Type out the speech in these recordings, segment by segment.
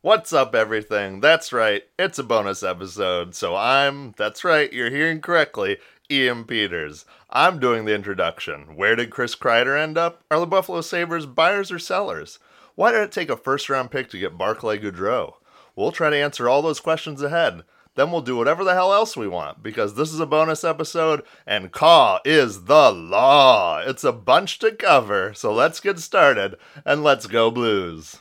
What's up, everything? That's right, it's a bonus episode. So I'm, that's right, you're hearing correctly, Ian Peters. I'm doing the introduction. Where did Chris Kreider end up? Are the Buffalo Sabres buyers or sellers? Why did it take a first round pick to get Barclay Goodrow? We'll try to answer all those questions ahead. Then we'll do whatever the hell else we want because this is a bonus episode and Caw is the law. It's a bunch to cover, so let's get started and let's go Blues.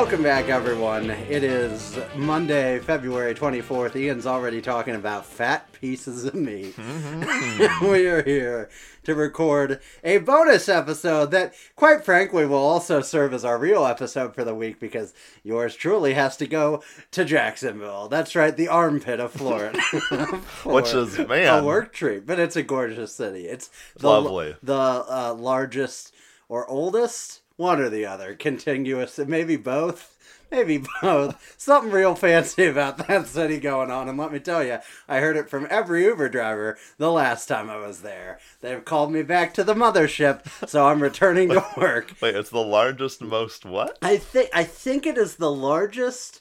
Welcome back, everyone. It is Monday, February 24th. Ian's already talking about fat pieces of meat. we are here to record a bonus episode that, quite frankly, will also serve as our real episode for the week because yours truly has to go to Jacksonville. That's right, the armpit of Florida. Which is, man. A work treat, but it's a gorgeous city. It's the, Lovely. The uh, largest or oldest, one or the other, contiguous, maybe both. Maybe both. Something real fancy about that city going on. And let me tell you, I heard it from every Uber driver the last time I was there. They've called me back to the mothership, so I'm returning to work. Wait, it's the largest, most what? I think I think it is the largest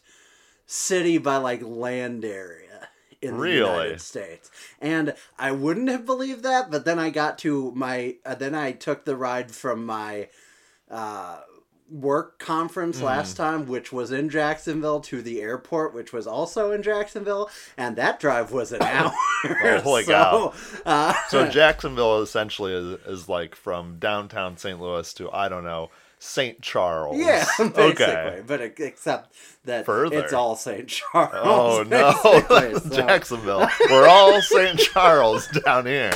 city by like land area in the United States. And I wouldn't have believed that, but then I got to my uh, then I took the ride from my uh work conference last time which was in Jacksonville to the airport which was also in Jacksonville and that drive was an hour. holy so, cow. Uh, So Jacksonville essentially is, is like from downtown St. Louis to, I don't know, St. Charles. Yeah, basically, Okay. but except that Further. it's all St. Charles. Oh no, so- Jacksonville. We're all St. Charles down here.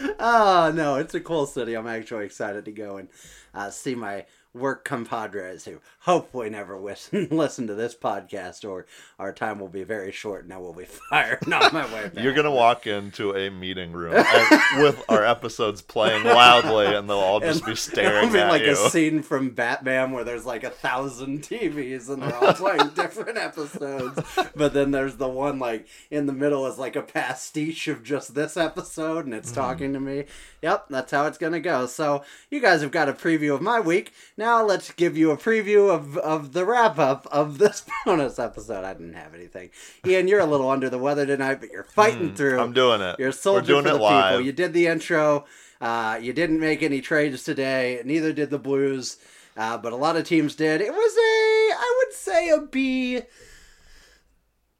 Oh no, it's a cool city. I'm actually excited to go and uh, see my work compadres who hopefully never listen listen to this podcast, or our time will be very short and I will be fired on my way back. You're gonna walk into a meeting room and, with our episodes playing loudly, and they'll all just be staring It'll be at like you. a scene from Batman where there's like a thousand TVs and they're all playing different episodes. But then there's the one like in the middle is like a pastiche of just this episode and it's Mm-hmm. talking to me. Yep, that's how it's gonna go. So you guys have got a preview of my week. Now let's give you a preview of, of the wrap up of this bonus episode. I didn't have anything. Ian, you're a little under the weather tonight, but you're fighting through. Mm, I'm doing it. You're a We're soldier doing for it the live. people. You did the intro. Uh, you didn't make any trades today. Neither did the Blues. Uh, but a lot of teams did. It was a, I would say, a B.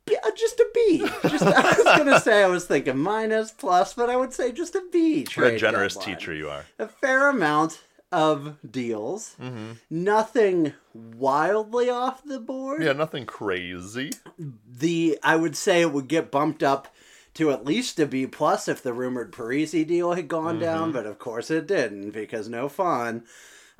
B- uh, Just a B. Just I was gonna say I was thinking minus plus, but I would say just a B. What a generous deadline. teacher you are. A fair amount of deals. Mm-hmm. Nothing wildly off the board Yeah, nothing crazy. the I would say it would get bumped up to at least a B plus if the rumored Parise deal had gone down, but of course it didn't because no fun.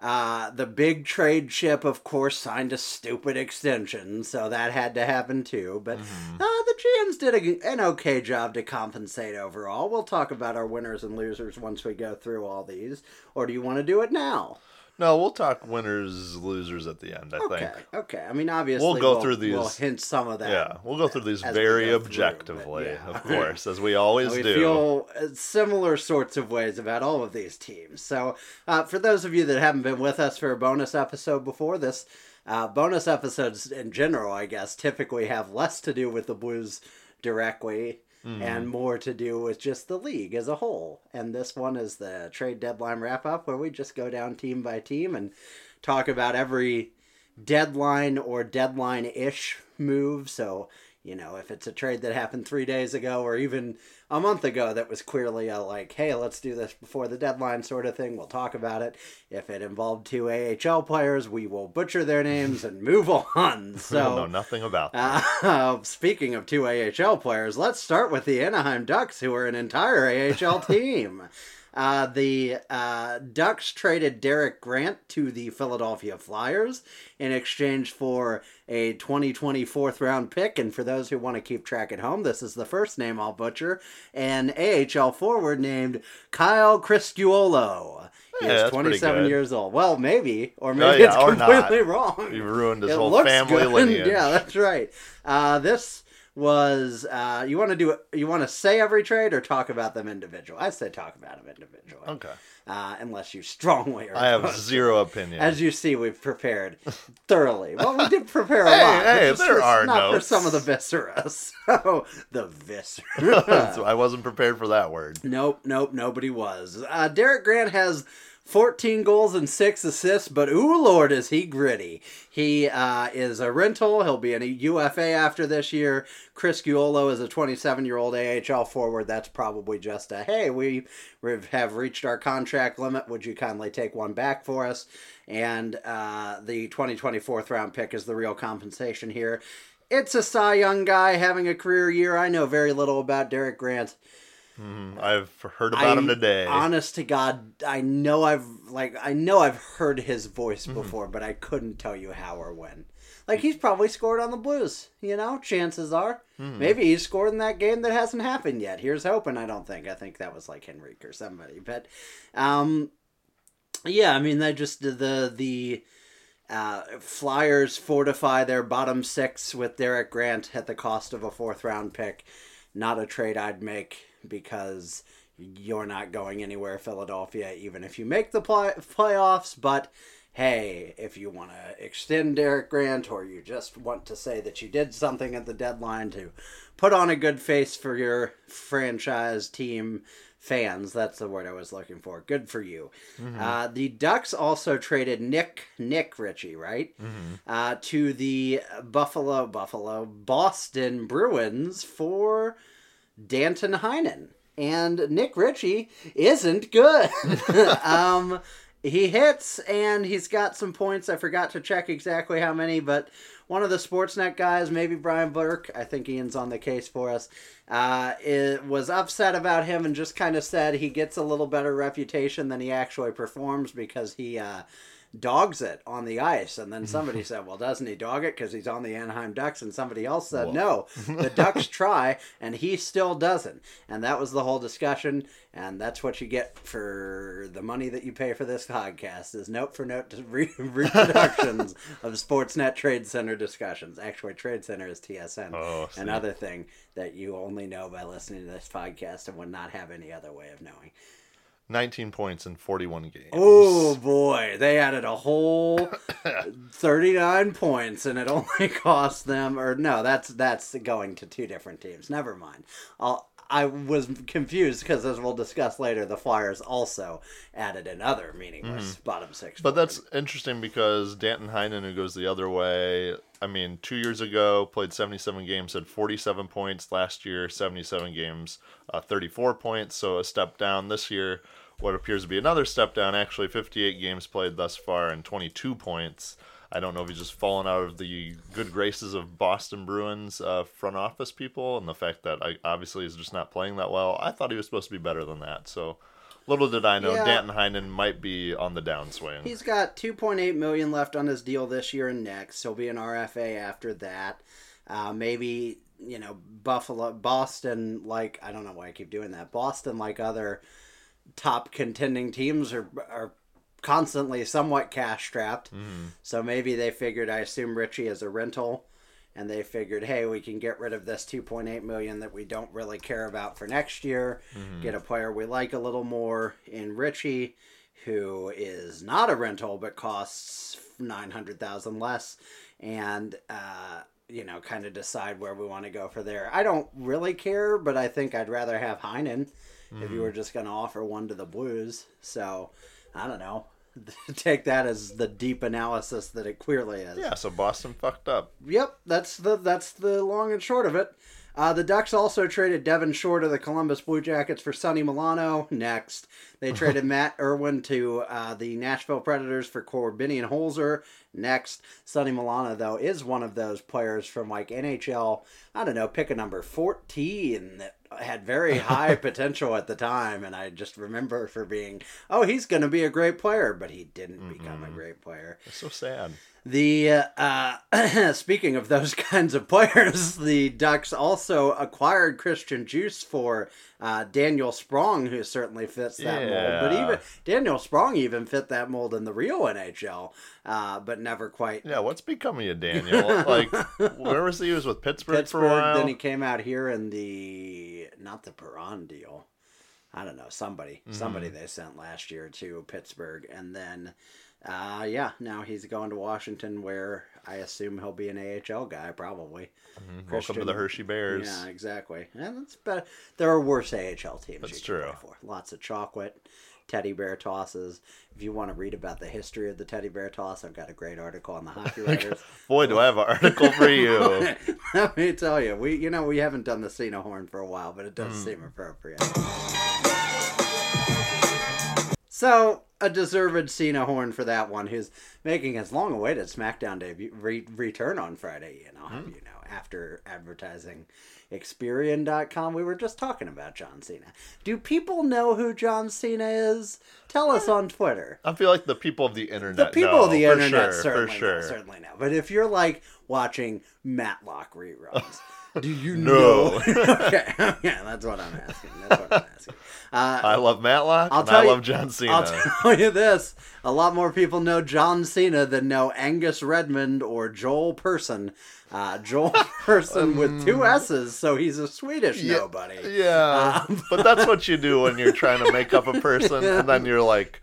Uh, the big trade ship, of course, signed a stupid extension, so that had to happen too. But uh, the GMs did a, an okay job to compensate overall. We'll talk about our winners and losers once we go through all these. Or do you want to do it now? No, we'll talk winners, losers at the end. I Okay, think. okay. I mean, obviously, We'll go through these. We'll hint some of that. Yeah, we'll go through these very through, objectively, yeah. of course, as we always we do. feel uh, similar sorts of ways about all of these teams. So, uh, for those of you that haven't been with us for a bonus episode before this, uh, bonus episodes in general, I guess, typically have less to do with the Blues directly and mm-hmm. more to do with just the league as a whole. And this one is the trade deadline wrap up where we just go down team by team and talk about every deadline or deadline ish move. So, you know, if it's a trade that happened three days ago or even a month ago that was clearly a like, hey, let's do this before the deadline sort of thing, we'll talk about it. If it involved two AHL players, we will butcher their names and move on. We'll know nothing about that. uh, speaking of two AHL players, let's start with the Anaheim Ducks, who are an entire AHL team. Uh, the uh, Ducks traded Derek Grant to the Philadelphia Flyers in exchange for a 2020 fourth round pick. And for those who want to keep track at home, this is the first name I'll butcher an AHL forward named Kyle Criscuolo. He Yeah, is 27 years old. Well, maybe, or Oh, maybe yeah, it's completely wrong. You've ruined his It whole family good. lineage. Yeah, that's right. Uh, this was uh, you want to do? You want to say every trade or talk about them individual? I say talk about them individually, Okay. uh, unless you strongly. Are I have zero opinion. As you see, we've prepared thoroughly. Well, we did prepare a Hey, lot. hey, just there are not notes. for some of the viscera. So the viscera. So I wasn't prepared for that word. Nope, nope, nobody was. Uh, Derek Grant has 14 goals and 6 assists, but ooh, Lord, is he gritty. He uh, is a rental. He'll be in a UFA after this year. Criscuolo is a 27 year old AHL forward. That's probably just a hey, we have reached our contract limit. Would you kindly take one back for us? And uh, the 2024th round pick is the real compensation here. It's a Cy Young guy having a career year. I know very little about Derek Grant. Mhm. I've heard about him today. Honest to God, I know I've like I know I've heard his voice Mm-hmm. before, but I couldn't tell you how or when. Like he's probably scored on the Blues, you know. Chances are, Mm-hmm. maybe he's scored in that game that hasn't happened yet. Here's hoping. I don't think. I think that was like Henrique or somebody. But, um, yeah, I mean, they just the the uh, Flyers fortify their bottom six with Derek Grant at the cost of a fourth round pick. Not a trade I'd make because you're not going anywhere, Philadelphia, even if you make the play- playoffs. But hey, if you want to extend Derek Grant or you just want to say that you did something at the deadline to put on a good face for your franchise team fans, that's the word I was looking for. Good for you. Uh, the Ducks also traded Nick Nick Ritchie, right, uh, to the Buffalo Buffalo Boston Bruins for Danton Heinen. And Nick Ritchie isn't good. um, he hits and he's got some points. I forgot to check exactly how many, but one of the Sportsnet guys, maybe Brian Burke, I think Ian's on the case for us, uh, it was upset about him and just kind of said he gets a little better reputation than he actually performs because he uh, dogs it on the ice. And then somebody said, well, doesn't he dog it because he's on the Anaheim Ducks? And somebody else said, Whoa. no, the Ducks try and he still doesn't. And that was the whole discussion. And that's what you get for the money that you pay for this podcast is note for note re- reproductions of Sportsnet Trade Center discussions. Actually, Trade Center is TSN. Oh. Another thing that you only know by listening to this podcast and would not have any other way of knowing. 19 points in 41 games. Oh boy, they added a whole 39 points and it only cost them or no, that's that's going to two different teams. Never mind. I'll I was confused because, as we'll discuss later, the Flyers also added another meaningless bottom six. But that's interesting because Danton Heinen, who goes the other way, I mean, two years ago played 77 games, had 47 points. Last year, 77 games, uh, 34 points. So a step down this year. What appears to be another step down, actually 58 games played thus far and 22 points. I don't know if he's just fallen out of the good graces of Boston Bruins uh, front office people and the fact that I, obviously he's just not playing that well. I thought he was supposed to be better than that. So little did I know Yeah. Danton Heinen might be on the downswing. He's got 2.8 million left on his deal this year and next. He'll be an RFA after that. Uh, maybe you know Buffalo, Boston. Like I don't know why I keep doing that. Boston, like other top contending teams, are are constantly somewhat cash strapped. So maybe they figured. I assume Ritchie is a rental. And they figured, hey, we can get rid of this 2.8 million that we don't really care about for next year. Get a player we like a little more in Ritchie, who is not a rental but costs nine hundred thousand less, and uh, you know, kind of decide where we want to go for there. I don't really care, but I think I'd rather have Heinen if you were just going to offer one to the Blues. So I don't know. Take that as the deep analysis that it clearly is. Yeah, so Boston fucked up. Yep, that's the that's the long and short of it. Uh, the Ducks also traded Devin Shore to the Columbus Blue Jackets for Sonny Milano. Next, they traded Matt Irwin to uh, the Nashville Predators for Korbinian Holzer. Next, Sonny Milano though is one of those players from like NHL. I don't know, pick a number fourteen that had very high potential at the time, and I just remember for being, oh, he's going to be a great player, but he didn't become a great player. It's so sad. The uh, speaking of those kinds of players, the Ducks also acquired Christian Djoos for uh, Daniel Sprong, who certainly fits that mold. But even Daniel Sprong even fit that mold in the real NHL, uh, but never quite. Yeah, what's becoming of Daniel? like, where was he? He was with Pittsburgh, Pittsburgh. for a while. Then he came out here in the not the Perron deal. I don't know somebody somebody Mm-hmm. they sent last year to Pittsburgh, and then uh, yeah, now he's going to Washington, where I assume he'll be an AHL guy probably. Mhm. Welcome to the Hershey Bears. Yeah, exactly. And that's better. There are worse AHL teams. That's true. Lots of chocolate, teddy bear tosses. If you want to read about the history of the teddy bear toss, I've got a great article on the Hockey Writers. Boy, do I have an article for you. Let me tell you, we you know we haven't done the Cena horn for a while, but it does Hmm. seem appropriate. So a deserved Cena horn for that one, who's making his long-awaited SmackDown debut re- return on Friday. You know, have you know after advertising Experian.com, we were just talking about John Cena. Do people know who John Cena is? Tell us eh. on Twitter. I feel like the people of the internet. The people know, of the internet sure, certainly sure. know, certainly know. But if you're like watching Matlock reruns, do you No. know? okay, okay, that's what I'm asking. That's what I'm asking. Uh, I love Matlock I'll tell I you- love John Cena. I'll tell you this: a lot more people know John Cena than know Angus Redmond or Joel Persson. Uh, Joel Persson with two S's, so he's a Swedish Um, Yeah, nobody. Yeah, Um, but that's what you do when you're trying to make up a person, and then you're like,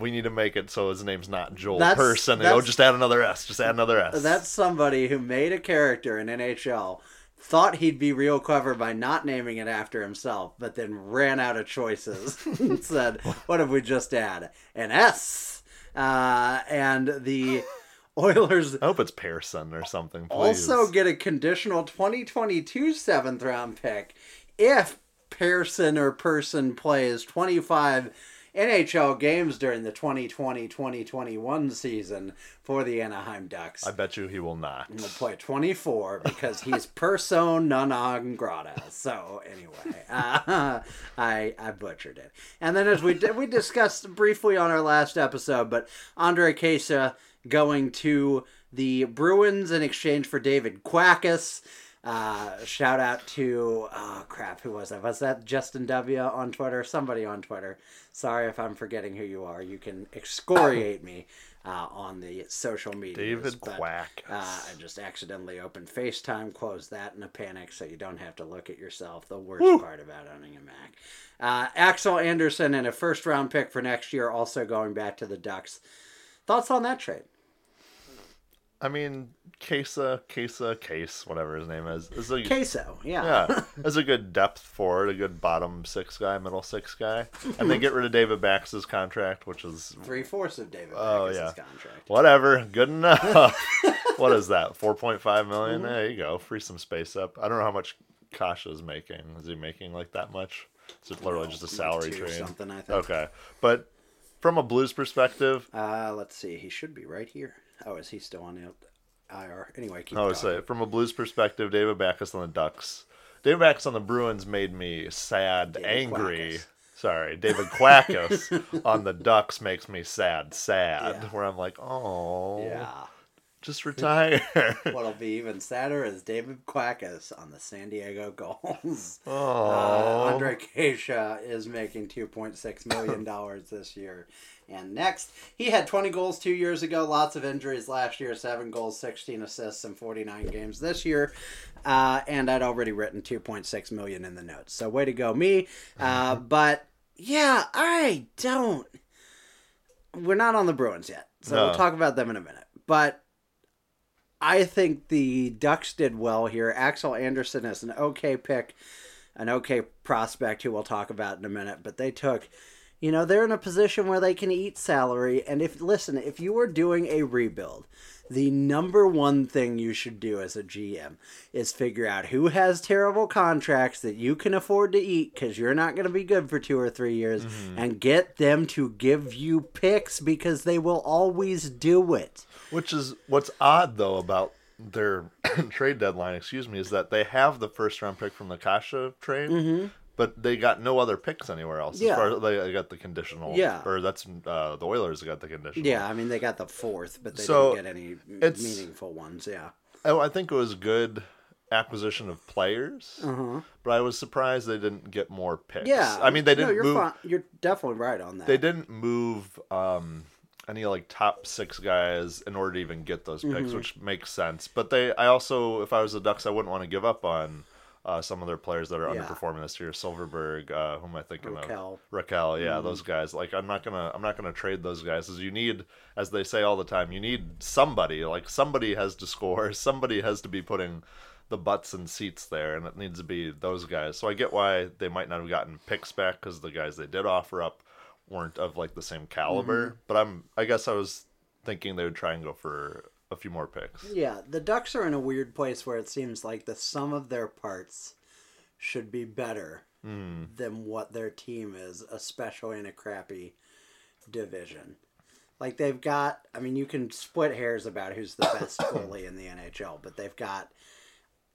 "We need to make it so his name's not Joel That's- Person." And, oh, just add another S. Just add another S. That's somebody who made a character in NHL, thought he'd be real clever by not naming it after himself, but then ran out of choices and said, "What if we just add an S?" Uh, and the Oilers I hope it's Pearson or something. Please. also get a conditional 2022 seventh round pick if Pearson or Person plays 25 NHL games during the 2020-2021 season for the Anaheim Ducks. I bet you he will not. He'll play 24 because he's person non grata. So anyway, uh, I I butchered it. And then as we did, we discussed briefly on our last episode, but Andre Kesa going to the Bruins in exchange for David Quackus. Uh, shout out to oh crap, who was that? Was that Justin W on Twitter? Somebody on Twitter. Sorry if I'm forgetting who you are. You can excoriate me uh, on the social media. David Quack. Uh, I just accidentally opened FaceTime, closed that in a panic so you don't have to look at yourself. The worst part about owning a Mac. Uh, Axel Andersson and a first round pick for next year, also going back to the Ducks. Thoughts on that trade? I mean, Kesa, Kesa, Case, whatever his name is, is a Queso, yeah. yeah, is a good depth forward, a good bottom six guy, middle six guy, and they get rid of David Bax's contract, which is Three fourths of David Oh, yeah. contract. whatever, good enough. what is that? Four point five million? Mm-hmm. There you go. Free some space up. I don't know how much Kasha's making. Is he making like that much? Is it literally just a salary trade? something, I think. Okay, but from a Blues perspective, Uh, let's see. He should be right here. Oh, is he still on the IR? Anyway, keep I would talking. say from a Blues perspective, David Backes on the Ducks. David Backes on the Bruins made me sad, David angry. Quackus. Sorry, David Quackus on the Ducks makes me sad, sad. Yeah. Where I'm like, oh, Yeah. just retire. What'll be even sadder is David Quackus on the San Diego. Uh, oh, Andre Kasha is making $2.6 million this year. And next, he had 20 goals two years ago, lots of injuries last year, 7 goals, 16 assists, and 49 games this year. Uh, and I'd already written 2.6 million in the notes. So way to go, me. Uh, but yeah, I don't. We're not on the Bruins yet. So we'll talk about them in a minute. But I think the Ducks did well here. Axel Andersson is an okay pick, an okay prospect who we'll talk about in a minute. But they took, You know, they're in a position where they can eat salary. And if, listen, if you are doing a rebuild, the number one thing you should do as a GM is figure out who has terrible contracts that you can afford to eat because you're not going to be good for two or three years mm-hmm. and get them to give you picks because they will always do it. Which is what's odd though about their trade deadline, excuse me, is that they have the first round pick from the Kasha trade, mm-hmm. But they got no other picks anywhere else. Yeah. As far as they got the conditional, Yeah. or that's uh, the Oilers got the conditional. Yeah, I mean, they got the fourth, but they So, didn't get any meaningful ones. Yeah. Oh, I think it was good acquisition of players, but I was surprised they didn't get more picks. Uh-huh. Yeah. I mean they didn't No, you're move. fine. You're definitely right on that. They didn't move um, any like top six guys in order to even get those picks, Mm-hmm. which makes sense. But they, I also, if I was the Ducks, I wouldn't want to give up on. Uh, some of their players that are Yeah. underperforming this year, Silfverberg, uh, who am I thinking Rakell. of? Rakell, yeah, Mm-hmm. those guys. Like, I'm not gonna, I'm not gonna trade those guys. As you need, as they say all the time, you need somebody. Like, somebody has to score. Somebody has to be putting the butts and seats there, and it needs to be those guys. So I get why they might not have gotten picks back because the guys they did offer up weren't of like the same caliber. Mm-hmm. But I'm, I guess I was thinking they would try and go for a few more picks. Yeah, the Ducks are in a weird place where it seems like the sum of their parts should be better Hmm. than what their team is, especially in a crappy division. Like they've got, I mean, you can split hairs about who's the best goalie in the NHL, but they've got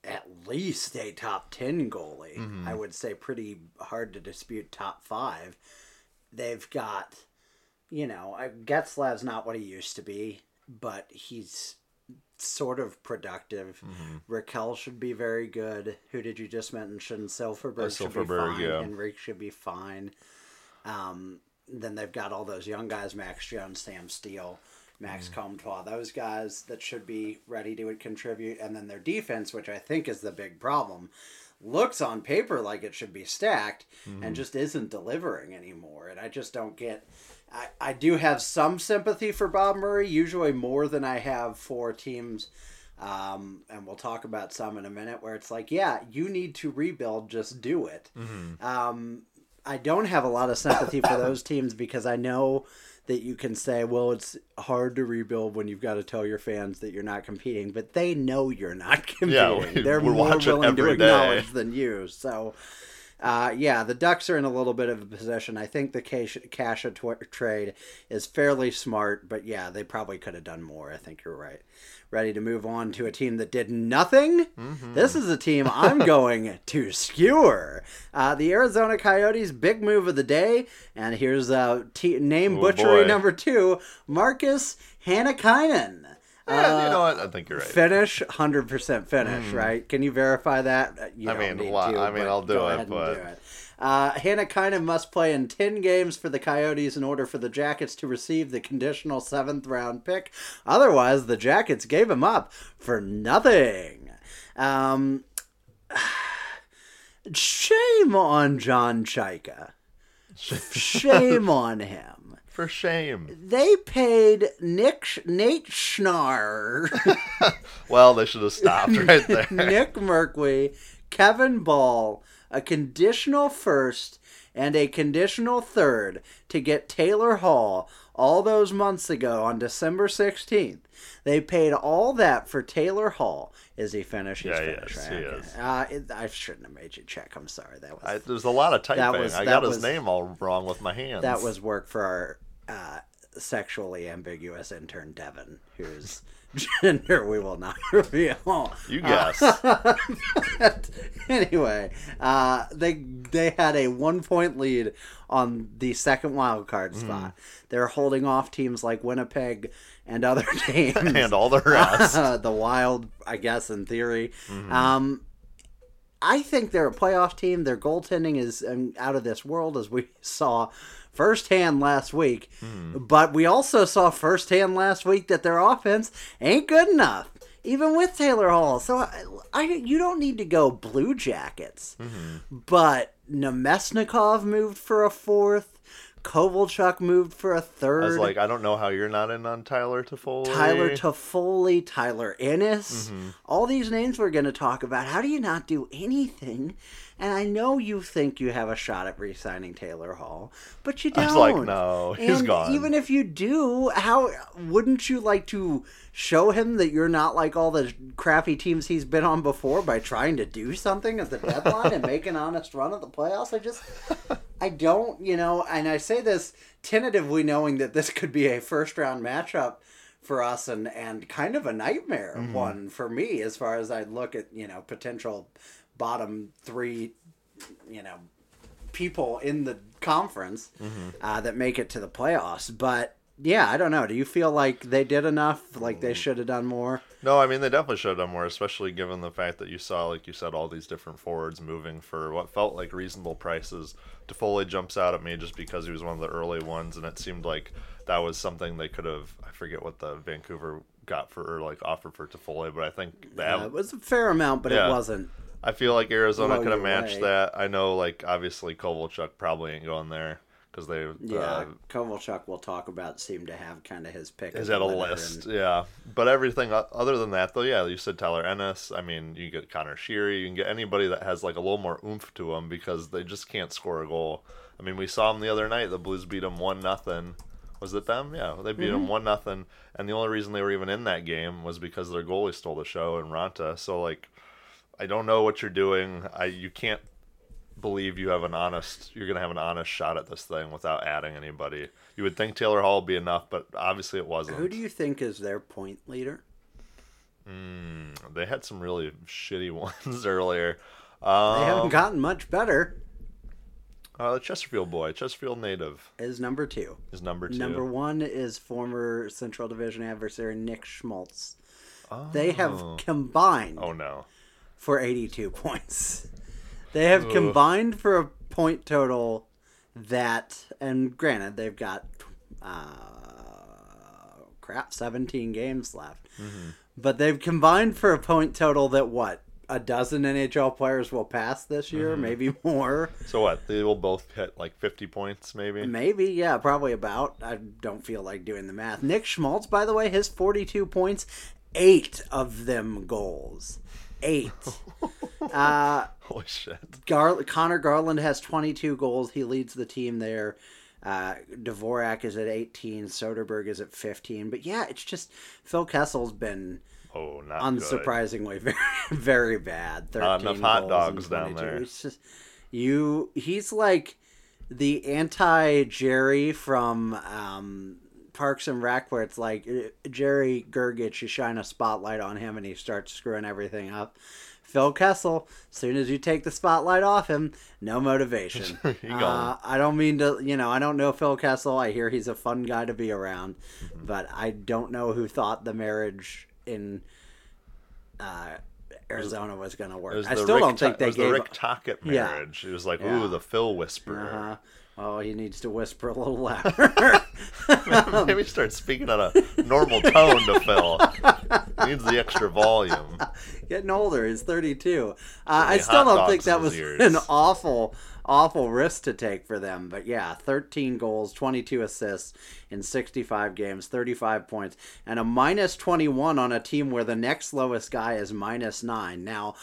at least a top 10 goalie. Mm-hmm. I would say pretty hard to dispute top five. They've got, you know, Getzlaf's not what he used to be, but he's sort of productive. Mm-hmm. Rakell should be very good. Who did you just mention? Silfverberg, Uh, should be Silfverberg, fine. yeah. Henrique should be fine. Um, then they've got all those young guys: Max Jones, Sam Steele, Max Mm-hmm. Comtois. Those guys that should be ready to contribute. And then their defense, which I think is the big problem, looks on paper like it should be stacked Mm-hmm. and just isn't delivering anymore. And I just don't get. I, I do have some sympathy for Bob Murray, usually more than I have for teams. Um, and we'll talk about some in a minute where it's like, yeah, you need to rebuild, just do it. Um, I don't have a lot of sympathy for those teams because I know that you can say, well, it's hard to rebuild when you've got to tell your fans that you're not competing, but they know you're not competing. Yeah, we- They're more willing to day. acknowledge than you. So, uh, yeah, the Ducks are in a little bit of a position. I think the Cash, Kasha tw- trade is fairly smart, but yeah, they probably could have done more. I think you're right. Ready to move on to a team that did nothing? Mm-hmm. This is a team I'm going to skewer. Uh, the Arizona Coyotes, big move of the day. And here's uh, t- name Oh, butchery boy. number two Markus Hannikainen. Yeah, you know what? I think you're right. Finnish, hundred percent Finnish, right? Can you verify that? Uh, You I mean, well, to, I mean, I'll do it, but- do it. Uh, Hannikainen must play in 10 games for the Coyotes in order for the Jackets to receive the conditional seventh round pick. Otherwise, the Jackets gave him up for nothing. Um, shame on John Chayka. Shame on him. For shame. They paid Nick Nate Schnarr. Well, they should have stopped right there. Nick Merkley, Kevin Bahl, a conditional first and a conditional third to get Taylor Hall all those months ago on December 16th. They paid all that for Taylor Hall. Is he finished? He's Yeah, he finished, is, right? he Okay. is. Uh, it, I shouldn't have made you check. I'm sorry. That was I, there's a lot of typing. was- I got his name all wrong with my hands. that was work for our uh, sexually ambiguous intern Devin, whose gender we will not reveal. You Uh, guess. anyway, uh, they they had a one point lead on the second wild card Mm-hmm. spot. They're holding off teams like Winnipeg and other teams. and all the rest. the Wild, I guess, in theory. Mm-hmm. Um, I think they're a playoff team. Their goaltending is um, out of this world, as we saw firsthand last week. Mm-hmm. But we also saw firsthand last week that their offense ain't good enough, even with Taylor Hall. So I, I you don't need to go Blue Jackets, Mm-hmm. but Namestnikov moved for a fourth. Kovalchuk moved for a third. I was like, I don't know how you're not in on Tyler Toffoli. Tyler Toffoli, Tyler Ennis, Mm-hmm. all these names we're going to talk about. How do you not do anything? And I know you think you have a shot at re-signing Taylor Hall, but you don't. was like, no, he's and gone. Even if you do, how wouldn't you like to show him that you're not like all the crappy teams he's been on before by trying to do something at the deadline and make an honest run at the playoffs? I just, I don't, you know, and I say this tentatively knowing that this could be a first round matchup for us and and kind of a nightmare Mm-hmm. one for me as far as I look at you know potential bottom three you know people in the conference Mm-hmm. uh, that make it to the playoffs but yeah I don't know do you feel like they did enough like Mm. they should have done more No, I mean they definitely should have done more, especially given the fact that you saw, like you said, all these different forwards moving for what felt like reasonable prices. Toffoli jumps out at me just because he was one of the early ones, and it seemed like that was something they could have. I forget what the Vancouver got for or like offered for Toffoli, but I think that have. it was a fair amount but Yeah. it wasn't I feel like Arizona could have matched that. I know, like obviously Kovalchuk probably ain't going there because they yeah uh, Kovalchuk we'll talk about seemed to have kind of his pick is of at a list, and- yeah. But everything other than that, though, yeah, you said Tyler Ennis. I mean, you get Connor Sheary. You can get anybody that has like a little more oomph to them because they just can't score a goal. I mean, we saw them the other night. The Blues beat them one nothing. Was it them? Yeah, they beat them one nothing. And the only reason they were even in that game was because their goalie stole the show in Raanta. So like, I don't know what you're doing. I you can't believe you have an honest you're gonna have an honest shot at this thing without adding anybody. You would think Taylor Hall would be enough, but obviously it wasn't. who do you think is their point leader They had some really shitty ones earlier. they Um, haven't gotten much better uh, the Chesterfield boy, Chesterfield native, is number two is number two. Number one is former Central Division adversary Nick Schmaltz. They have combined Oh no. For 82 points. They have combined for a point total that, and granted, they've got uh, crap, 17 games left. But they've combined for a point total that what? A dozen NHL players will pass this year, maybe more. So what? They will both hit like 50 points, maybe. Maybe, yeah, probably about. I don't feel like doing the math. Nick Schmaltz, by the way, his 42 points, eight of them goals. Eight. uh, Holy shit! Gar- Conor Garland has 22 goals. He leads the team there. Uh, Dvorak is at 18. Soderberg is at 15. But yeah, it's just Phil Kessel's been Oh, not unsurprisingly very very bad. 13 Not enough hot dogs down there. It's just you. He's like the anti Jerry from um, Parks and Rec, where it's like uh, Jerry Gergich, you shine a spotlight on him and he starts screwing everything up. Phil Kessel, as soon as you take the spotlight off him, no motivation. Uh, I don't mean to, you know, I don't know Phil Kessel. I hear he's a fun guy to be around, Mm-hmm. but I don't know who thought the marriage in uh, Arizona was going to work. I still Rick don't Ta- think it they was gave. the Rick Tocchet Yeah. marriage. It was like, Yeah. ooh, the Phil whisperer. Uh-huh. Oh, he needs to whisper a little louder. Maybe start speaking at a normal tone to Phil. He needs the extra volume. Getting older, he's 32. Uh, I still don't think that was ears. an awful, awful risk to take for them. But yeah, 13 goals, 22 assists in 65 games, 35 points, and a minus 21 on a team where the next lowest guy is minus 9. Now,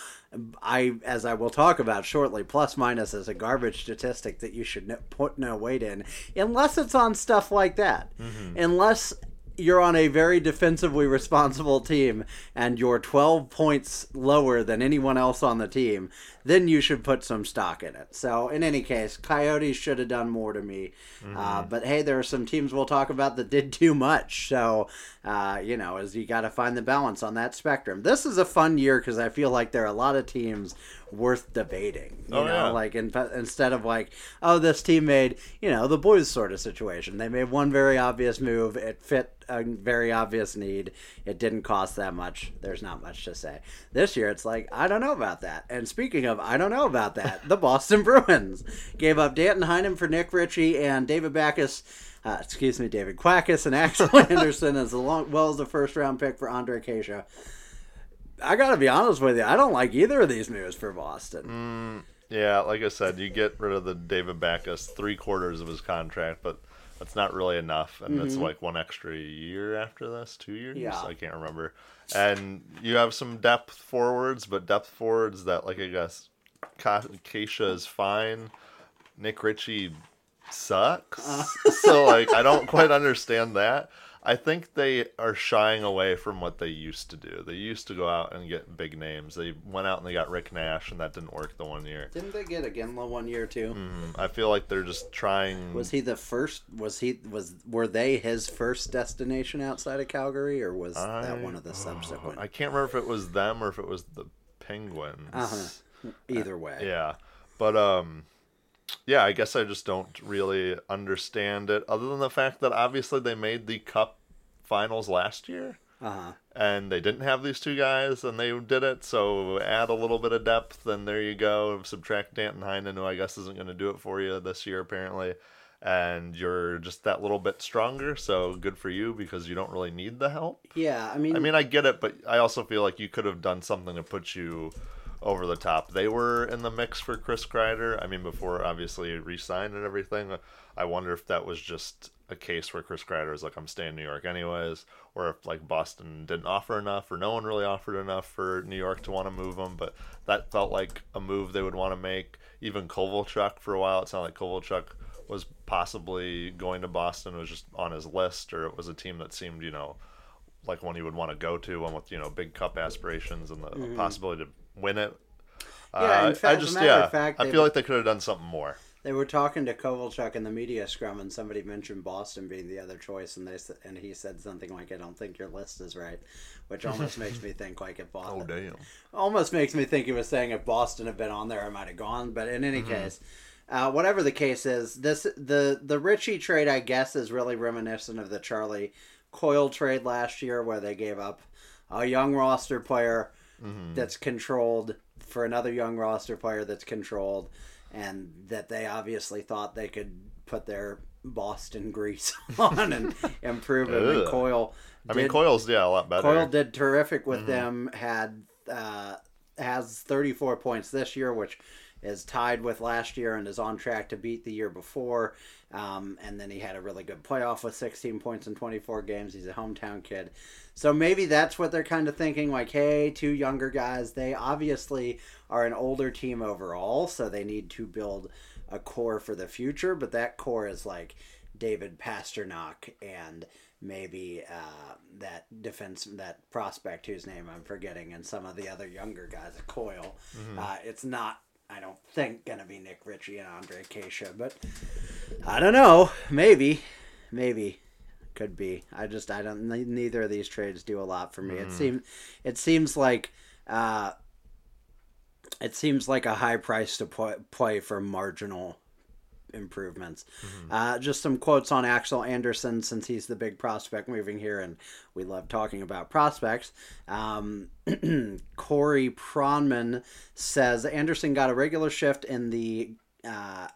I, as I will talk about shortly, plus minus is a garbage statistic that you should put no weight in, unless it's on stuff like that. Mm-hmm. Unless you're on a very defensively responsible team and you're 12 points lower than anyone else on the team, then you should put some stock in it. So, in any case, Coyotes should have done more to me. Uh, but hey, there are some teams we'll talk about that did too much. So, uh, you know, as you got to find the balance on that spectrum. This is a fun year because I feel like there are a lot of teams worth debating. You Oh, know, yeah. like in, instead of like, oh, this team made, you know, the boys sort of situation. They made one very obvious move. It fit a very obvious need. It didn't cost that much. There's not much to say. This year, it's like, I don't know about that. And speaking of, I don't know about that, the Boston Bruins gave up Danton Heinen for Nick Ritchie and David Backes. Uh, excuse me, David Quackus and Axel Andersson as long, well as the first round pick for Andre Kasha. I gotta be honest with you, I don't like either of these moves for Boston. Yeah, like I said, you get rid of the David Backes three quarters of his contract, but that's not really enough, and it's like one extra year after this, two years. Mm-hmm. Yeah. I can't remember. And you have some depth forwards, but depth forwards that, like I guess, Ka- Keisha is fine. Nick Ritchie sucks. Uh. so like, I don't quite understand that. I think they are shying away from what they used to do. They used to go out and get big names. They went out and they got Rick Nash, and that didn't work the one year. Didn't they get Iginla one year too? Mm, I feel like they're just trying. Was he the first? Was he was? Were they his first destination outside of Calgary, or was that one of the subsequent? I can't remember if it was them or if it was the Penguins. Uh-huh. Either way, Yeah, but um, yeah, I guess I just don't really understand it, other than the fact that obviously they made the Cup finals last year. uh huh. and they didn't have these two guys, and they did it. So add a little bit of depth, and there you go. Subtract Danton Heinen, who I guess isn't going to do it for you this year, apparently, and you're just that little bit stronger. So good for you because you don't really need the help. Yeah, I mean, I mean, I get it, but I also feel like you could have done something to put you over the top. They were in the mix for Chris Kreider. I mean, before obviously he re-signed and everything. I wonder if that was just a case where Chris Kreider is like, "I'm staying in New York anyways," or if like Boston didn't offer enough, or no one really offered enough for New York to want to move him. But that felt like a move they would want to make. Even Kovalchuk for a while, it sounded like Kovalchuk was possibly going to Boston. Was just on his list, or it was a team that seemed, you know, like one he would want to go to, one with you know big cup aspirations and the mm-hmm. possibility to win it. Mm-hmm. Yeah, in Uh, fact- I just yeah, fact, I feel like they could have done something more. They were talking to Kovalchuk in the media scrum, and somebody mentioned Boston being the other choice, and they and he said something like, "I don't think your list is right," which almost makes me think like if Boston, Oh damn! almost makes me think he was saying if Boston had been on there, I might have gone. But in any case, uh, whatever the case is, this the the Ritchie trade, I guess, is really reminiscent of the Charlie Coyle trade last year, where they gave up a young roster player that's controlled for another young roster player that's controlled, and that they obviously thought they could put their Boston grease on and improve him. And Ugh. Coyle, I mean, Coyle's yeah a lot better. Coil did terrific with them. Had uh, has 34 points this year, which is tied with last year and is on track to beat the year before. Um, and then he had a really good playoff with 16 points in 24 games. He's a hometown kid. So maybe that's what they're kind of thinking like, hey, two younger guys. They obviously are an older team overall, so they need to build a core for the future. But that core is like David Pastrnak and maybe uh, that defense, that prospect whose name I'm forgetting, and some of the other younger guys at Coyle. Uh, it's not, I don't think, going to be Nick Ritchie and Andre Keisha, but I don't know. Maybe, maybe could be. I just I don't. Neither of these trades do a lot for me. It seems it seems like. Uh, it seems like a high price to play for marginal improvements. Uh, just some quotes on Axel Andersson since he's the big prospect moving here, and we love talking about prospects. Um, Corey Pronman says Andersson got a regular shift in the. Uh,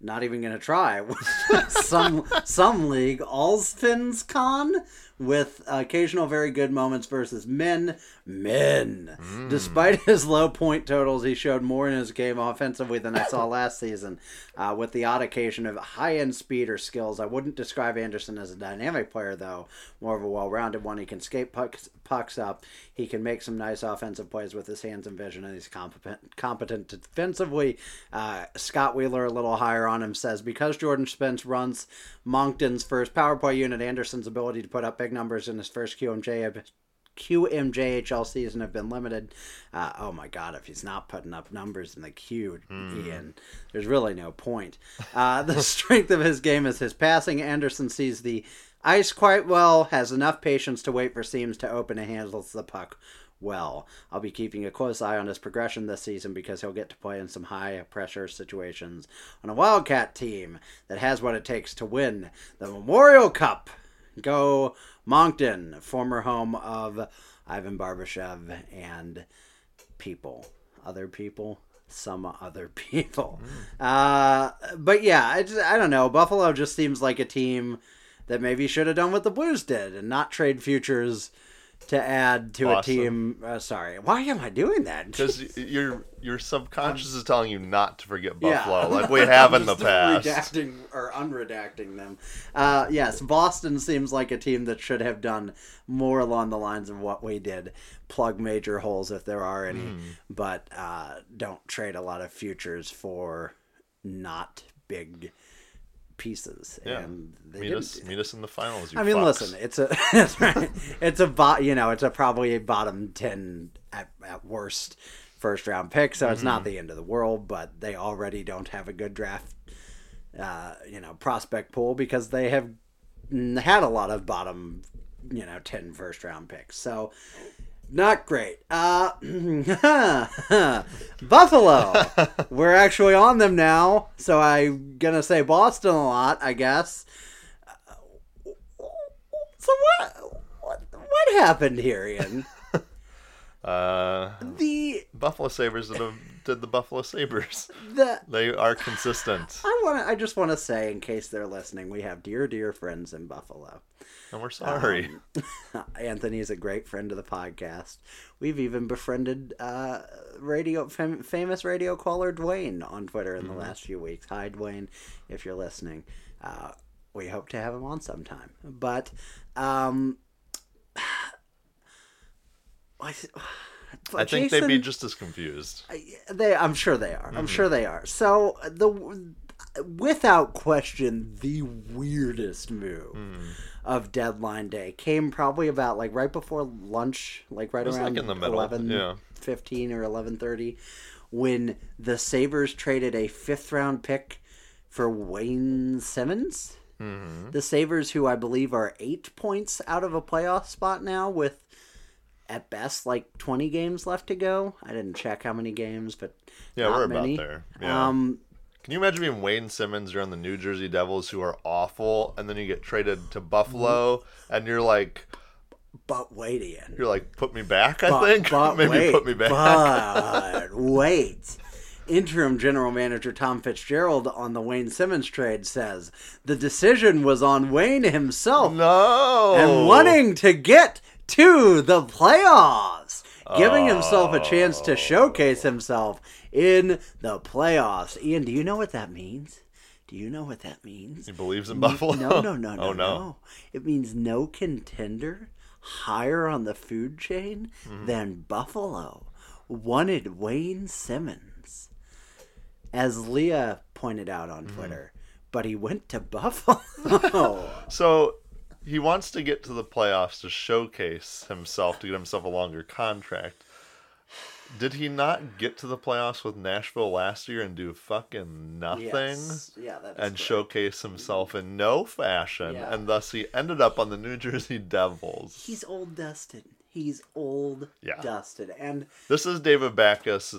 not even gonna try. some some league Allsvenskan with occasional very good moments versus men. Men. Despite his low point totals, he showed more in his game offensively than I saw last season. Uh, with the odd occasion of high end speed or skills, I wouldn't describe Andersson as a dynamic player though. More of a well rounded one. He can skate pucks, pucks up. He can make some nice offensive plays with his hands and vision, and he's competent competent defensively. Uh, Scott Wheeler a little higher on him says because Jordan Spence runs Moncton's first power play unit, Andersson's ability to put up big numbers in his first QMJ QMJHL season have been limited. Uh, oh my God, if he's not putting up numbers in the Q, Ian, there's really no point. Uh, the strength of his game is his passing. Andersson sees the ice quite well, has enough patience to wait for seams to open, and handles the puck well. I'll be keeping a close eye on his progression this season because he'll get to play in some high pressure situations on a Wildcat team that has what it takes to win the Memorial Cup. Go Moncton, former home of Ivan Barbashev and people, other people, some other people. Uh, but yeah, I, just, I don't know. Buffalo just seems like a team that maybe should have done what the Blues did and not trade futures to add to Boston. a team. Uh, sorry, why am I doing that? Because your your subconscious is telling you not to forget Yeah. Buffalo, like we have in the past. Redacting or unredacting them. Uh, yes, Boston seems like a team that should have done more along the lines of what we did. Plug major holes if there are any, Hmm. but uh, don't trade a lot of futures for not big pieces. Yeah. And they Meet us, meet us in the finals. You I mean, listen, it's a. It's a bot. You know, it's a probably a bottom ten at, at worst first round pick, so it's Mm-hmm. not the end of the world. But they already don't have a good draft, uh, you know, prospect pool because they have had a lot of bottom, you know, 10 first round picks. So. Not great. Uh, Buffalo. We're actually on them now, so I'm gonna say Boston a lot, I guess. So what? What, what happened here, Ian? Uh, The Buffalo Sabres a, did the Buffalo Sabres. the They are consistent, I want to. I just want to say, in case they're listening, we have dear, dear friends in Buffalo. and we're sorry. Anthony's a great friend of the podcast. We've even befriended uh, radio fam- famous radio caller Dwayne on Twitter in the last few weeks. Hi, Dwayne, if you're listening. Uh, we hope to have him on sometime. But um, I, I think they'd be just as confused. they i'm sure they are i'm sure they are so the without question the weirdest move of deadline day came probably about like right before lunch like right was, like, around in the middle, 11 yeah. 15 or 11.30 when the sabres traded a fifth round pick for wayne simmonds Mm-hmm. the sabres who i believe are eight points out of a playoff spot now with at best like 20 games left to go. I didn't check how many games, but Yeah, we're many. about there. Yeah. Um, Can you imagine being Wayne Simmonds? You're on the New Jersey Devils, who are awful, and then you get traded to Buffalo, and you're like, but wait, Ian. you're like, put me back. I But, think but maybe wait, put me back. But wait. Interim general manager Tom Fitzgerald on the Wayne Simmonds trade says the decision was on Wayne himself no. and wanting to get to the playoffs, giving himself a chance to showcase himself in the playoffs. Ian, do you know what that means? Do you know what that means? He believes in Buffalo. No, no, no, no, oh no. no. It means no contender higher on the food chain Mm-hmm. than Buffalo wanted Wayne Simmonds. As Leah pointed out on Mm-hmm. Twitter, but he went to Buffalo. So he wants to get to the playoffs to showcase himself to get himself a longer contract. Did he not get to the playoffs with Nashville last year and do fucking nothing? Yes. Yeah, that's and correct. showcase himself in no fashion, Yeah. and thus he ended up on the New Jersey Devils. He's old dusted. He's old Yeah. dusted. And This is David Backes,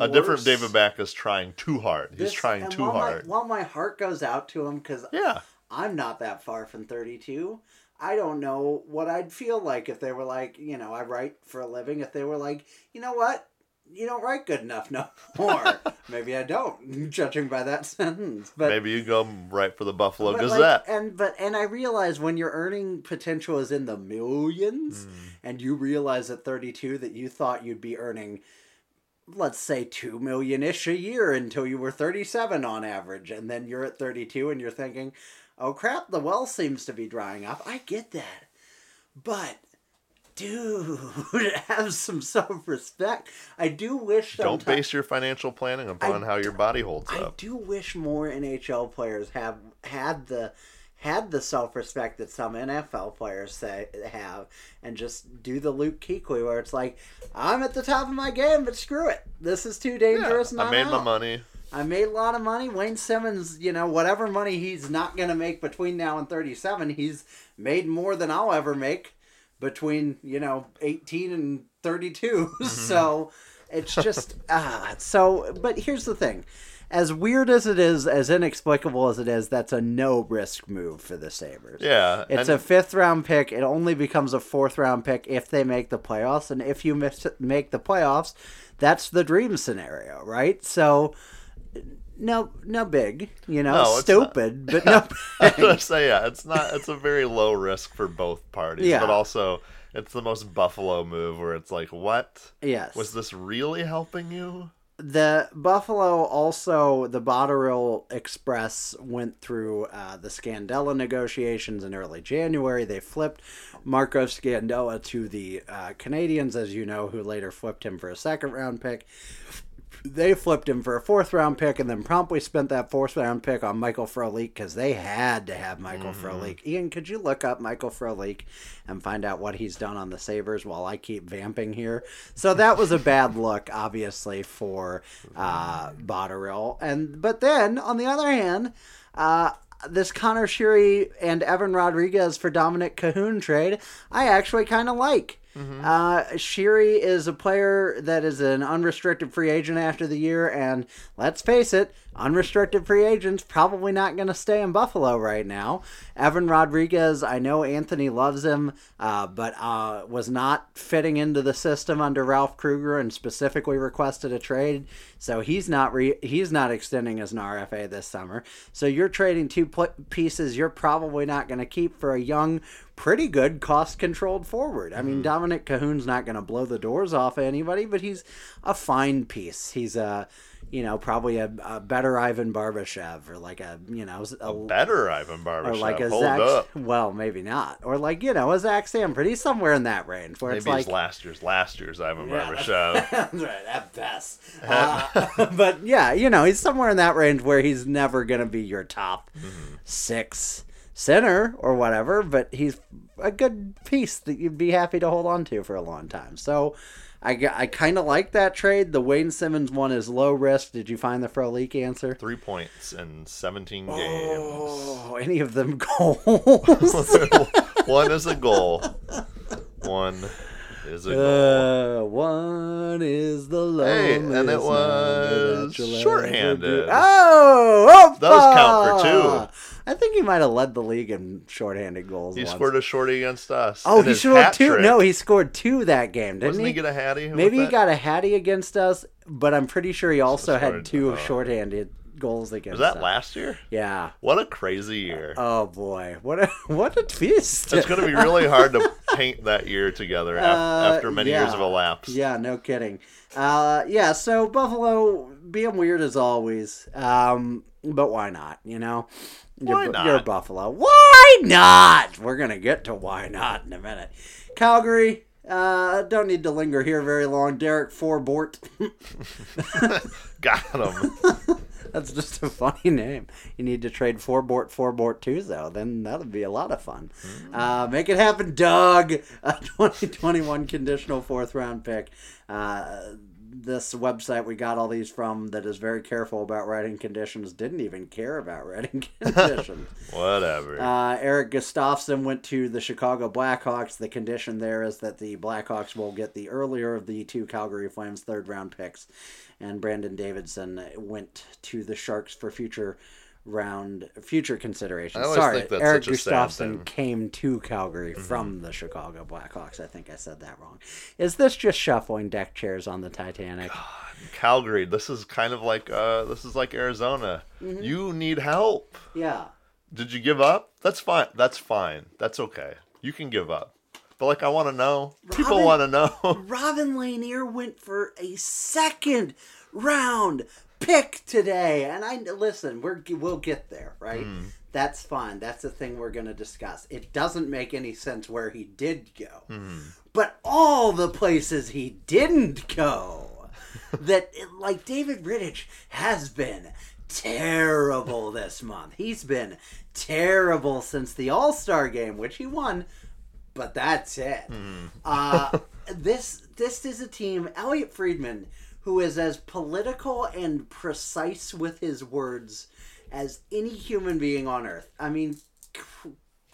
a different David Backes trying too hard. He's this- trying too hard. My, while my heart goes out to him because Yeah. I'm not that far from 32. I don't know what I'd feel like if they were like, you know, I write for a living. If they were like, you know what? You don't write good enough no more. Maybe I don't, judging by that sentence. But Maybe you go right for the Buffalo but, like, Gazette. and but and I realize when your earning potential is in the millions, Hmm. and you realize at 32 that you thought you'd be earning, let's say two million ish a year until you were 37 on average, and then you're at 32 and you're thinking, oh crap, the well seems to be drying up. I get that, but. Dude, have some self respect. I do wish. Don't base your financial planning upon how your body holds I up. I do wish more NHL players have had the had the self respect that some NFL players say have, and just do the Luke Kuechly where it's like, I'm at the top of my game, but screw it, this is too Yeah, dangerous. and I made my money. I made a lot of money. Wayne Simmonds, you know, whatever money he's not going to make between now and 37, he's made more than I'll ever make between, you know, 18 and 32. so it's just, ah. So, but here's the thing. As weird as it is, as inexplicable as it is, that's a no risk move for the Sabres. Yeah. It's a fifth round pick. It only becomes a fourth round pick if they make the playoffs. And if you miss, make the playoffs, that's the dream scenario, right? So, no, no big, you know, No, stupid, but no I was say yeah, it's not. It's a very low risk for both parties, Yeah. but also It's the most Buffalo move where it's like, what? Yes. Was this really helping you? the Buffalo also the Botterill Express went through uh, the Scandella negotiations in early January. They flipped Marco Scandella to the uh, Canadiens, as you know, who later flipped him for a second round pick. They flipped him for a fourth round pick and then promptly spent that fourth round pick on Michael Frolik because they had to have Michael mm Frolik. Ian, could you look up Michael Frolik and find out what he's done on the Sabres while I keep vamping here? So that was a bad look, obviously, for uh, Botterill. And but then on the other hand, uh, this Conor Sheary and Evan Rodrigues for Dominik Kahun trade, I actually kind of like. Mm-hmm. Uh, Sheary is a player that is an unrestricted free agent after the year, and let's face it, unrestricted free agents probably not going to stay in Buffalo right now. Evan Rodrigues, I know Anthony loves him, uh, but uh, was not fitting into the system under Ralph Krueger and specifically requested a trade. So he's not re- he's not extending as an RFA this summer. So you're trading two pl- pieces you're probably not going to keep for a young, pretty good cost controlled forward. I mean, mm-hmm. Dominik Kahun's not going to blow the doors off of anybody, but he's a fine piece. He's a you know, probably a, a, better Ivan Barbashev or like a, you know, a, a better Ivan Barbashev. Or like a Hold Zach, up. well, maybe not. Or like, you know, a Zach. He's somewhere in that range where maybe it's like last year's last year's Ivan yeah, Barbashev. That's right, at best. uh, but yeah, you know, he's somewhere in that range where he's never going to be your top mm-hmm. six center or whatever, but he's a good piece that you'd be happy to hold on to for a long time. So, I, I kind of like that trade. The Wayne Simmonds one is low risk. Did you find the Frolik answer? Three points in 17 games. Oh, any of them goals? one is a goal. One is a goal. Uh, one is the lowest. Hey, and it was shorthanded. Oh, those count for two. I think he might have led the league in shorthanded goals. He once. scored a shorty against us. Oh, he scored two. Trick. No, he scored two that game, didn't Wasn't he? he get a hattie? Maybe he got a hattie against us, but I'm pretty sure he also had two uh, shorthanded goals against. Us. Was that us. last year? Yeah. What a crazy year! Oh boy, what a what a twist! It's going to be really hard to paint that year together uh, after many yeah. years of elapse. Yeah, no kidding. Uh, yeah, so Buffalo being weird as always, um, but why not? You know, why you're, not? You're Buffalo. Why not? We're gonna get to why not in a minute. Calgary. Uh, don't need to linger here very long. Derek Forbort. Got him. That's just a funny name. You need to trade Forbort Forbort too, though. Then that'll be a lot of fun. Mm. Uh, make it happen, Doug. A 2021 conditional fourth round pick. Uh, this website we got all these from that is very careful about writing conditions didn't even care about writing conditions. Whatever. Uh, Erik Gustafsson went to the Chicago Blackhawks. The condition there is that the Blackhawks will get the earlier of the two Calgary Flames third round picks, and Brandon Davidson went to the Sharks for future round future considerations. Sorry, Erik Gustafsson came to Calgary mm-hmm. from the Chicago Blackhawks. I think I said that wrong. Is this just shuffling deck chairs on the Titanic? God, Calgary, this is kind of like uh, this is like Arizona. Mm-hmm. You need help. Yeah. Did you give up? That's fine. That's fine. That's okay. You can give up. But like, I want to know. Robin, People want to know. Robin Lehner went for a second round pick today. And I listen, we're we'll get there, right? Mm. That's fine. That's the thing we're going to discuss. It doesn't make any sense where he did go. Mm. But all the places he didn't go that like David Rittich has been terrible this month. He's been terrible since the All-Star game, which he won, but that's it. Mm. uh, this this is a team. Elliotte Friedman who is as political and precise with his words as any human being on earth. I mean,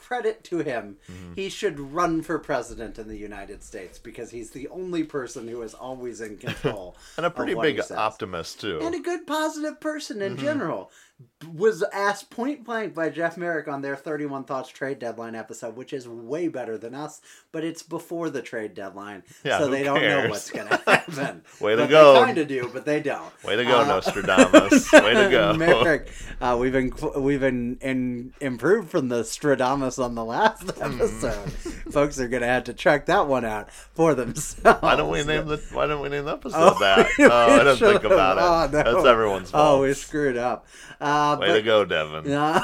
credit to him. Mm-hmm. He should run for president in the United States because he's the only person who is always in control. and a pretty big optimist, too. And a good positive person in mm-hmm. general. Was asked point blank by Jeff Marek on their 31 Thoughts trade deadline episode, which is way better than us, but it's before the trade deadline, Yeah, so they don't know what's going to happen. Way to But go. They kind of do, but they don't. Way to go, Uh, Nostradamus. Way to go. Marek, uh, we've been we've been in, improved from the Stradamus on the last Hmm. episode. Folks are gonna have to check that one out for themselves. Why don't we name the Why don't we name the episode Oh, that? Oh, I didn't think about it. Oh, no. That's everyone's fault. Oh, we screwed up. Uh, Way but, to go, Devin. Uh,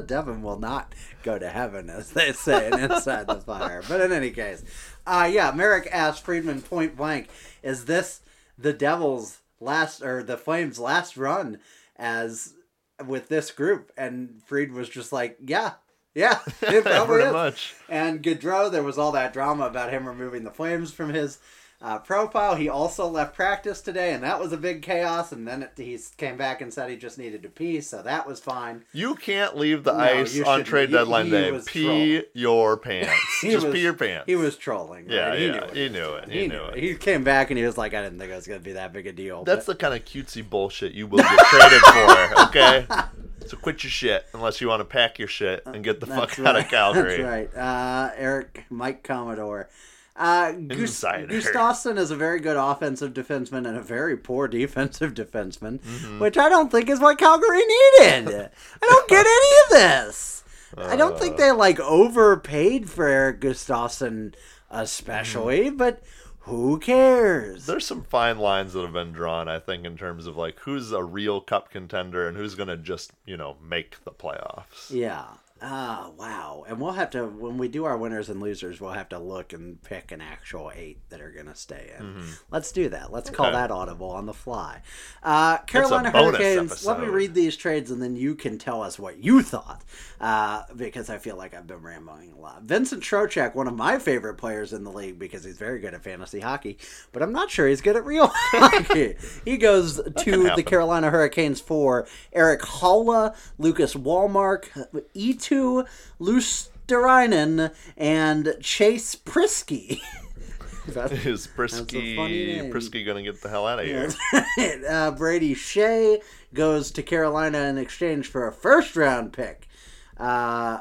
Devin will not go to heaven, as they say in Inside the Fire. But in any case, uh, yeah, Marek asked Friedman point blank, "Is this the Devils' last or the Flames' last run as with this group?" And Fried was just like, "Yeah." Yeah, it probably Pretty is. much. And Gaudreau, there was all that drama about him removing the flames from his uh, profile. He also left practice today, and that was a big chaos. And then it, he came back and said he just needed to pee, so that was fine. You can't leave the No, ice you on shouldn't. trade He- deadline he day. was Pee your pants. He Just was- pee your pants. He was trolling. Yeah, right? He yeah, knew what he knew it, he knew it. He came back and he was like, "I didn't think it was going to be that big a deal." That's the kind of cutesy bullshit you will get traded for, okay? So quit your shit unless you want to pack your shit and get the fuck That's out of. Calgary. That's right. Uh, Eric Mike Commodore. Uh, Insider. Gustafsson is a very good offensive defenseman and a very poor defensive defenseman, Mm-hmm. which I don't think is what Calgary needed. I don't get any of this. I don't Uh. think they like overpaid for Erik Gustafsson, especially, Mm-hmm. but who cares? There's some fine lines that have been drawn, I think, in terms of like who's a real cup contender and who's gonna just, you know, make the playoffs. Yeah. Ah, wow. And we'll have to when we do our winners and losers, we'll have to look and pick an actual eight that are going to stay in. Let's do that. Let's call Mm-hmm. That audible on the fly. Uh, Carolina Hurricanes. Let me read these trades, and then you can tell us what you thought, uh, because I feel like I've been rambling a lot. Vincent Trocheck, one of my favorite players in the league, because he's very good at fantasy hockey, but I'm not sure he's good at real hockey. He goes to the. Carolina Hurricanes for Erik Haula, Lucas Wallmark, Eetu Luostarinen, and Chase Priskie. Is Priskie. Priskie gonna get the hell out of here? uh, Brady Skjei goes to Carolina in exchange for a first round pick. Uh,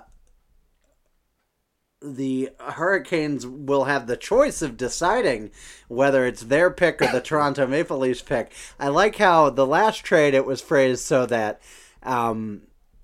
the Hurricanes will have the choice of deciding whether it's their pick or the Toronto Maple Leafs pick. I like how the last trade it was phrased so that um,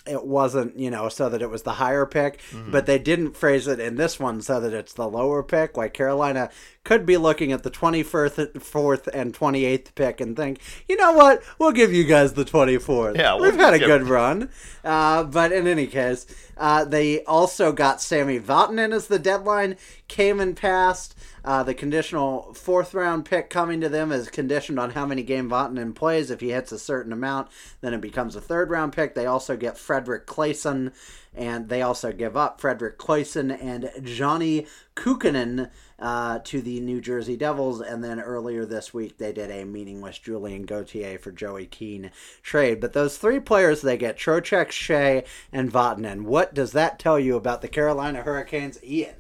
it wasn't, you know, so that it was the higher pick, mm-hmm. but they didn't phrase it in this one so that it's the lower pick. Like Carolina could be looking at the 21st, 4th, and 28th pick and think, you know what, we'll give you guys the 24th. Yeah, we'll we've had a good run. Uh, but in any case, uh, they also got Sami Vatanen as the deadline came and passed. Uh, the conditional fourth round pick coming to them is conditioned on how many game Vatanen plays. If he hits a certain amount, then it becomes a third round pick. They also get Fredrik Claesson, and they also give up Fredrik Claesson and Johnny Kuokkanen uh, to the New Jersey Devils. And then earlier this week, they did a meaningless Julien Gauthier for Joey Keane trade. But those three players, they get Trocheck, Skjei, and Vatanen. What does that tell you about the Carolina Hurricanes, Ian?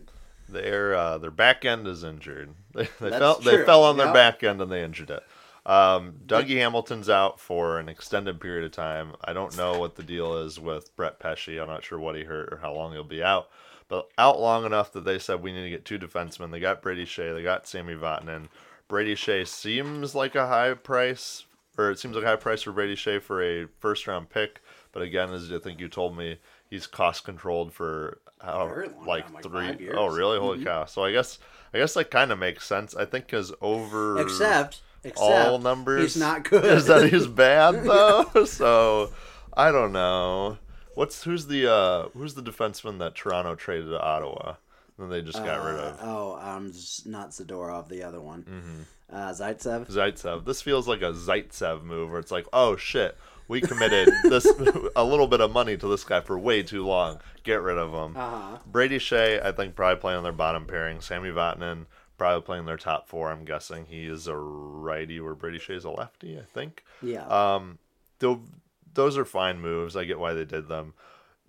Their uh, their back end is injured. They, they fell true. they fell on their back end and they injured it. Um, Dougie Hamilton's out for an extended period of time. I don't know what the deal is with Brett Pesce. I'm not sure what he hurt or how long he'll be out. But out long enough that they said we need to get two defensemen. They got Brady Skjei. They got Sami Vatanen. Brady Skjei seems like a high price, or it seems like a high price for Brady Skjei for a first round pick. But again, as I think you told me, he's cost controlled for how like time, like three oh really? Holy cow! So I guess I guess that kind of makes sense. I think because over Except, except all numbers, he's not good. Is that he's bad though? so I don't know. What's who's the uh who's the defenseman that Toronto traded to Ottawa? And they just got rid of Oh, um, not Zadorov, the other one. Mm-hmm. Uh, Zaitsev. Zaitsev. This feels like a Zaitsev move where it's like, oh shit, we committed this a little bit of money to this guy for way too long. Get rid of him. Uh-huh. Brady Skjei, I think, probably playing on their bottom pairing. Sami Vatanen, probably playing their top four. I'm guessing he is a righty, where Brady Skjei is a lefty. I think. Yeah. Um, those are fine moves. I get why they did them.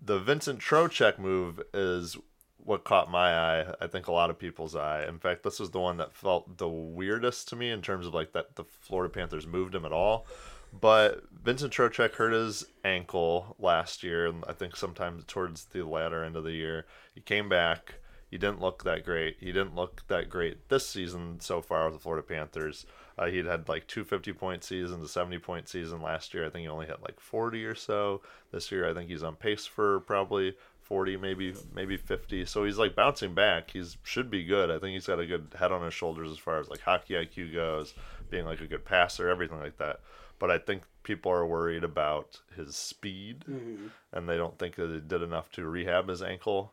The Vincent Trocheck move is what caught my eye. I think a lot of people's eye. In fact, this was the one that felt the weirdest to me in terms of like that the Florida Panthers moved him at all. But Vincent Trocheck hurt his ankle last year, and I think sometime towards the latter end of the year. He came back. He didn't look that great. He didn't look that great this season so far with the Florida Panthers. Uh, he'd had like two 50 point seasons, a 70 point season last year. I think he only hit like 40 or so. This year, I think he's on pace for probably 40, maybe maybe 50. So he's like bouncing back. He's should be good. I think he's got a good head on his shoulders as far as like hockey IQ goes, being like a good passer, everything like that. But I think people are worried about his speed, Mm-hmm. and they don't think that he did enough to rehab his ankle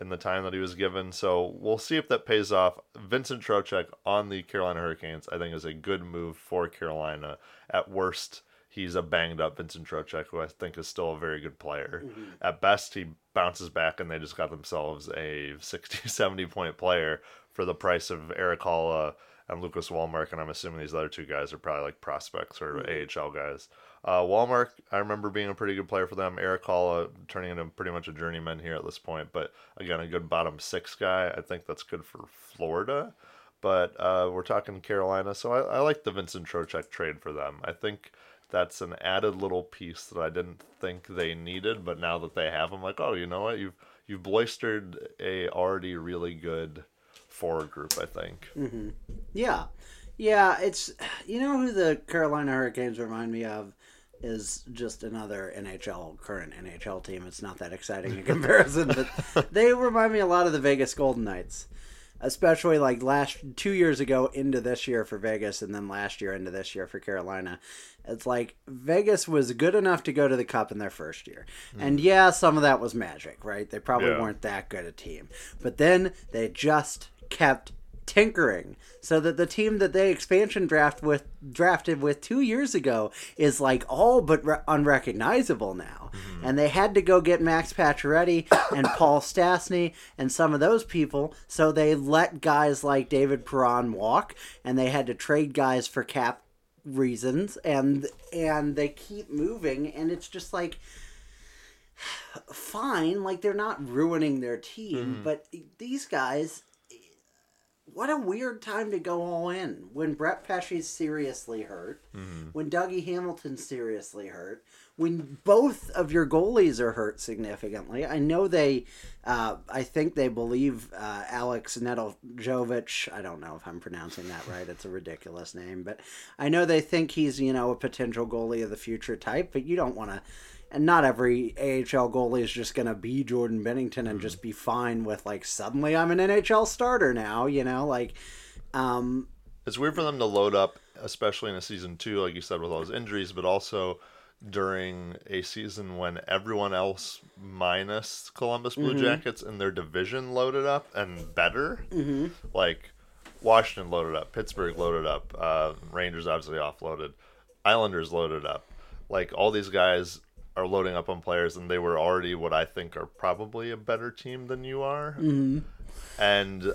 in the time that he was given. So we'll see if that pays off. Vincent Trocheck on the Carolina Hurricanes, I think, is a good move for Carolina. At worst, he's a banged up Vincent Trocheck, who I think is still a very good player. Mm-hmm. At best, he bounces back and they just got themselves a 60, 70 point player for the price of Erik Haula and Lucas Wallmark. And I'm assuming these other two guys are probably like prospects or mm-hmm. AHL guys. Uh, Wallmark, I remember being a pretty good player for them. Erik Haula turning into pretty much a journeyman here at this point, but again, a good bottom six guy. I think that's good for Florida, but uh, we're talking Carolina, so I, I like the Vincent Trocheck trade for them. I think that's an added little piece that I didn't think they needed, but now that they have, I'm like, oh, you know what? You've you've blistered a already really good forward group. I think. Yeah. Yeah, it's you know who the Carolina Hurricanes remind me of is just another NHL current NHL team. It's not that exciting in comparison, but they remind me a lot of the Vegas Golden Knights. Especially like last two years ago into this year for Vegas and then last year into this year for Carolina. It's like Vegas was good enough to go to the cup in their first year. Hmm. And yeah, some of that was magic, right? They probably Yeah. weren't that good a team. But then they just kept tinkering so that the team that they expansion draft with drafted with two years ago is like all but re- unrecognizable now. Mm-hmm. And they had to go get max pacioretty and paul stastny and some of those people so they let guys like david perron walk and they had to trade guys for cap reasons and and they keep moving and it's just like fine like they're not ruining their team mm-hmm. but these guys what a weird time to go all in when Brett Pesce's seriously hurt, when Dougie Hamilton's seriously hurt, when both of your goalies are hurt significantly. I know they, uh, I think they believe uh, Alex Nedeljkovic. I don't know if I'm pronouncing that right. It's a ridiculous name, but I know they think he's you know a potential goalie of the future type. But you don't want to. And not every AHL goalie is just going to be Jordan Binnington and just be fine with like suddenly I'm an NHL starter now, you know, like um It's weird for them to load up, especially in a season two, like you said, with all those injuries, but also during a season when everyone else minus Columbus Blue Jackets in their division loaded up and better. Mm-hmm. Like Washington loaded up, Pittsburgh loaded up, uh, Rangers obviously offloaded, Islanders loaded up. Like all these guys are loading up on players, and they were already what I think are probably a better team than you are. Mm-hmm. And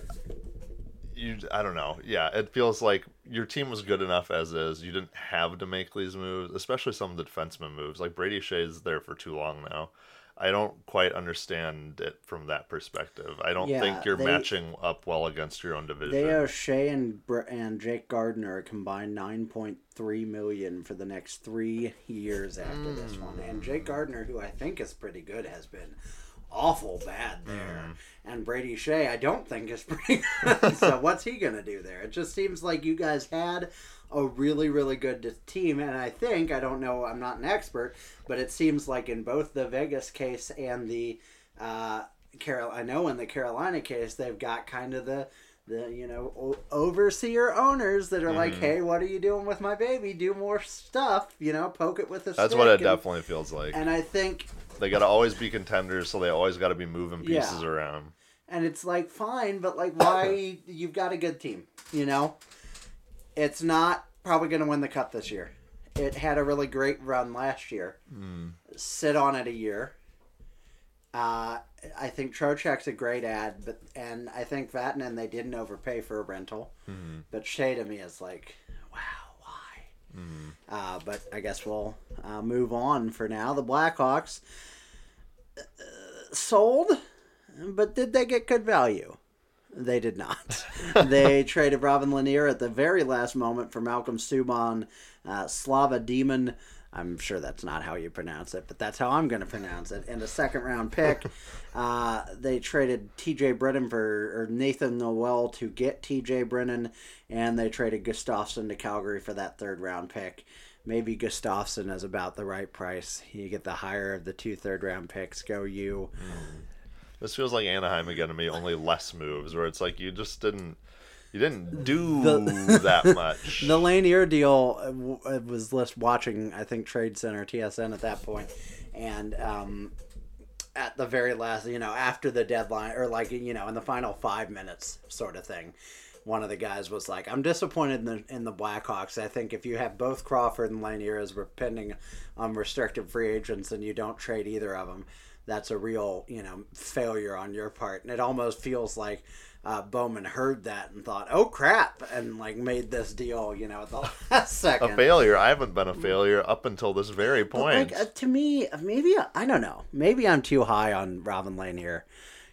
you I don't know. Yeah, it feels like your team was good enough as is. You didn't have to make these moves, especially some of the defenseman moves. Like Brady Skjei's there for too long now. I don't quite understand it from that perspective. I don't Yeah, think you're they- matching up well against your own division. they Skjei and Br- and Jake Gardiner combined 9.3 million for the next 3 years after this one. And Jake Gardiner who I think is pretty good has been awful bad there. Mm-hmm. And Brady Skjei I don't think is pretty good. so what's he going to do there? It just seems like you guys had a really really good team and I think I don't know I'm not an expert but it seems like in both the Vegas case and the uh Carol I know in the Carolina case they've got kind of the the you know o- overseer owners that are Mm-hmm. like hey what are you doing with my baby do more stuff you know poke it with a stick. That's what it and, definitely feels like. and I think They got to always be contenders, so they always got to be moving Yeah. pieces around. and it's like fine but like why you've got a good team you know it's not probably going to win the cup this year. It had a really great run last year. Sit on it a year. Uh, I think Trocheck's a great ad, but and I think Vatanen they didn't overpay for a rental, but Skjei to me is like, wow, why? Uh, but I guess we'll uh, move on for now. The Blackhawks uh, sold but did they get good value? They did not. they traded Robin Lehner at the very last moment for Malcolm Subban, uh, Slava Demin. I'm sure that's not how you pronounce it, but that's how I'm going to pronounce it. And a second round pick. uh, they traded T.J. Brennan for or Nathan Noel to get T.J. Brennan, and they traded Gustafsson to Calgary for that third round pick. Maybe Gustafsson is about the right price. You get the higher of the two third round picks. Go you. This feels like Anaheim again to me, only less moves, where it's like you just didn't. You didn't do the, that much. The Lehner deal uh, was just watching, I think, Trade Center, TSN at that point, and um, at the very last, you know, after the deadline, or like, you know, in the final five minutes sort of thing, one of the guys was like, "I'm disappointed in the in the Blackhawks. I think if you have both Crawford and Lehner as pending on restricted free agents and you don't trade either of them, that's a real you know failure on your part." And it almost feels like uh, Bowman heard that and thought, "Oh crap!" and like made this deal, you know, at the last second. A failure. I haven't been a failure up until this very point. Like, uh, to me, maybe I don't know. Maybe I'm too high on Robin Lehner,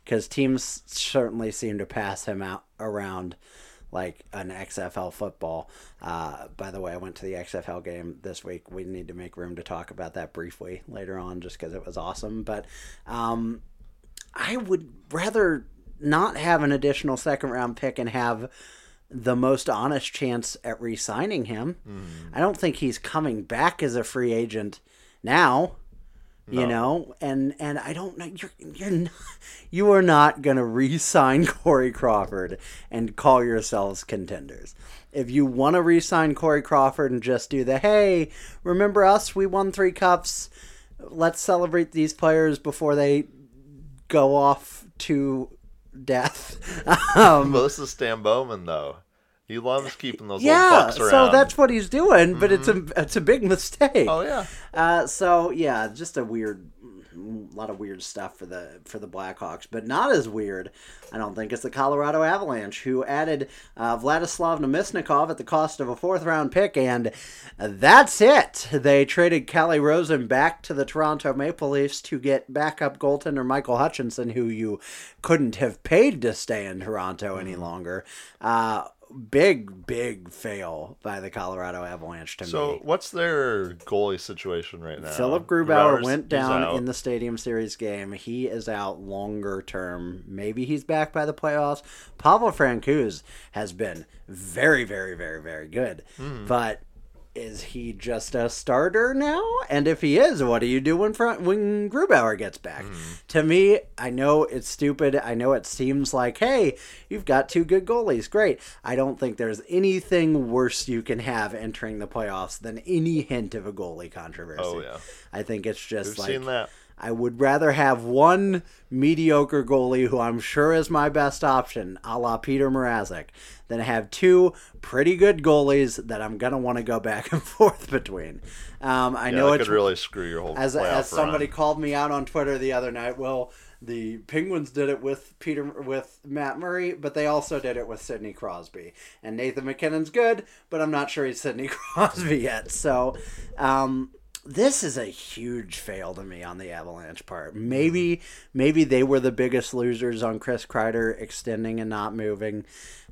because teams certainly seem to pass him out around like an XFL football. Uh, by the way, I went to the XFL game this week. We need to make room to talk about that briefly later on, just because it was awesome. But um, I would rather not have an additional second round pick and have the most honest chance at re signing him. Mm. I don't think he's coming back as a free agent now. No. You know, and and I don't know you're you're not, you are not gonna re-sign Corey Crawford and call yourselves contenders. If you want to re-sign Corey Crawford and just do the hey, remember us? We won three cups. Let's celebrate these players before they go off to death. um, is Stan Bowman, though. He loves keeping those yeah, little fucks around. so that's what he's doing, but mm-hmm. it's a it's a big mistake. Oh yeah. Uh, so yeah, just a weird, a lot of weird stuff for the for the Blackhawks, but not as weird. I don't think it's the Colorado Avalanche who added uh, Vladislav Namestnikov at the cost of a fourth round pick, and that's it. They traded Calle Rosen back to the Toronto Maple Leafs to get backup goaltender Michael Hutchinson, who you couldn't have paid to stay in Toronto any mm-hmm. longer. Uh, big, big fail by the Colorado Avalanche to so me. So, what's their goalie situation right now? Philip Grubauer went down in the Stadium Series game. He is out longer term. Maybe he's back by the playoffs. Pavel Francouz has been very, very, very, very good, mm. but is he just a starter now? And if he is, what do you do when front when Grubauer gets back? Mm. To me, I know it's stupid. I know it seems like, hey, you've got two good goalies, great. I don't think there's anything worse you can have entering the playoffs than any hint of a goalie controversy. Oh yeah, I think it's just We've like seen that. I would rather have one mediocre goalie who I'm sure is my best option, a la Peter Mrazek, than have two pretty good goalies that I'm gonna want to go back and forth between. Um, I yeah, know it could really screw your whole. As as somebody run. called me out on Twitter the other night, well, the Penguins did it with Peter with Matt Murray, but they also did it with Sidney Crosby. And Nathan MacKinnon's good, but I'm not sure he's Sidney Crosby yet. So. Um, this is a huge fail to me on the Avalanche part. Maybe maybe they were the biggest losers on Chris Kreider extending and not moving.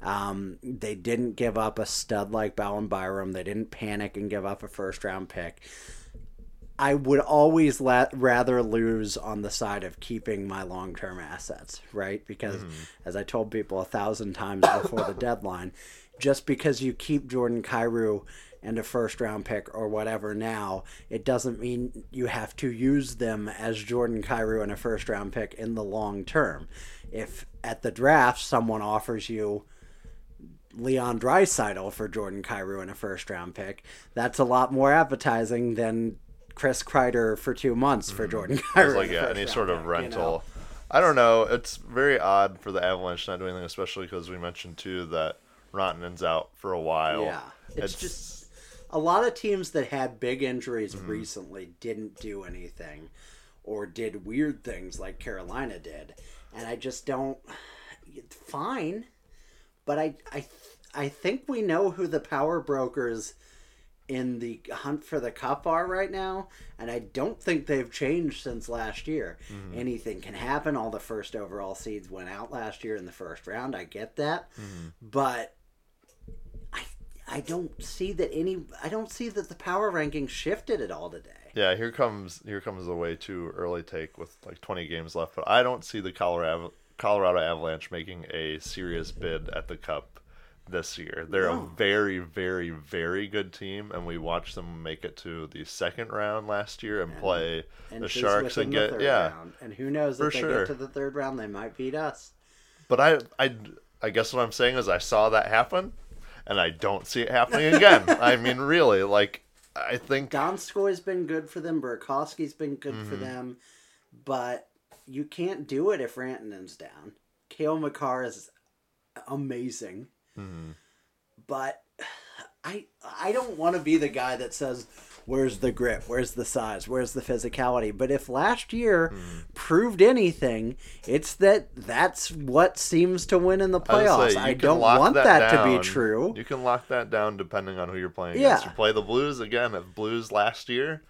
Um, they didn't give up a stud like Bowen Byram. They didn't panic and give up a first round pick. I would always la- rather lose on the side of keeping my long term assets, right? Because mm-hmm. as I told people a thousand times before the deadline, just because you keep Jordan Kyrou and a first round pick or whatever now, it doesn't mean you have to use them as Jordan Kyrou and a first round pick in the long term. If at the draft someone offers you Leon Draisaitl for Jordan Kyrou and a first round pick, that's a lot more appetizing than Chris Kreider for two months for mm-hmm. Jordan Kyrou. like yeah, any sort of pick, rental. You know? I don't know. It's very odd for the Avalanche not doing anything, especially because we mentioned too that Rantanen's out for a while. Yeah, it's, it's just a lot of teams that had big injuries mm-hmm. recently didn't do anything or did weird things like Carolina did. And I just don't fine, but I I I think we know who the power brokers in the hunt for the cup are right now, and I don't think they've changed since last year. Mm-hmm. Anything can happen. All the first overall seeds went out last year in the first round. I get that, Mm-hmm. but I don't see that any. I don't see that the power rankings shifted at all today. Yeah, here comes here comes the way too early take with like 20 games left, but I don't see the Colorado Colorado Avalanche making a serious bid at the Cup this year. They're No. a very very very good team and we watched them make it to the second round last year and, play the Sharks and the get third yeah. round. And who knows if they sure. get to the third round, they might beat us. But I I I guess what I'm saying is I saw that happen and I don't see it happening again. I mean really like I think Donskoy's been good for them. Burakovsky's been good for Mm-hmm. them, but you can't do it if Rantanen's down. Cale Makar is amazing, Mm-hmm. but I I don't want to be the guy that says, "Where's the grip? Where's the size? Where's the physicality?" But if last year Mm-hmm. proved anything, it's that that's what seems to win in the I playoffs. say I don't want that, to down. be true. You can lock that down depending on who you're playing Yeah. against. You play the Blues again. If Blues last year,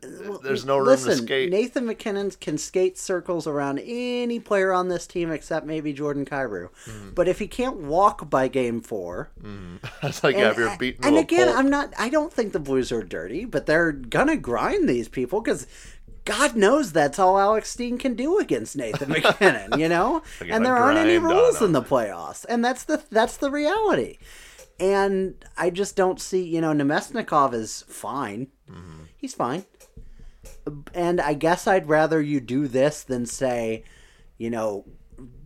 there's no room listen, to skate. Nathan MacKinnon can skate circles around any player on this team except maybe Jordan Kyrou. Mm-hmm. But if he can't walk by game four, it's like and, you're and again, pulp. I'm not. I don't think the Blues are dirty, but they're gonna grind these people because. God knows that's all Alex Steen can do against Nathan MacKinnon, you know, and there aren't any rules in the playoffs, and that's the that's the reality. And I just don't see, you know, Namestnikov is fine. Mm-hmm. He's fine. And I guess I'd rather you do this than say, you know,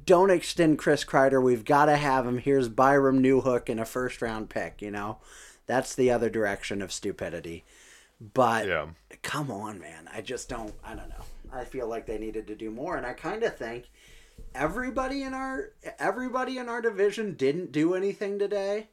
don't extend Chris Kreider. We've got to have him. Here's Byram Newhook and a first round pick, you know? That's the other direction of stupidity. But Yeah. come on, man. I just don't, I don't know. I feel like they needed to do more. And I kind of think everybody in our everybody in our division didn't do anything today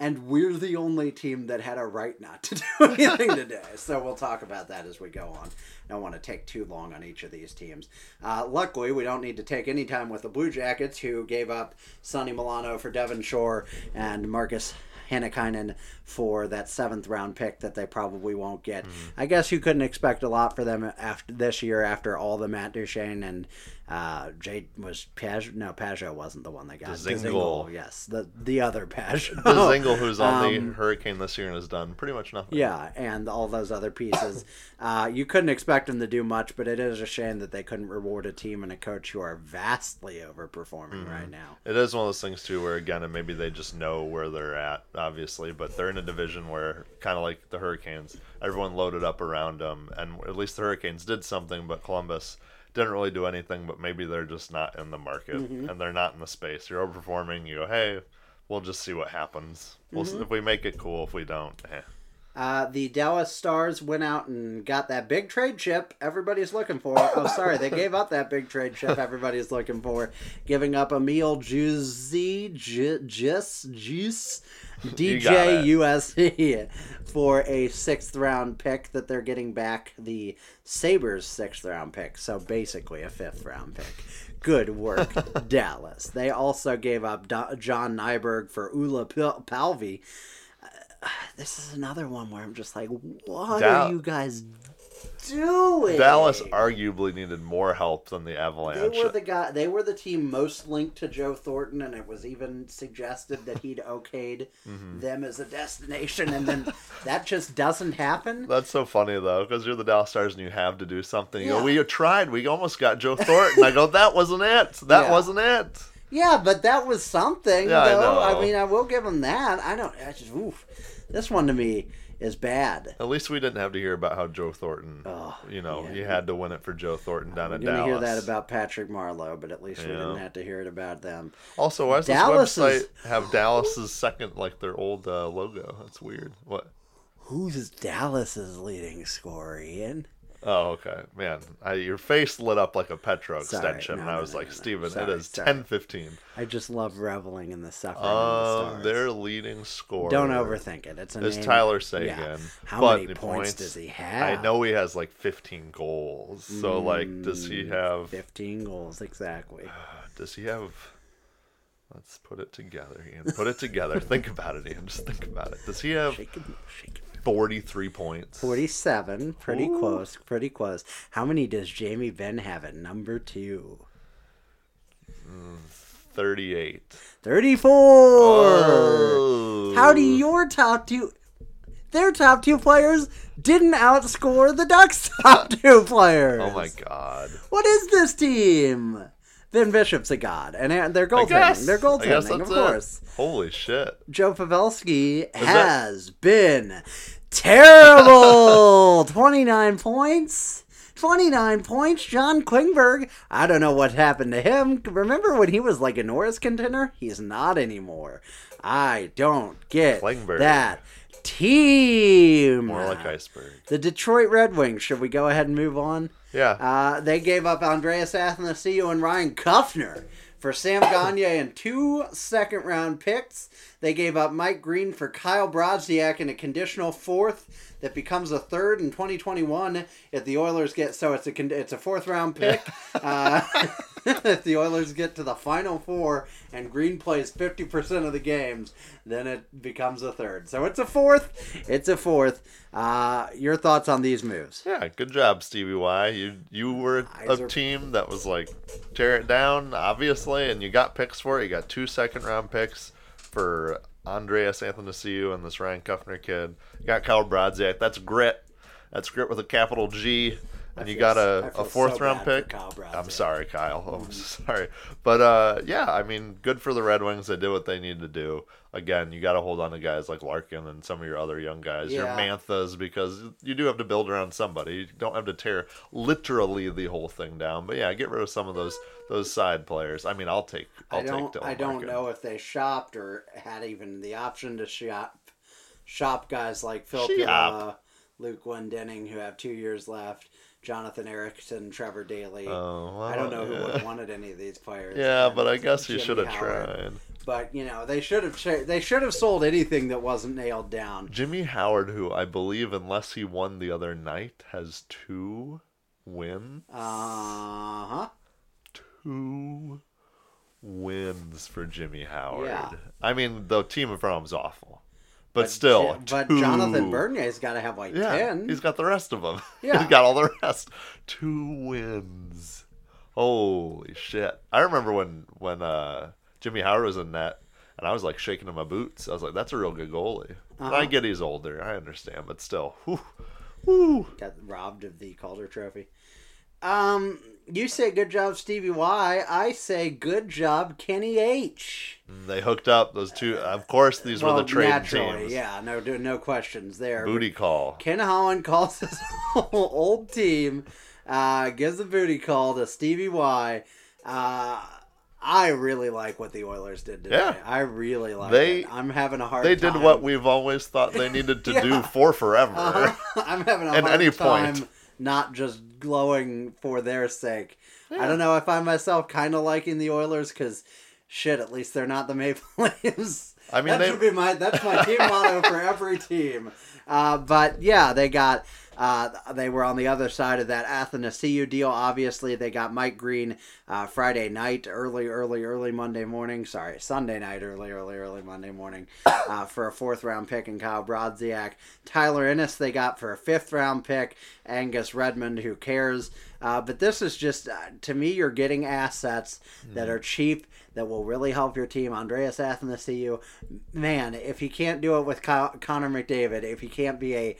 and we're the only team that had a right not to do anything today. So we'll talk about that as we go on. I don't want to take too long on each of these teams. Uh, luckily, we don't need to take any time with the Blue Jackets, who gave up Sonny Milano for Devin Shore and Markus Hannikainen for that seventh round pick that they probably won't get. I guess you couldn't expect a lot for them after this year after all the Matt Duchene and uh, Jay was Paj no Pajot wasn't the one they got. Dzingel. yes, the the other Pajot. The Dzingel, who's on Um, the Hurricane this year and has done pretty much nothing. Yeah, and all those other pieces. uh, you couldn't expect them to do much, but it is a shame that they couldn't reward a team and a coach who are vastly overperforming Mm-hmm. right now. It is one of those things too, where again, and maybe they just know where they're at, obviously, but they're in a division where, kind of like the Hurricanes, everyone loaded up around them, and at least the Hurricanes did something, but Columbus didn't really do anything. But maybe they're just not in the market, Mm-hmm. and they're not in the space. You're overperforming. You go, hey, we'll just see what happens. We'll Mm-hmm. s if we make it cool. If we don't, eh. Uh, the Dallas Stars went out and got that big trade chip everybody's looking for. Oh, sorry, they gave up that big trade chip everybody's looking for, giving up Emil Juicy, Juice, got DJ. USC for a sixth round pick that they're getting back the Sabres sixth round pick. So basically a fifth round pick. Good work, Dallas. They also gave up Do- John Nyberg for Ula Pil- Palvi uh, this is another one where I'm just like, what Dal- are you guys doing? Dallas arguably needed more help than the Avalanche. They were the guy. They were the team most linked to Joe Thornton, and it was even suggested that he'd okayed Mm-hmm. them as a destination, and then that just doesn't happen. That's so funny though, because you're the Dallas Stars and you have to do something. You Yeah. go, we tried. We almost got Joe Thornton. I go, that wasn't it. That Yeah. wasn't it. Yeah, but that was something, Yeah, I though. I, know. mean, I will give them that. I don't. I just, oof. This one to me is bad. At least we didn't have to hear about how Joe Thornton. Oh, you know, yeah. he had to win it for Joe Thornton down gonna Dallas. hear that about Patrick Marleau, but at least we didn't have to hear it about them. Also, why does Dallas this website is- have Dallas's second, like their old uh, logo? That's weird. What? Who's Dallas's leading scorer, Ian? Oh, okay, man. I, your face lit up like a Petro extension, no, and I was no, like, no. Steven, Sorry, it is ten fifteen. I just love reveling in the suffering Um, of the stars. their leading scorer. Don't overthink it. It's a Is name. Tyler Seguin. Yeah. How but many the points, does he have? I know he has like 15 goals. So, like, does he Mm, have. 15 goals exactly. Does he have. Let's put it together, Ian. Put it together. think about it, Ian. Just think about it. Does he have. Shake it, shake it. 43 points. 47. Pretty Ooh. close. Pretty close. How many does Jamie Benn have at number two? Mm, 38. 34. Oh. How do oh. your top two, their top two players didn't outscore the Ducks' top two players? Oh my god. What is this team? Ben Bishop's a god, and they're goaltending. They're goaltending, of it. course. Holy shit. Joe Pavelski has been terrible. 29 points. 29 points. John Klingberg. I don't know what happened to him. Remember when he was like a Norris contender? He's not anymore. I don't get Klingberg. that team. More like iceberg. The Detroit Red Wings. Should we go ahead and move on? Yeah. Uh, they gave up Andreas Athanasiou and Ryan Kuffner for Sam Gagne and two second round picks. They gave up Mike Green for Kyle Brodziak in a conditional fourth that becomes a third in 2021 if the Oilers get so it's a it's a fourth round pick. uh, if the Oilers get to the final four and Green plays 50% of the games, then it becomes a third. So it's a fourth. It's a fourth. Uh, your thoughts on these moves? Yeah, good job, Stevie Y. You you were Eyes a are- team that was like tear it down, obviously, and you got picks for it. You got two second round picks for Andreas Athanasiou and this Ryan Kuffner kid. You got Kyle Brodziak. That's grit. That's grit with a capital G. And you got a, a fourth so round pick. I'm sorry, Kyle. I'm sorry. But uh, yeah, I mean, good for the Red Wings. They did what they needed to do. Again, you got to hold on to guys like Larkin and some of your other young guys, your Yeah. Manthas, because you do have to build around somebody. You don't have to tear literally the whole thing down. But yeah, get rid of some of those those side players. I mean, I'll take I'll I don't. take Dylan I don't Larkin. know if they shopped or had even the option to shop shop guys like Phil. Pula, Luke Glendening, who have two years left, Jonathan Ericsson, Trevor Daley. Oh, well, I don't know who would have wanted any of these players. Yeah, but I guess you should have tried. But you know, they should have. Cha- they should have sold anything that wasn't nailed down. Jimmy Howard, who I believe, unless he won the other night, has two wins. Uh huh. Two wins for Jimmy Howard. Yeah. I mean, the team in front of him's awful, but, still, but two. Jonathan Bernier's got to have like Yeah, ten. he's got the rest of them. Yeah. he's got all the rest. Two wins. Holy shit! I remember when when uh, Jimmy Howard was in net, and I was like shaking in my boots. I was like, "That's a real good goalie." I Uh-huh. get he's older. I understand, but still, whew, whew. got robbed of the Calder Trophy. Um, you say good job, Stevie Y. I say good job, Kenny H. They hooked up those two. Of course, these were the trade naturally, teams. yeah, no, no questions there. Booty call. Ken Holland calls his old team, uh, gives a booty call to Stevie Y. Uh, I really like what the Oilers did today. Yeah. I really like They- it. I'm having a hard They time. did what we've always thought they needed to do for forever. Uh-huh. I'm having a At hard any time point. not just glowing for their sake. I don't know. I find myself kind of liking the Oilers because, shit, at least they're not the Maple Leafs. I mean, that they- should be my that's my team motto for every team. Uh, but yeah, they got uh, they were on the other side of that Athanasiu deal. Obviously, they got Mike Green uh, Friday night, early, early, early Monday morning. Sorry, Sunday night, early, early, early Monday morning uh, for a fourth round pick and Kyle Brodziak. Tyler Ennis they got for a fifth round pick. Angus Redmond, who cares? Uh, but this is just uh, to me, you're getting assets that are cheap that will really help your team. Andreas Athanasiou, man, if he can't do it with Kyle, Connor McDavid, if he can't be a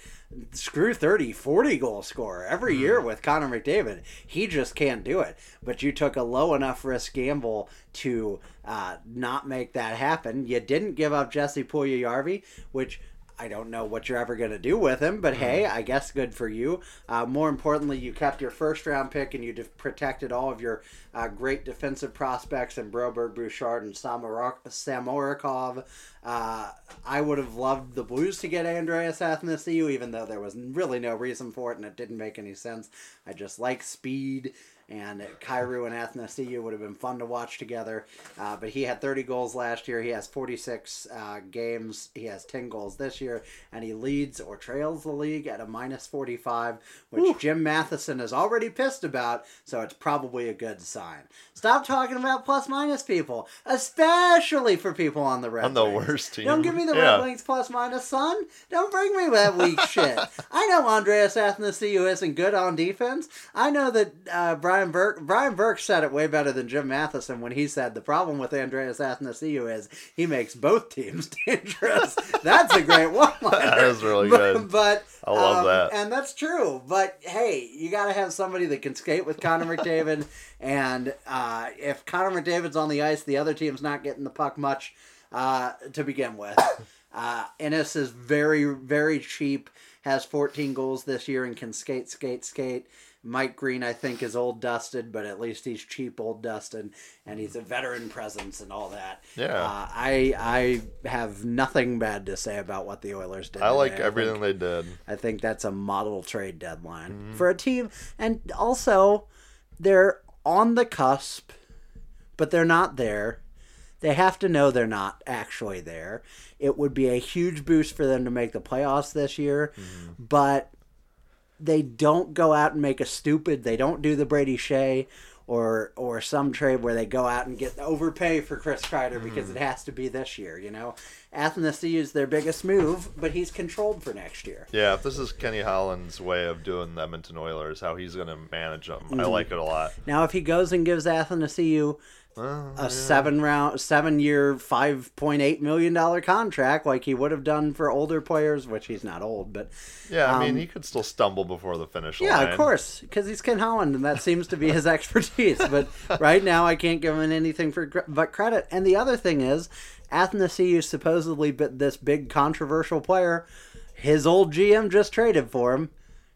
screw 30, 40 goal scorer every year with Connor McDavid, he just can't do it. But you took a low enough risk gamble to uh, not make that happen. You didn't give up Jesse Puljujärvi, which I don't know what you're ever going to do with him, but hey, I guess good for you. Uh, more importantly, you kept your first round pick and you de- protected all of your uh, great defensive prospects in Broberg, Bouchard, and Samorok- Samorukov. Uh, I would have loved the Blues to get Andreas Athanasiou, even though there was really no reason for it and it didn't make any sense. I just like speed and Kyrou and Athanasiou would have been fun to watch together. Uh, but he had 30 goals last year. He has 46 uh, games. He has 10 goals this year, and he leads or trails the league at a minus 45, which Jim Matheson is already pissed about. So it's probably a good sign. Stop talking about plus minus people, especially for people on the Red I'm the Wings. worst team. Don't give me the Yeah. Red Wings plus minus, son. Don't bring me that weak shit. I know Andreas Athanasiou isn't good on defense. I know that uh, Brian Burke Brian Burke said it way better than Jim Matheson when he said the problem with Andreas Athanasiou is he makes both teams dangerous. That's a great one. That is really but, good. But I love um, that. and that's true. But hey, you got to have somebody that can skate with Connor McDavid. And uh, if Connor McDavid's on the ice, the other team's not getting the puck much uh, to begin with. Uh, Ennis is very, very cheap. Has 14 goals this year and can skate, skate, skate. Mike Green, I think, is old dusted, but at least he's cheap, old dusted, and he's a veteran presence and all that. Yeah. Uh, I I have nothing bad to say about what the Oilers did. I like today. everything think- they did. I think that's a model trade deadline Mm-hmm. for a team, and also they're on the cusp, but they're not there. They have to know they're not actually there. It would be a huge boost for them to make the playoffs this year, Mm-hmm. but they don't go out and make a stupid. They don't do the Brady Skjei or or some trade where they go out and get overpay for Chris Kreider because it has to be this year. You know, Athanasiou is their biggest move, but he's controlled for next year. Yeah, if this is Kenny Holland's way of doing the Edmonton Oilers, how he's going to manage them, Mm-hmm. I like it a lot. Now, if he goes and gives Athanasiou Well, a seven round, seven year, five point eight million dollar contract, like he would have done for older players, which he's not old, but yeah, I mean, um, he could still stumble before the finish line. yeah, of course, because he's Ken Holland, and that seems to be his expertise. But right now, I can't give him anything for but credit. And the other thing is, Athanasiou supposedly bi- this big controversial player. His old GM just traded for him.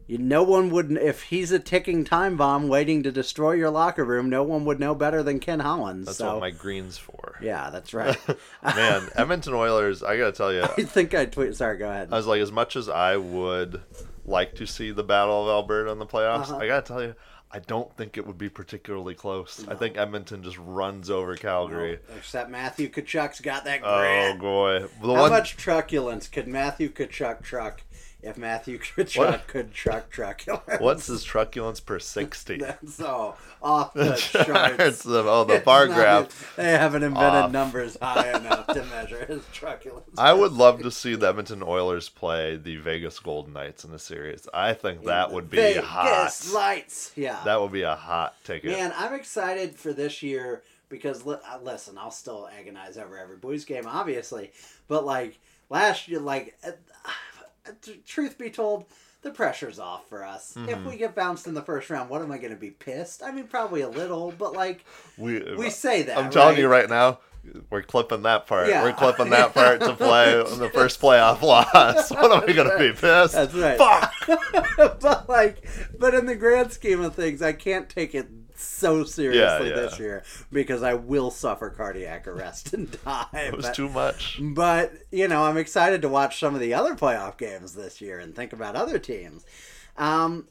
You, no one would, if he's a ticking time bomb waiting to destroy your locker room. No one would know better than Ken Holland. That's so what my Green's for. yeah, that's right. Man, Edmonton Oilers, I got to tell you, I think I tweet. Sorry, go ahead. I was like, as much as I would like to see the Battle of Alberta in the playoffs, Uh-huh. I got to tell you, I don't think it would be particularly close. I think Edmonton just runs over Calgary. Except Matthew Tkachuk's got that Oh, boy. The How one, much truculence could Matthew Tkachuk truck if Matthew Tkachuk What? could truck truculence? what's his truculence per 60? That's so off the Charts charts. of- oh, the bar graph. They haven't invented Off. numbers high enough to measure his truculence. I would love to see the Edmonton Oilers play the Vegas Golden Knights in the series. I think that would be Vegas hot. lights. Yeah. That would be a hot ticket. Man, I'm excited for this year because li- uh, listen, I'll still agonize over every Blues game, obviously, but like last year, like uh, truth be told, the pressure's off for us. Mm-hmm. If we get bounced in the first round, what am I going to be pissed? I mean, probably a little, but like we, we say that. I'm telling you right? now, we're clipping that part. Yeah. We're clipping that part to play in the first playoff loss. What am I going to be pissed? That's right. Fuck. but like, but in the grand scheme of things, I can't take it so seriously yeah. this year because I will suffer cardiac arrest and die. It was but- too much. But, you know, I'm excited to watch some of the other playoff games this year and think about other teams. Um,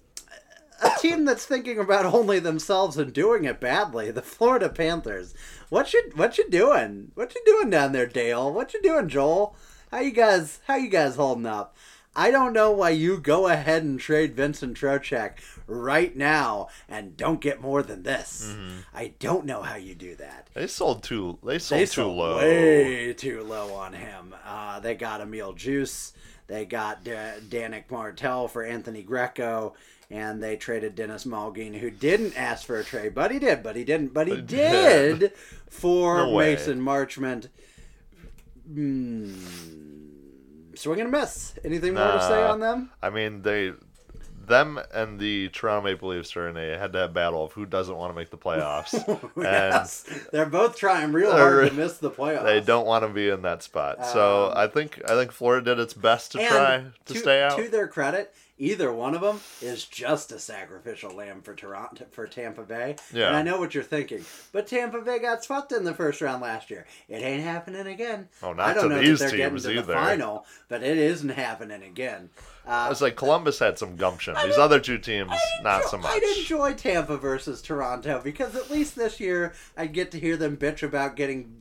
a team that's thinking about only themselves and doing it badly, the Florida Panthers. What you what you doing? What you doing down there, Dale? What you doing, Joel? How you guys how you guys holding up? I don't know why you go ahead and trade Vincent Trocheck right now and don't get more than this. I don't know how you do that. They sold too. They sold They too sold low. way too low on him. Uh, they got Emil Juice. They got Da- Danick Martel for Anthony Greco. And they traded Denis Malgin, who didn't ask for a trade, but he did, but he didn't, but he But- did for No. Mason Marchment. Hmm. Swing and a miss. Anything more to say Nah. on them? I mean, they, them and the Toronto Maple Leafs are in a head-to-head battle of who doesn't want to make the playoffs, and yes. They're both trying real hard to They're- miss the playoffs. they don't want to be in that spot. So Um, I think I think Florida did its best to And try to, stay out. To their credit, either one of them is just a sacrificial lamb for Toronto for Tampa Bay. Yeah. And I know what you're thinking, but Tampa Bay got swept in the first round last year. It ain't happening again. Oh, not I don't to know these that they're getting teams to either. the final, but it isn't happening again. Uh, It's like Columbus had some gumption. These other two teams, not so much. I'd enjoy Tampa versus Toronto because at least this year I'd get to hear them bitch about getting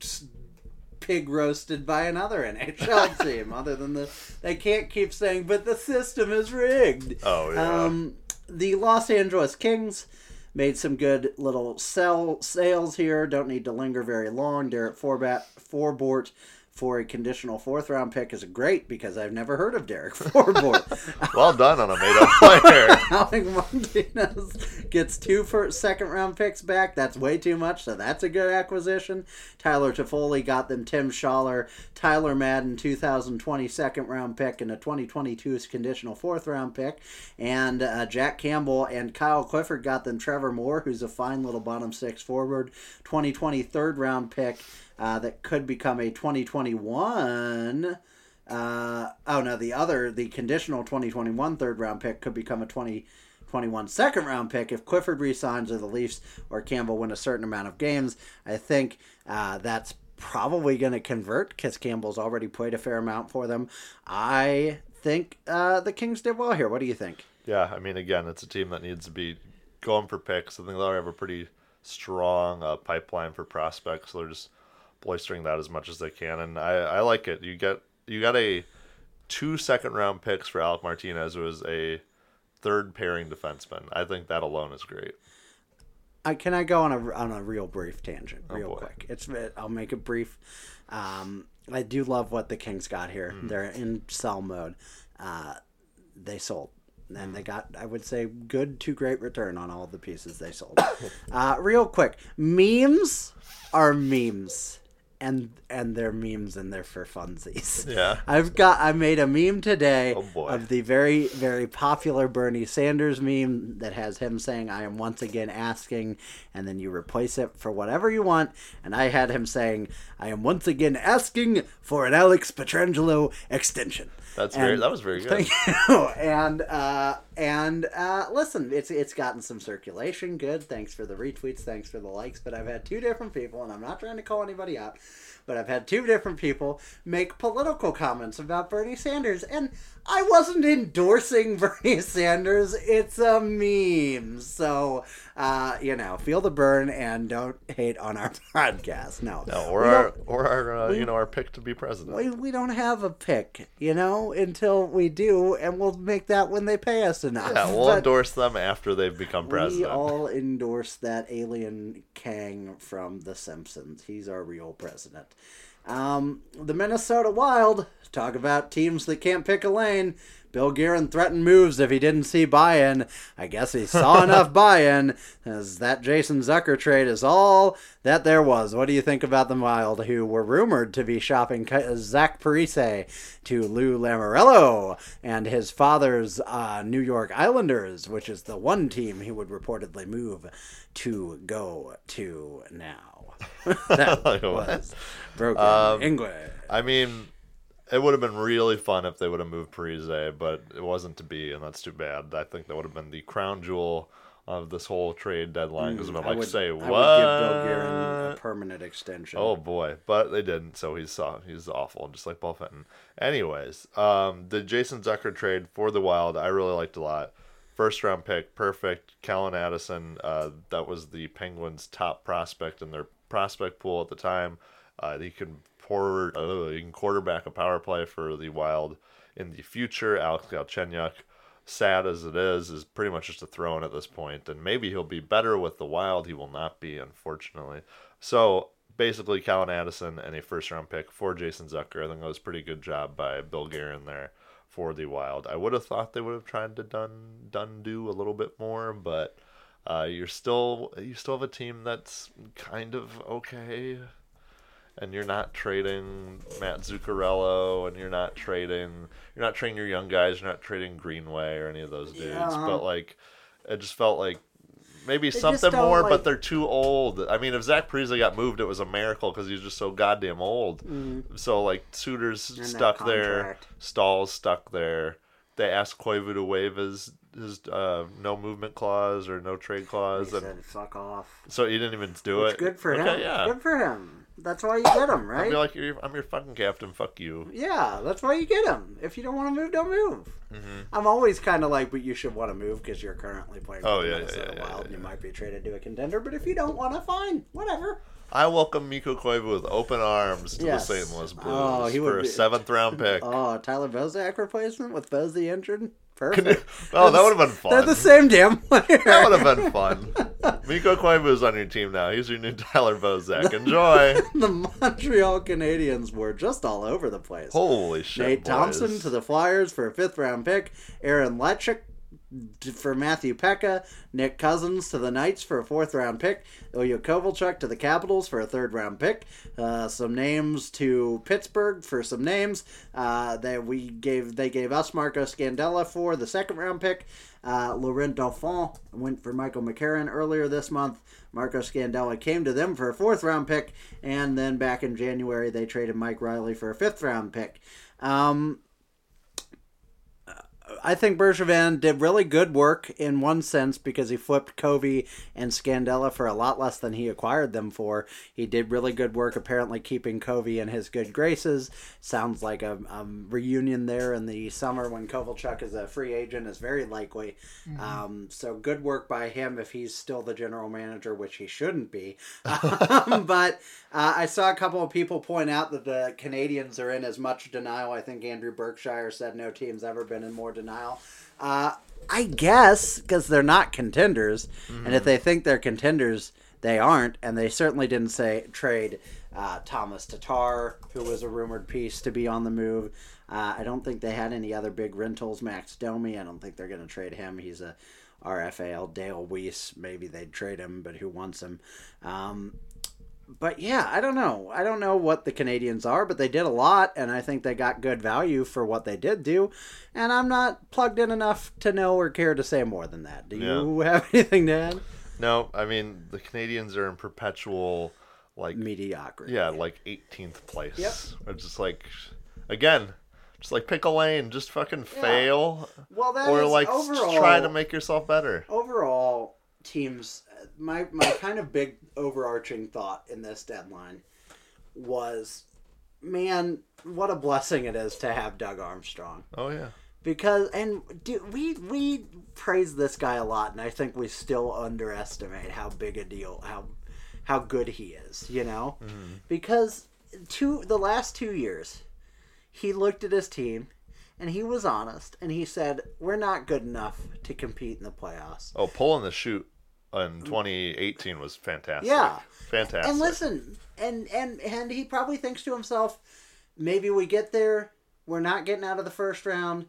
pig roasted by another NHL team. Other than the, they can't keep saying, "But the system is rigged." Oh, yeah. Um, the Los Angeles Kings made some good little sell sales here. Don't need to linger very long. Derek Forbat, Forbort for a conditional fourth round pick is great because I've never heard of Derek Forbort. well done on a made up player. Alec Martinez gets two first, second round picks back. That's way too much, so that's a good acquisition. Tyler Toffoli got them Tim Schaller, Tyler Madden, 2020 second round pick, and a 2022 conditional fourth round pick. And uh, Jack Campbell and Kyle Clifford got them Trevor Moore, who's a fine little bottom six forward, 2020 third round pick uh, that could become a 2021. Uh, oh no, the other, the conditional 2021 third round pick could become a 2021 second round pick if Clifford resigns or the Leafs or Campbell win a certain amount of games. I think uh, that's probably going to convert because Campbell's already played a fair amount for them. I think uh, the Kings did well here. What do you think? Yeah, I mean, again, it's a team that needs to be going for picks. I think they'll have a pretty strong uh, pipeline for prospects. They're just boistering that as much as they can, and I, I like it. You get you got a two second round picks for Alec Martinez, who is a third pairing defenseman. I think that alone is great. I can I go on a on a real brief tangent, real quick. It's I'll make it brief. Um, I do love what the Kings got here. Mm. They're in sell mode. Uh, they sold and they got i would say good to great return on all the pieces they sold uh, real quick memes are memes and and they're memes and they're for funsies. Yeah. I've got I made a meme today oh of the very very popular Bernie Sanders meme that has him saying I am once again asking and then you replace it for whatever you want and I had him saying I am once again asking for an Alex Pietrangelo extension. That's and, very. That was very good. Thank you. And uh, and uh, listen, it's it's gotten some circulation. Good. Thanks for the retweets. Thanks for the likes. But I've had two different people, and I'm not trying to call anybody out, but I've had two different people make political comments about Bernie Sanders, and I wasn't endorsing Bernie Sanders. It's a meme. So, uh, you know, feel the burn and don't hate on our podcast. No, no, or our or our uh, we, you know our pick to be president. We, we don't have a pick, you know, until we do, and we'll make that when they pay us enough. Yeah, we'll but endorse them after they've become president. We all endorse that alien Kang from The Simpsons. He's our real president. Um, the Minnesota Wild talk about teams that can't pick a lane. Bill Guerin threatened moves if he didn't see buy-in. I guess he saw enough buy-in, as that Jason Zucker trade is all that there was. What do you think about the Wild, who were rumored to be shopping Zach Parise to Lou Lamoriello and his father's uh, New York Islanders, which is the one team he would reportedly move to go to now. that was broken um, English. I mean, it would have been really fun if they would have moved Parise, but it wasn't to be, and that's too bad. I think that would have been the crown jewel of this whole trade deadline because mm, I'm like, would, say what? I would give Bill Guerin a permanent extension. Oh boy, but they didn't, so he's he's awful, just like Paul Fenton. Anyways, um, the Jason Zucker trade for the Wild, I really liked a lot. First round pick, perfect. Calen Addison, uh, that was the Penguins' top prospect in their prospect pool at the time. Uh, he can pour, uh, can quarterback a power play for the Wild in the future. Alex Galchenyuk, sad as it is, is pretty much just a throw in at this point, and maybe he'll be better with the Wild. He will not be, unfortunately. So basically, Calen Addison and a first round pick for Jason Zucker. I think that was a pretty good job by Bill Guerin there for the Wild. I would have thought they would have tried to done done do a little bit more, but uh, you're still you still have a team that's kind of okay, and you're not trading Matt Zuccarello, and you're not trading you're not trading your young guys, you're not trading Greenway or any of those dudes. Yeah. But like, it just felt like maybe they something more, like... but they're too old. I mean, if Zach Parise got moved, it was a miracle because he's just so goddamn old. Mm. So like, Suter's and stuck there, Staal's stuck there. They asked Koivu to waive his his uh, no movement clause or no trade clause. He and, said, "Fuck off." So he didn't even do it's it. Good for okay, him. Yeah. Good for him. That's why you get him, right? Like, I'm your fucking captain. Fuck you. Yeah, that's why you get him. If you don't want to move, don't move. Mm-hmm. I'm always kind of like, but you should want to move because you're currently playing oh, for yeah, Minnesota yeah, yeah, Wild. and You might be traded to a contender, but if you don't want to, fine, whatever. I welcome Mikko Koivu with open arms to yes. the St. Louis Blues oh, he for a be... seventh round pick. Oh, Tyler Bozak replacement with Bozy injured. Perfect. oh, that would have been fun. They're the same damn player. That would have been fun. Mikko Koivu's on your team now. He's your new Tyler Bozak. Enjoy. the Montreal Canadiens were just all over the place. Holy shit. Nate boys. Thompson to the Flyers for a fifth round pick. Aaron Luchuk for Matthew Peca. Nick Cousins to the Knights for a fourth round pick. Ilya Kovalchuk to the Capitals for a third round pick. Uh, some names to Pittsburgh for some names. Uh, that we gave they gave us Marco Scandella for the second round pick. Uh, Laurent Dauphin went for Michael McCarron earlier this month. Marco Scandella came to them for a fourth round pick, and then back in January they traded Mike Reilly for a fifth round pick. Um, I think Bergevin did really good work in one sense because he flipped Covey and Scandella for a lot less than he acquired them for. He did really good work apparently keeping Covey in his good graces. Sounds like a, a reunion there in the summer when Kovalchuk is a free agent is very likely. Mm-hmm. Um, so good work by him if he's still the general manager, which he shouldn't be. um, but uh, I saw a couple of people point out that the Canadiens are in as much denial. I think Andrew Berkshire said no team's ever been in more denial. Uh, I guess because they're not contenders, mm-hmm. and if they think they're contenders, they aren't, and they certainly didn't say trade uh, Thomas Tatar, who was a rumored piece to be on the move. Uh, I don't think they had any other big rentals. Max Domi, I don't think they're going to trade him. He's a RFAL. Dale Weise, maybe they'd trade him, but who wants him? Um, but yeah, I don't know. I don't know what the Canadiens are, but they did a lot, and I think they got good value for what they did do. And I'm not plugged in enough to know or care to say more than that. Do you have anything to add? No, I mean the Canadiens are in perpetual like mediocrity. Yeah, like 18th place. Yep. It's just like again, just like pick a lane, just fucking yeah. fail. Well, that or like overall, try to make yourself better. Overall, teams my my kind of big overarching thought in this deadline was, man, what a blessing it is to have Doug Armstrong. Oh yeah. Because and do, we we praise this guy a lot, and I think we still underestimate how big a deal how how good he is. You know, mm-hmm. because two the last two years, he looked at his team and he was honest and he said we're not good enough to compete in the playoffs. Oh, pulling the chute in 2018 was fantastic. Yeah, fantastic. And listen, and and and he probably thinks to himself, maybe we get there, we're not getting out of the first round.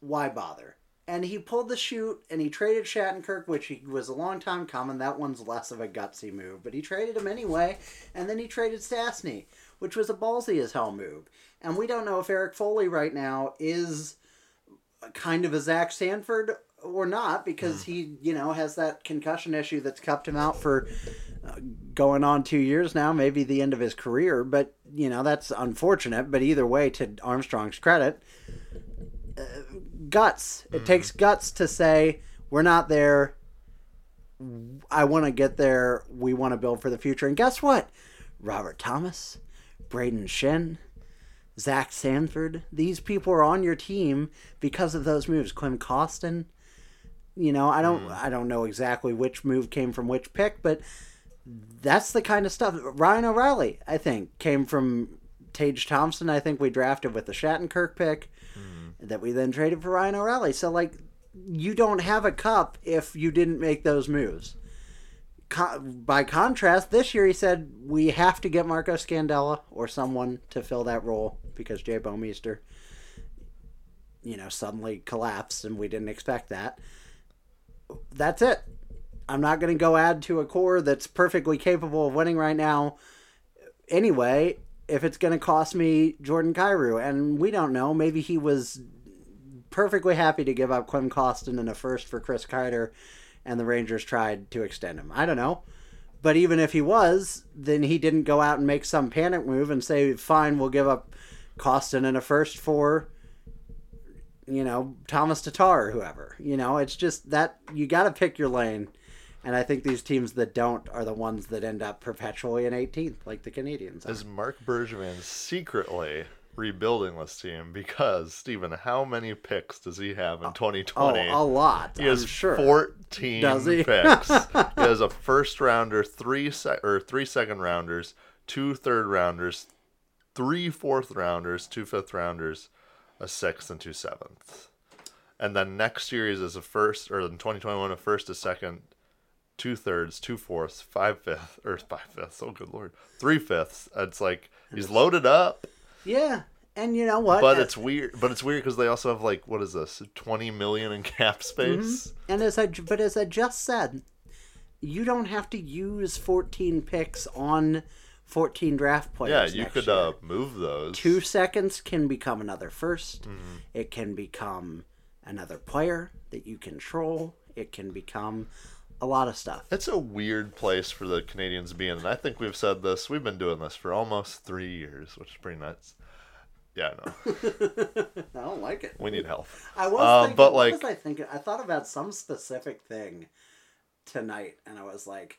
Why bother? And he pulled the chute and he traded Shattenkirk, which he was a long time coming. That one's less of a gutsy move, but he traded him anyway. And then he traded Stastny, which was a ballsy as hell move. And we don't know if Eric Foley right now is kind of a Zach Sanford or not because he you know has that concussion issue that's kept him out for uh, going on two years now maybe the end of his career but you know that's unfortunate but either way to armstrong's credit uh, guts. It mm-hmm. takes guts to say we're not there. I want to get there. We want to build for the future. And guess what? Robert thomas brayden schenn Zach Sanford, these people are on your team because of those moves. Klim Kostin, you know, I don't mm. I don't know exactly which move came from which pick, but that's the kind of stuff. Ryan O'Reilly, I think, came from Tage Thompson. I think we drafted with the Shattenkirk pick mm. that we then traded for Ryan O'Reilly. So like, you don't have a cup if you didn't make those moves. Co- by contrast, this year he said we have to get Marco Scandella or someone to fill that role because Jay Bouwmeester, you know, suddenly collapsed and we didn't expect that that's it. I'm not going to go add to a core that's perfectly capable of winning right now. Anyway, if it's going to cost me Jordan Kyrou, and we don't know, maybe he was perfectly happy to give up Klim Kostin in a first for Chris Kreider, and the Rangers tried to extend him. I don't know. But even if he was, then he didn't go out and make some panic move and say, fine, we'll give up Kostin in a first for you know, Thomas Tatar or whoever. You know, it's just that you got to pick your lane. And I think these teams that don't are the ones that end up perpetually in 18th, like the Canadiens. Is Marc Bergevin secretly rebuilding this team? Because, Stephen, how many picks does he have in 2020? Oh, a lot. He has I'm sure. 14 does he? picks. he has a first rounder, three se- or three second rounders, two third rounders, three fourth rounders, two fifth rounders, a sixth and two sevenths. and then next series is a first, or in 2021 a first, a second, two thirds, two fourths, five fifths, or five fifths. Oh, good lord, three fifths. It's like he's loaded up, Yeah, and you know what? but Uh, it's weird. But it's weird because they also have like what is this, 20 million in cap space? and as I but as I just said, you don't have to use 14 picks on 14 draft points. Yeah, you could uh, move those. two seconds can become another 1st Mm-hmm. It can become another player that you control. It can become a lot of stuff. It's a weird place for the Canadiens to be in, and I think we've said this. We've been doing this for almost three years, which is pretty nuts. Yeah, I know. I don't like it. We need help. I was Uh, thinking, but, like- I thinking? I thought about some specific thing tonight, and I was like,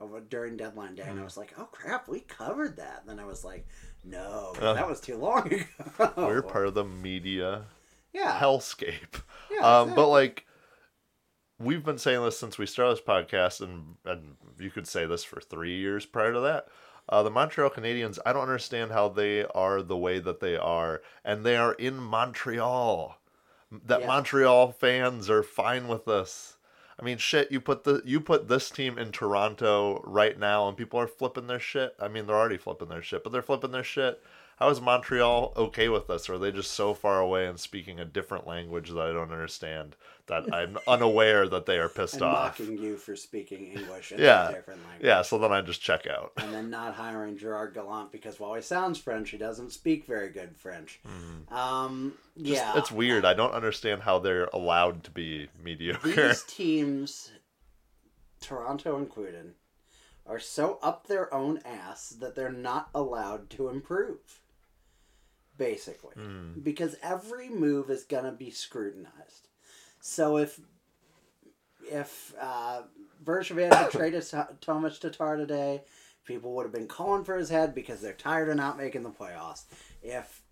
over- during deadline day, and Mm. I was like, oh crap, we covered that. And then I was like, no, Uh, that was too long ago. We're part of the media yeah, hellscape. Yeah, um, but like we've been saying this since we started this podcast, and and you could say this for three years prior to that. Uh, the Montreal Canadiens, I don't understand how they are the way that they are, and they are in Montreal. That Yeah. Montreal fans are fine with this. I mean, shit. You put the you put this team in Toronto right now, and people are flipping their shit. I mean, they're already flipping their shit, but they're flipping their shit. How is Montreal okay with this? Or are they just so far away and speaking a different language that I don't understand? That I'm unaware that they are pissed and off. mocking you for speaking English in Yeah. a different language. Yeah, so then I just check out. And then not hiring Gerard Gallant because while he sounds French, he doesn't speak very good French. Um, Mm-hmm. Just, yeah, It's weird. I don't understand how they're allowed to be mediocre. these teams, Toronto and Quuden, are so up their own ass that they're not allowed to improve. Basically, Hmm. because every move is gonna be scrutinized. So if if uh, Bergevin had traded T- Thomas Tatar today, people would have been calling for his head because they're tired of not making the playoffs. If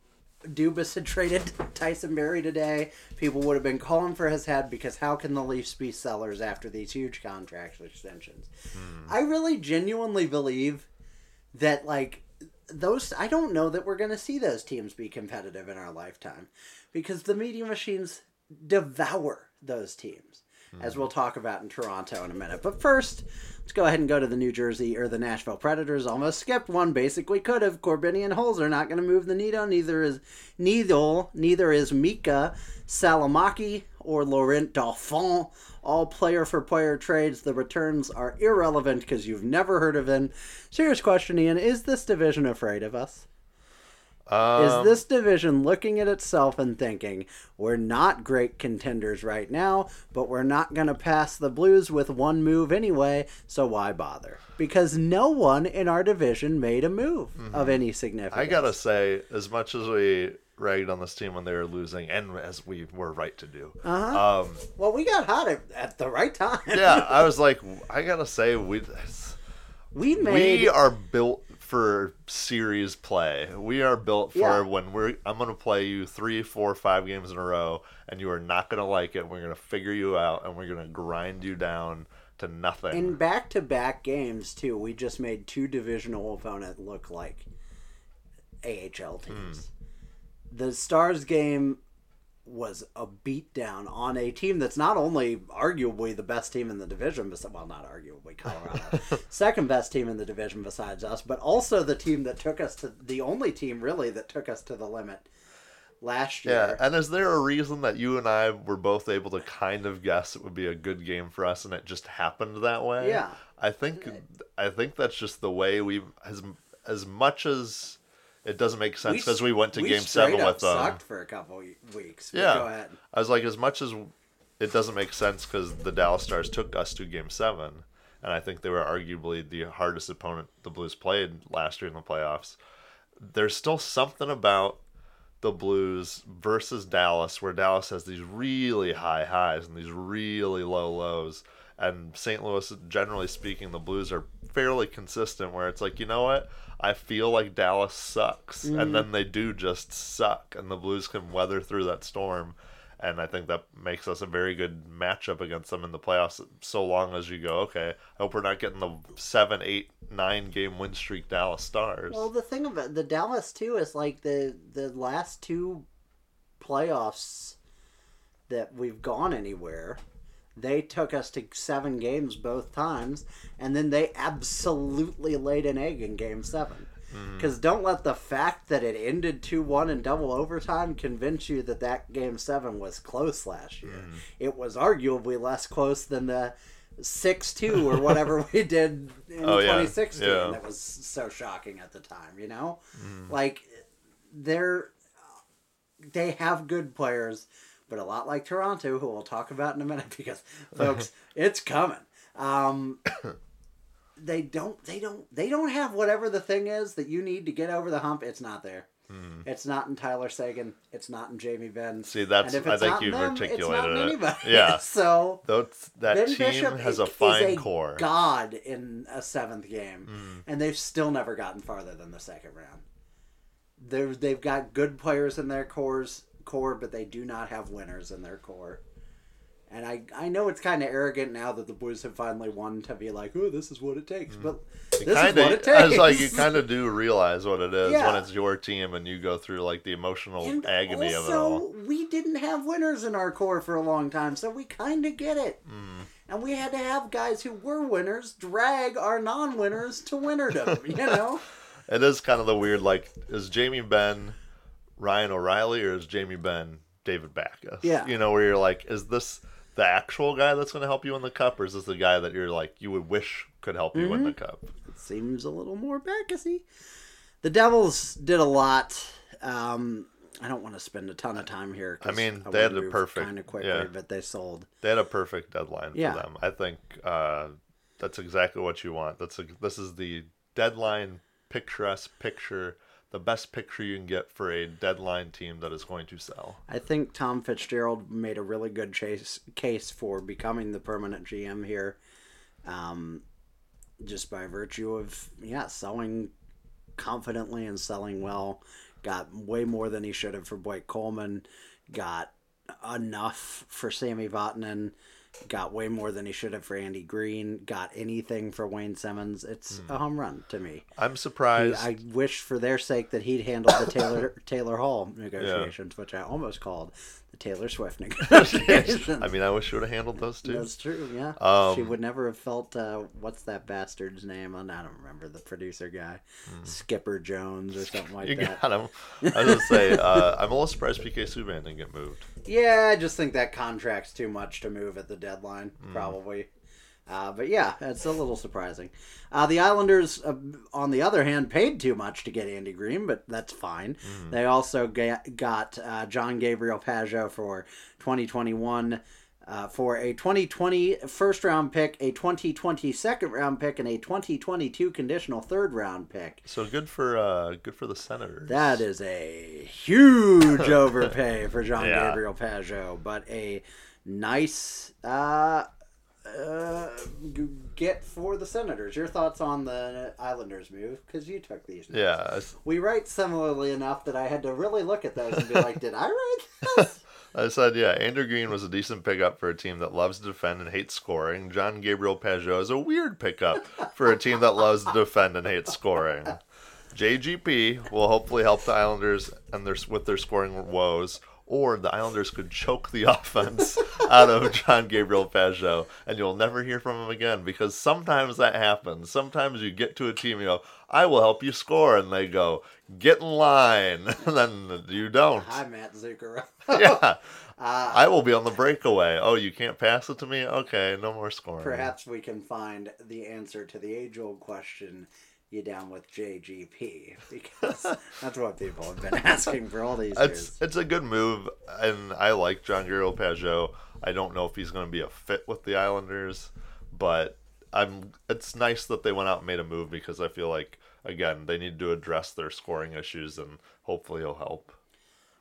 Dubas had traded Tyson Barrie today, people would have been calling for his head because how can the Leafs be sellers after these huge contract extensions? I really genuinely believe that like those I don't know that we're going to see those teams be competitive in our lifetime because the media machines devour those teams as hmm. we'll talk about in Toronto in a minute. But first, let's go ahead and go to the New Jersey or the Nashville Predators. Almost skipped one. Basically, could have. Korbinian and Holzer not going to move the needle. Neither is neither. Neither is Miikka Salomäki or Laurent Dauphin. All player for player trades. The returns are irrelevant because you've never heard of them. Serious question, Ian: Is this division afraid of us? Is Um, this division looking at itself and thinking, we're not great contenders right now, but we're not going to pass the Blues with one move anyway, so why bother? Because no one in our division made a move of any significance. Mm-hmm. I gotta say, as much as we ragged on this team when they were losing, and as we were right to do, Uh-huh. um, Well, we got hot at, at the right time. yeah, I was like, I gotta say, we we made. we are built for series play. We are built for Yeah. when we're. I'm gonna play you three, four, five games in a row, and you are not gonna like it. We're gonna figure you out, and we're gonna grind you down to nothing. in back to back games, too, we just made two divisional opponents look like AHL teams. The Stars game was a beatdown on a team that's not only arguably the best team in the division, bes- well, not arguably Colorado, second best team in the division besides us, but also the team that took us to the only team really that took us to the limit last year. yeah, and is there a reason that you and I were both able to kind of guess it would be a good game for us, and it just happened that way? Yeah. I think I think that's just the way we as as much as it doesn't make sense because we, went to game seven with them. Sucked for a couple weeks. Yeah. go ahead. I was like, as much as it doesn't make sense because the Dallas Stars took us to Game Seven, and I think they were arguably the hardest opponent the Blues played last year in the playoffs. There's still something about the Blues versus Dallas where Dallas has these really high highs and these really low lows, and St. Louis, generally speaking, the Blues are fairly consistent. Where it's like, you know what? I feel like Dallas sucks, and mm. then they do just suck, and the Blues can weather through that storm. And I think that makes us a very good matchup against them in the playoffs. So long as you go, okay, I hope we're not getting the seven, eight, nine game win streak Dallas Stars. Well, the thing about the Dallas too is like the the last two playoffs that we've gone anywhere. They took us to seven games both times, and then they absolutely laid an egg in game seven. Mm-hmm. Because don't let the fact that it ended 2 1 in double overtime convince you that that game seven was close last year. Mm-hmm. It was arguably less close than the 6 2 or whatever we did in Oh, 2016. Yeah. That was so shocking at the time, you know? Mm-hmm. Like, they're. They have good players, but a lot like Toronto, who we'll talk about in a minute because, folks, it's coming. Um, they don't they don't they don't have whatever the thing is that you need to get over the hump it's not there it's not in tyler seguin it's not in jamie benn See, that's- I think you've them, it's not in articulated it. anybody. Yeah. so Those, that ben team bishop has a fine a core. god in a seventh game Mm. and they've still never gotten farther than the second round They're, they've got good players in their cores core but they do not have winners in their core and I, I know it's kind of arrogant now that the boys have finally won to be like, oh, this is what it takes. But You this kinda, is what it takes. I was like, you kind of do realize what it is Yeah. when it's your team and you go through like the emotional and agony also, of it all. we didn't have winners in our core for a long time, so we kind of get it. Mm. And we had to have guys who were winners drag our non-winners to winnerdom. you know, It is kind of the weird. Like, is Jamie Benn Ryan O'Reilly or is Jamie Benn David Backes? Yeah. You know, where you're like, is this the actual guy that's going to help you in the cup, or is this the guy that you're like you would wish could help you win the Mm-hmm. cup? it seems a little more Bacchusy. The Devils did a lot. Um, I don't want to spend a ton of time here. I mean, they had a perfect- kind of quickly, yeah. but they sold. They had a perfect deadline Yeah. for them. I think uh, that's exactly what you want. That's a, this is the deadline picturesque picture, the best picture you can get for a deadline team that is going to sell. I think Tom Fitzgerald made a really good chase, case for becoming the permanent GM here, um, just by virtue of yeah selling confidently and selling well. Got way more than he should have for Blake Coleman. Got enough for Sami Vatanen. Got way more than he should have for Andy Greene. Got anything for Wayne Simmonds. It's hmm. a home run to me. I'm surprised. I wish for their sake that he'd handled the Taylor Taylor Hall negotiations, which I almost called the Taylor Swift negotiations. I mean, I wish you would have handled those two. That's true, yeah. Um, she would never have felt uh, what's that bastard's name? I don't remember the producer guy, Skipper Jones or something like Hmm. You that. got him. I was gonna say, uh, I'm a little surprised PK Subban didn't get moved. Yeah, I just think that contract's too much to move at the deadline, Hmm. probably. Uh, but yeah, it's a little surprising. Uh, the Islanders, uh, on the other hand, paid too much to get Andy Greene, but that's fine. Hmm. They also ga- got uh, John Gabriel Pageau for 2021. Uh, for a 2020 first round pick, a 2020 second round pick, and a 2022 conditional third round pick. So good for uh, good for the Senators. That is a huge overpay for John Yeah. Gabriel Pageau, but a nice uh, uh, get for the Senators. Your thoughts on the Islanders move? Because you took these. notes. yeah. We write similarly enough that I had to really look at those and be like, did I write this? I said, yeah, Andrew Greene was a decent pickup for a team that loves to defend and hates scoring. John Gabriel Pageau is a weird pickup for a team that loves to defend and hates scoring. JGP will hopefully help the Islanders and their with their scoring woes, or the Islanders could choke the offense out of John Gabriel Pageau, and you'll never hear from him again because sometimes that happens. Sometimes you get to a team, you go, "I will help you score," and they go, "Get in line," and then you don't. Hi, Matt Zuccarello. Yeah. Uh, I will be on the breakaway. Oh, you can't pass it to me? Okay, no more scoring. Perhaps we can find the answer to the age old question you down with JGP? Because that's what people have been asking for all these It's years. it's a good move, and I like John Gabriel Pageau. I don't know if he's going to be a fit with the Islanders, but I'm. It's nice that they went out and made a move because I feel like again they need to address their scoring issues, and hopefully he'll help.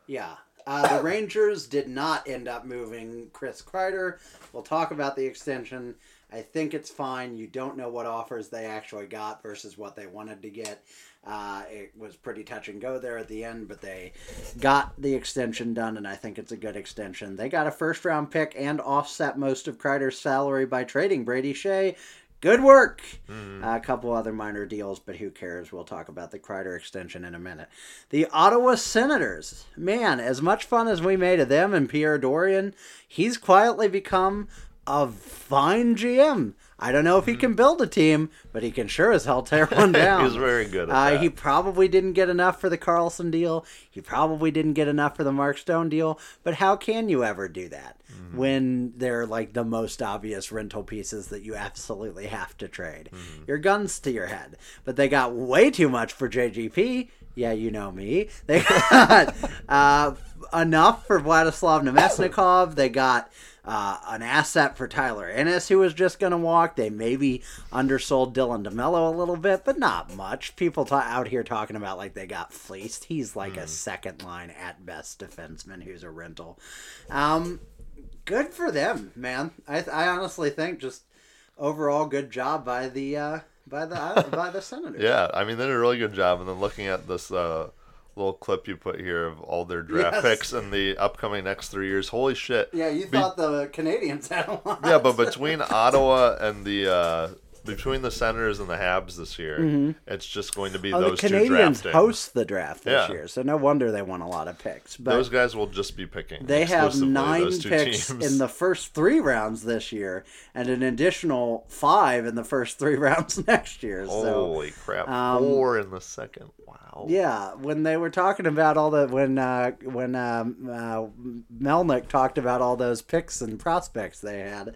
Yeah. Uh, the Rangers did not end up moving Chris Kreider. We'll talk about the extension. I think it's fine. You don't know what offers they actually got versus what they wanted to get. Uh, it was pretty touch and go there at the end, but they got the extension done, and I think it's a good extension. They got a first round pick and offset most of Kreider's salary by trading Brady Skjei, good work. Mm-hmm. Uh, a couple other minor deals, but who cares? We'll talk about the Kreider extension in a minute. The Ottawa Senators, man, as much fun as we made of them and Pierre Dorion, he's quietly become a fine GM. I don't know if he can build a team, but he can sure as hell tear one down. He's very good at Uh, he probably didn't get enough for the Karlsson deal. He probably didn't get enough for the Mark Stone deal. But how can you ever do that Mm-hmm. when they're like the most obvious rental pieces that you absolutely have to trade? Mm-hmm. Your guns to your head. But they got way too much for JGP. Yeah, you know me. They got uh, enough for Vladislav Namestnikov. They got uh, an asset for Tyler Ennis, who was just going to walk. They maybe undersold Dylan DeMelo a little bit, but not much. People ta- out here talking about like they got fleeced. He's like a second line at best defenseman who's a rental. Um, good for them, man. I, I honestly think just overall good job by the uh, by the by the Senators. Yeah, I mean they did a really good job. And then looking at this uh, little clip you put here of all their draft Yes. picks in the upcoming next three years, holy shit! Yeah, you Be- thought the Canadiens had a lot. Yeah, but between Ottawa and the uh, between the Senators and the Habs this year, it's just going to be Oh, the those two Canadians drafting. host the draft this Yeah. year, so no wonder they won a lot of picks. But those guys will just be picking. They have nine two picks teams. in the first three rounds this year, and an additional five in the first three rounds next year. So Holy crap! um, Four in the second. Wow. yeah, when they were talking about all the when uh, when um, uh, Melnyk talked about all those picks and prospects they had,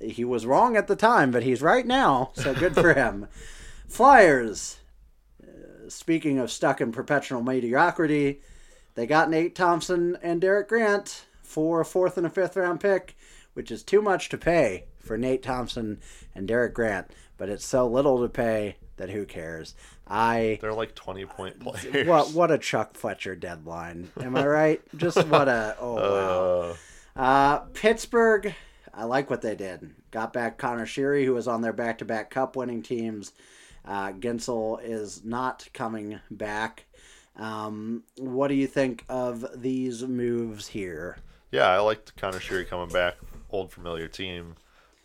he was wrong at the time, but he's right now. So good for him. Flyers. uh, Speaking of stuck in perpetual mediocrity, they got Nate Thompson and Derek Grant for a fourth and a fifth round pick, which is too much to pay for Nate Thompson and Derek Grant, but it's so little to pay that who cares? I They're like twenty point players. what what a Chuck Fletcher deadline. Am I right? Just what a oh wow. Uh, Uh, Pittsburgh, I like what they did. Got back Conor Sheary, who was on their back-to-back Cup-winning teams. Uh, Guentzel is not coming back. Um, what do you think of these moves here? yeah, I liked Conor Sheary coming back. Old familiar team.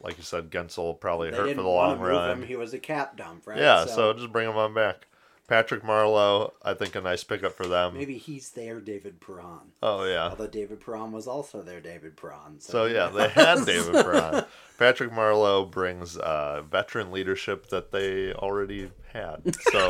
Like you said, Guentzel probably They hurt for the long to run. him. He was a cap dump, right? Yeah, so, just bring him on back. Patrick Marleau, I think a nice pickup for them. maybe he's their David Perron. Oh yeah. Although David Perron was also their David Perron. So yeah, they had David Perron. Patrick Marleau brings uh, veteran leadership that they already had. So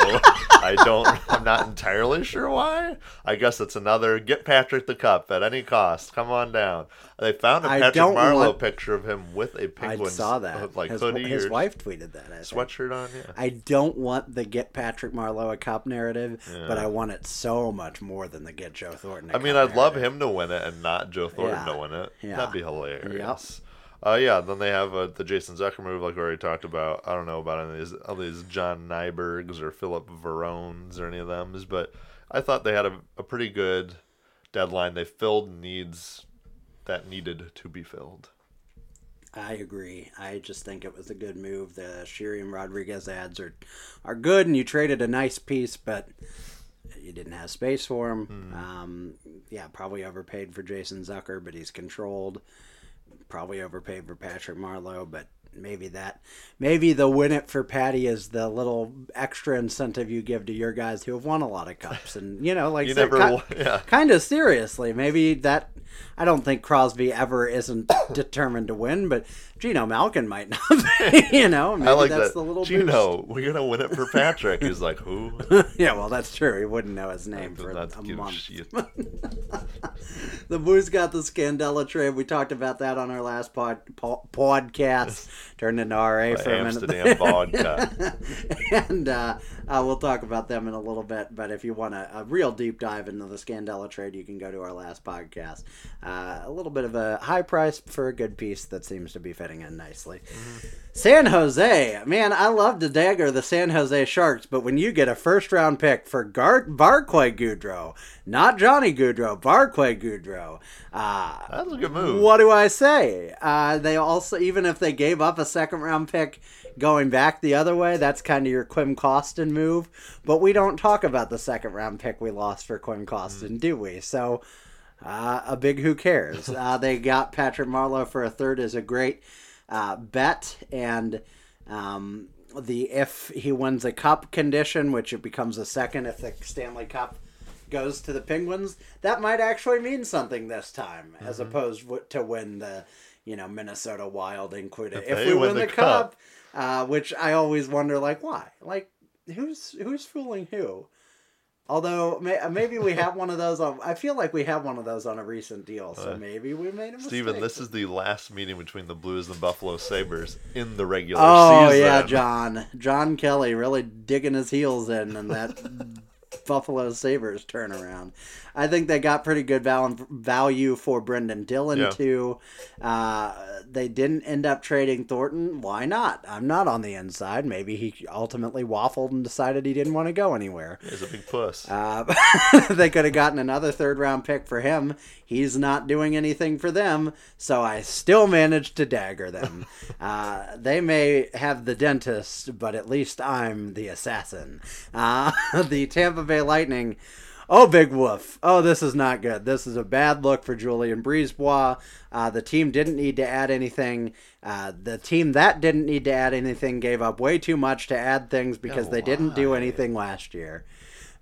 I don't. I'm not entirely sure why. I guess it's another get Patrick the cup at any cost. Come on down. They found a I Patrick don't Marleau want- picture of him with a I Penguins saw that. like his, hoodie his or wife tweeted that. I think. sweatshirt on. Yeah. I don't want the get Patrick Marleau a cup narrative, but I want it so much more than the get Joe Thornton. a I mean, cup I'd love narrative. him to win it and not Joe Thornton Yeah. to win it. Yeah. That'd be hilarious. Uh, yeah, then they have uh, the Jason Zucker move, like we already talked about. I don't know about any of these, all these John Nybergs or Philip Verones or any of them, but I thought they had a, a pretty good deadline. They filled needs that needed to be filled. I agree. I just think it was a good move. The Sheary and Rodrigues ads are are good, and you traded a nice piece, but you didn't have space for him. Hmm. Um, yeah, probably overpaid for Jason Zucker, but he's controlled. Probably overpaid for Patrick Marleau, but maybe that maybe the win it for Patty is the little extra incentive you give to your guys who have won a lot of cups, and you know, like You never, ki- wa- yeah. kind of seriously. Maybe that. I don't think Crosby ever isn't determined to win, but Geno Malkin might not. Be, you know, maybe I like that's that. the little Geno, we're gonna win it for Patrick. He's like, who? yeah, well, that's true. He wouldn't know his name for a month. The Blues got the Scandella trade. We talked about that on our last pod, po- podcast. Turned into RA for a minute. Amsterdam vodka. and uh, uh, we'll talk about them in a little bit. But if you want a, a real deep dive into the Scandella trade, you can go to our last podcast. Uh, a little bit of a high price for a good piece that seems to be fitting in nicely. San Jose, man, I love to dagger the San Jose Sharks, but when you get a first round pick for Gar- Barclay Goodrow, not Johnny Gaudreau, Barclay Goodrow, uh, That was a good move. what do I say? Uh, they also, even if they gave up a second round pick going back the other way, that's kind of your Klim Kostin move. But we don't talk about the second round pick we lost for Klim Kostin, do we? So uh, a big who cares. uh, they got Patrick Marleau for a third is a great uh, bet, and Um, the if he wins a cup condition, which it becomes a second if the Stanley Cup goes to the Penguins, that might actually mean something this time, as Mm-hmm. opposed to win the you know Minnesota Wild included. If If, we win win the the, cup, uh, which I always wonder, like why, like who's who's fooling who. Although may, uh, maybe we have one of those on, I feel like we have one of those on a recent deal, so Uh, maybe we made a mistake. Steven, this is the last meeting between the Blues and Buffalo Sabres in the regular Oh season. Oh yeah, John. John Kelly really digging his heels in and that Buffalo Sabres turnaround. I think they got pretty good val- value for Brendan Dillon Yeah. too. Uh, they didn't end up trading Thornton. Why not? I'm not on the inside. Maybe he ultimately waffled and decided he didn't want to go anywhere. He's a big puss. Uh, they could have gotten another third round pick for him. He's not doing anything for them, so I still managed to dagger them. uh, they may have the dentist, but at least I'm the assassin. Uh, the Tampa Bay Lightning. Oh, big woof. Oh, this is not good. This is a bad look for Julien BriseBois. Uh, the team didn't need to add anything. Uh, the team that didn't need to add anything gave up way too much to add things because they didn't do anything last year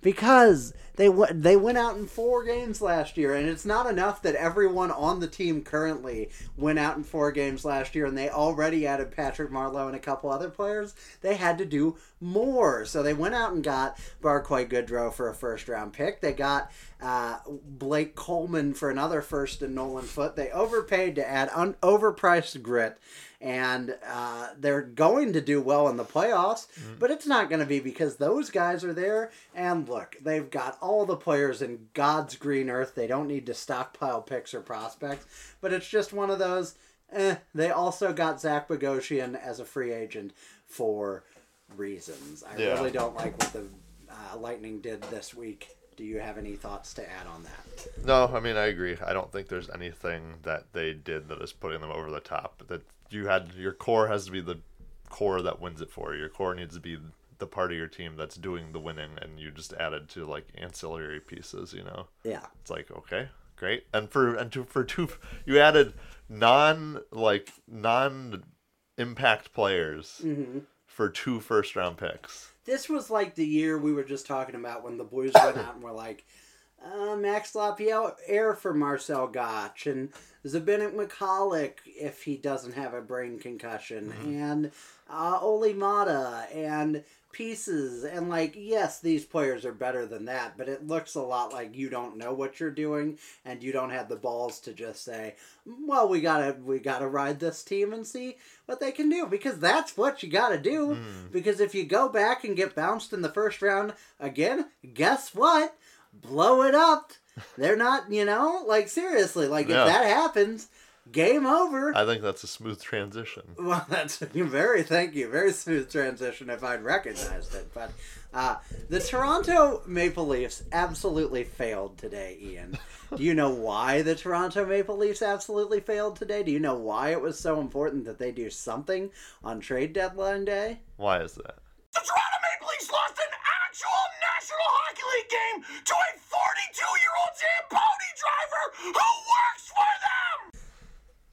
because they w- they went out in four games last year, and it's not enough that everyone on the team currently went out in four games last year, and they already added Patrick Marleau and a couple other players. They had to do more, so they went out and got Barclay Goodrow for a first round pick. They got uh, Blake Coleman for another first and Nolan Foote. They overpaid to add un- overpriced grit and uh, they're going to do well in the playoffs, but it's not going to be because those guys are there. And look, they've got all the players in God's green earth. They don't need to stockpile picks or prospects, but it's just one of those. Eh, they also got Zach Bogosian as a free agent for reasons. I Yeah. really don't like what the uh, Lightning did this week. Do you have any thoughts to add on that? No, I mean I agree. I don't think there's anything that they did that is putting them over the top. That you had your core has to be the core that wins it for you. Your core needs to be the part of your team that's doing the winning, and you just added to like ancillary pieces. You know, Yeah. it's like okay, great. And for and to, for two, you added non like non impact players for two first round picks. this was like the year we were just talking about when the Blues went out and were like, uh, Max Lapierre for Marcel Goc and Zbynek Michalek if he doesn't have a brain concussion and uh, Oli Mata and pieces and like yes these players are better than that but it looks a lot like you don't know what you're doing and you don't have the balls to just say well we gotta we gotta ride this team and see what they can do because that's what you gotta do because if you go back and get bounced in the first round again guess what? Blow it up they're not you know like seriously like Yeah. if that happens game over I think that's a smooth transition. well, that's very thank you. Very smooth transition if I'd recognized it. But uh, the Toronto Maple Leafs absolutely failed today, Ian. Do you know why the Toronto Maple Leafs absolutely failed today? Do you know why it was so important that they do something on trade deadline day? Why is that? The Toronto Maple Leafs lost an actual National Hockey League game to a 42-year-old Zamboni driver who works for them!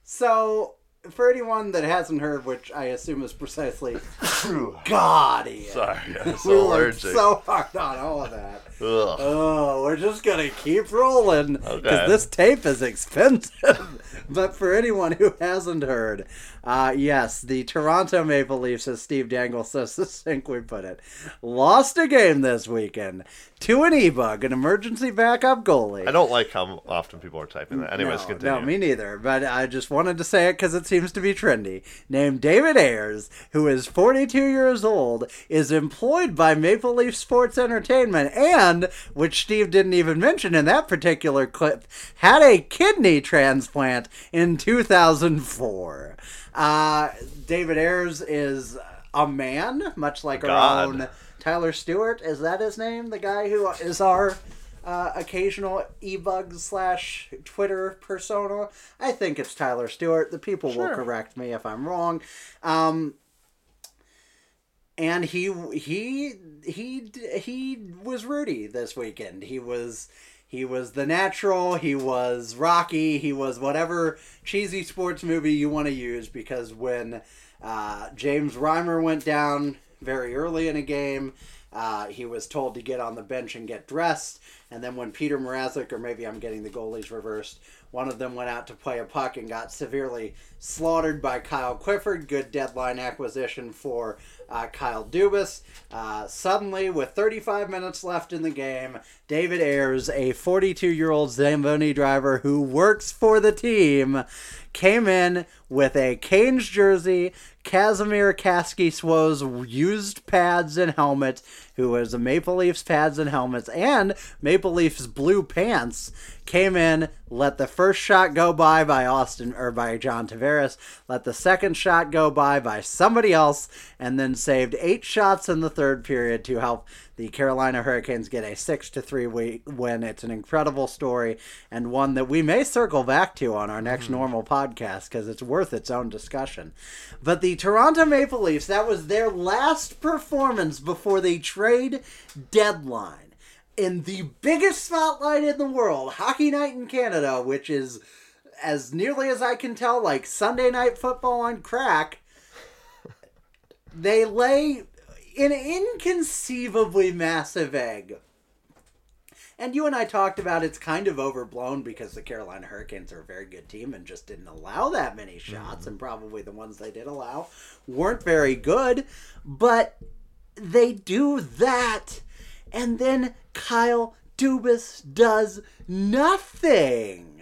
So, for anyone that hasn't heard, which I assume is precisely God, Ian. Sorry, I'm we so worked allergic. so hard on all of that. Ugh. Oh, we're just gonna keep rolling because Okay. this tape is expensive. but for anyone who hasn't heard, uh, yes, the Toronto Maple Leafs, as Steve Dangle so succinctly put it, lost a game this weekend to an e-bug, an emergency backup goalie. I don't like how often people are typing that. Anyways, no, continue. no, me neither. But I just wanted to say it because it seems to be trendy. Named David Ayres, who is 42 years old, is employed by Maple Leaf Sports Entertainment, and which Steve didn't even mention in that particular clip, had a kidney transplant in 2004. Uh, David Ayres is a man, much like our own Tyler Stewart. Is that his name? The guy who is our uh, occasional e-bug slash Twitter persona. I think it's Tyler Stewart. The people will correct me if I'm wrong. Um, and he he he he was Rudy this weekend. He was He was the natural. He was Rocky. He was whatever cheesy sports movie you want to use because when uh, James Reimer went down very early in a game, uh, he was told to get on the bench and get dressed. And then when Peter Mrazek, or maybe I'm getting the goalies reversed, one of them went out to play a puck and got severely slaughtered by Kyle Clifford. Good deadline acquisition for uh, Kyle Dubas. Uh, suddenly, with 35 minutes left in the game, David Ayres, a 42 year old Zamboni driver who works for the team, came in with a Canes jersey, Kasimir Kaskisuo's used pads and helmet, who was a Maple Leafs pads and helmets, and Maple Leafs blue pants, came in, let the first shot go by by Auston or by John Tavares, let the second shot go by by somebody else, and then saved eight shots in the third period to help the Carolina Hurricanes get a six to three win. It's an incredible story and one that we may circle back to on our next mm. normal podcast because it's worth its own discussion. But the Toronto Maple Leafs, that was their last performance before they trade deadline in the biggest spotlight in the world, Hockey Night in Canada, which is, as nearly as I can tell, like Sunday Night Football on crack. they lay an inconceivably massive egg. And you and I talked about it's kind of overblown because the Carolina Hurricanes are a very good team and just didn't allow that many shots, mm-hmm. and probably the ones they did allow weren't very good. But they do that and then Kyle Dubas does nothing.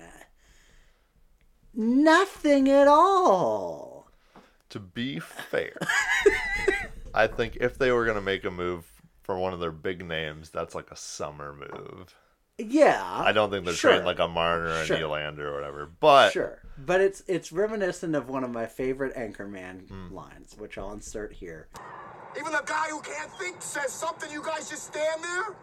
Nothing at all. To be fair, I think if they were going to make a move for one of their big names, that's like a summer move. Yeah. I don't think they're sure. trading like a Marner or a sure. Nylander or whatever. But Sure. But it's it's reminiscent of one of my favorite Anchorman mm. lines, which I'll insert here. Even the guy who can't think says something, you guys just stand there?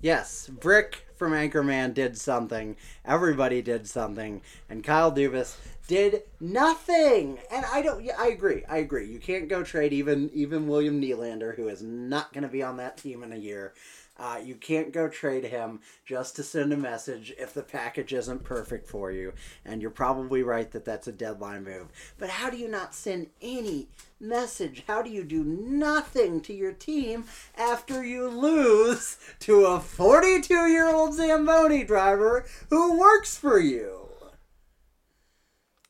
Yes, Brick from Anchorman did something. Everybody did something. And Kyle Dubas did nothing. And I don't yeah, I agree. I agree. You can't go trade even even William Nylander, who is not gonna be on that team in a year. Uh, you can't go trade him just to send a message if the package isn't perfect for you. And you're probably right that that's a deadline move. But how do you not send any message? How do you do nothing to your team after you lose to a 42 year old Zamboni driver who works for you?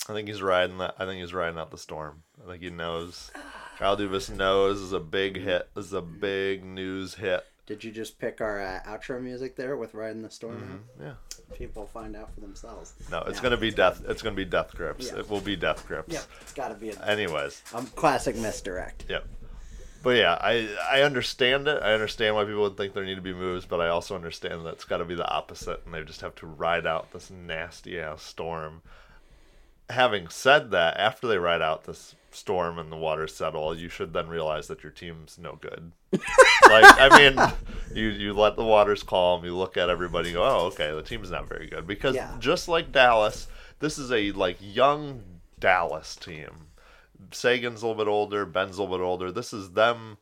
I think he's riding that. I think he's riding out the storm. I think he knows. Kyle Dubas knows is a big hit. This is a big news hit did you just pick our uh, outro music there with "Riding the Storm"? Mm-hmm. Yeah. People find out for themselves. No, it's gonna be death. It's gonna be death grips. Yeah. It will be death grips. Yeah, it's gotta be. A, Anyways. Um, classic misdirect. Yep. But yeah, I I understand it. I understand why people would think there need to be moves, but I also understand that it's got to be the opposite, and they just have to ride out this nasty ass storm. Having said that, after they ride out this storm and the waters settle, you should then realize that your team's no good. like I mean, you you let the waters calm, you look at everybody, go, oh okay, the team's not very good because yeah. just like Dallas, this is a like young Dallas team. Seguin's a little bit older, Benn's a little bit older. This is them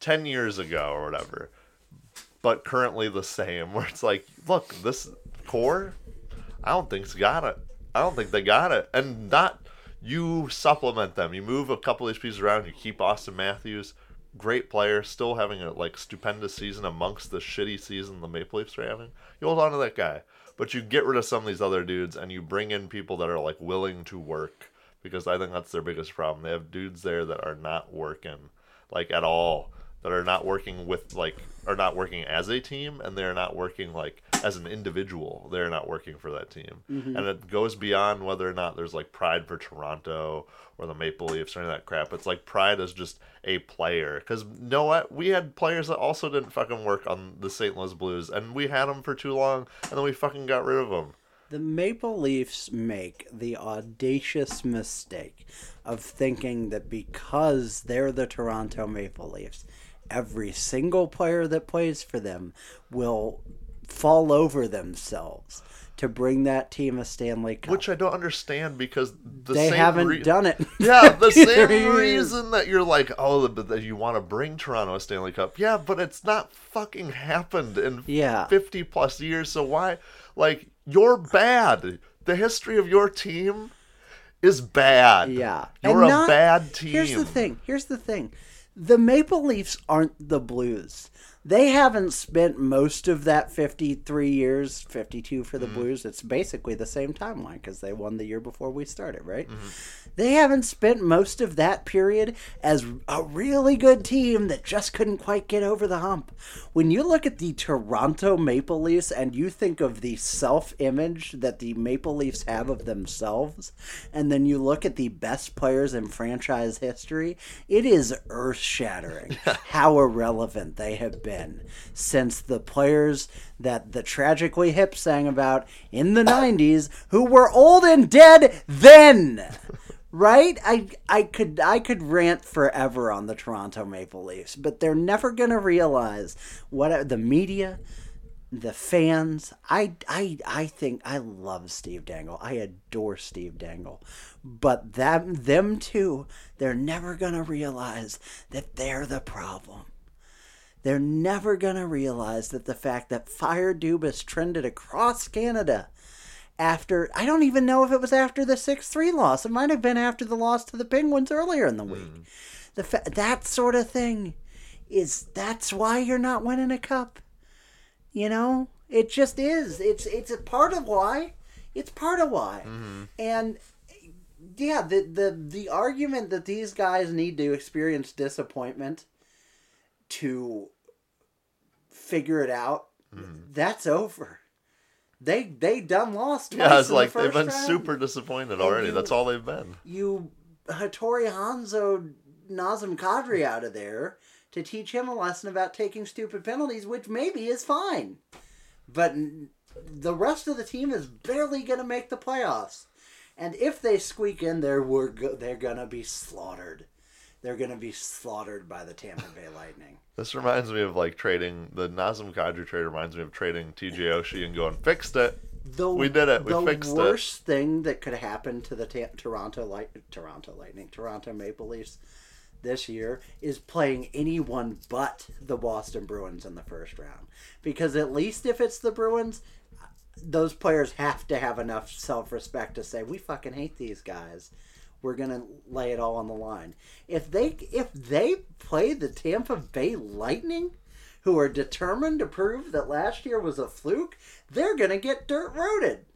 ten years ago or whatever, but currently the same. Where it's like, look, this core, I don't think's got it. I don't think they got it, and not you supplement them. You move a couple of these pieces around. You keep Auston Matthews, great player, still having a like stupendous season amongst the shitty season the Maple Leafs are having. You hold on to that guy, but you get rid of some of these other dudes and you bring in people that are like willing to work because I think that's their biggest problem. They have dudes there that are not working like at all that are not working with like are not working as a team and they're not working like as an individual they're not working for that team. Mm-hmm. and it goes beyond whether or not there's like pride for toronto or the maple leafs or any of that crap. It's like pride as just a player. Because you know what? We had players that also didn't fucking work on the st louis blues and we had them for too long and then we fucking got rid of them the Maple Leafs make the audacious mistake of thinking that because they're the Toronto Maple Leafs, every single player that plays for them will fall over themselves to bring that team a Stanley Cup. Which I don't understand because the they same haven't re- done it. Yeah, the same reason that you're like, oh, but that you want to bring Toronto a Stanley Cup. Yeah, but it's not fucking happened in Yeah. 50 plus years. So why? Like, you're bad. The history of your team is bad. Yeah. You're And a not- bad team. Here's the thing. Here's the thing. The Maple Leafs aren't the Blues. They haven't spent most of that 53 years, 52 for Mm-hmm. the Blues. It's basically the same timeline because they won the year before we started, right? Mm-hmm. They haven't spent most of that period as a really good team that just couldn't quite get over the hump. When you look at the Toronto Maple Leafs and you think of the self image that the Maple Leafs have of themselves, and then you look at the best players in franchise history, it is earth shattering how irrelevant they have been since the players that the Tragically Hip sang about in the 90s who were old and dead then. Right? I I could I could rant forever on the Toronto Maple Leafs, but they're never going to realize what the media, the fans, I I I think I love Steve Dangle. I adore Steve Dangle. But them them too, they're never going to realize that they're the problem. They're never going to realize that the fact that Fire Dubas trended across Canada after I don't even know if it was after the 6-3 loss. It might have been after the loss to the Penguins earlier in the week. Hmm. The fa- that sort of thing is that's why you're not winning a cup. You know? It just is. It's it's a part of why. It's part of why. Mm-hmm. And yeah, the the the argument that these guys need to experience disappointment to figure it out, mm-hmm. that's over. They they done lost twice yeah, it's like the they've been round. super disappointed already. you- That's all they've been. You Hattori Hanzo Nazem Kadri out of there to teach him a lesson about taking stupid penalties, which maybe is fine, but the rest of the team is barely going to make the playoffs. And if they squeak in there, we're go- they're going to be slaughtered. They're going to be slaughtered by the Tampa Bay Lightning. This reminds me of like trading the Nazem Kadri trade. Reminds me of trading TJ Oshie and going fixed it. The, We did it. We the fixed it. The worst thing that could happen to the ta- Toronto Light, Toronto Lightning, Toronto Maple Leafs this year is playing anyone but the Boston Bruins in the first round. Because at least if it's the Bruins, those players have to have enough self-respect to say we fucking hate these guys. We're gonna lay it all on the line. If they if they play the Tampa Bay Lightning, who are determined to prove that last year was a fluke, they're gonna get dirt roaded.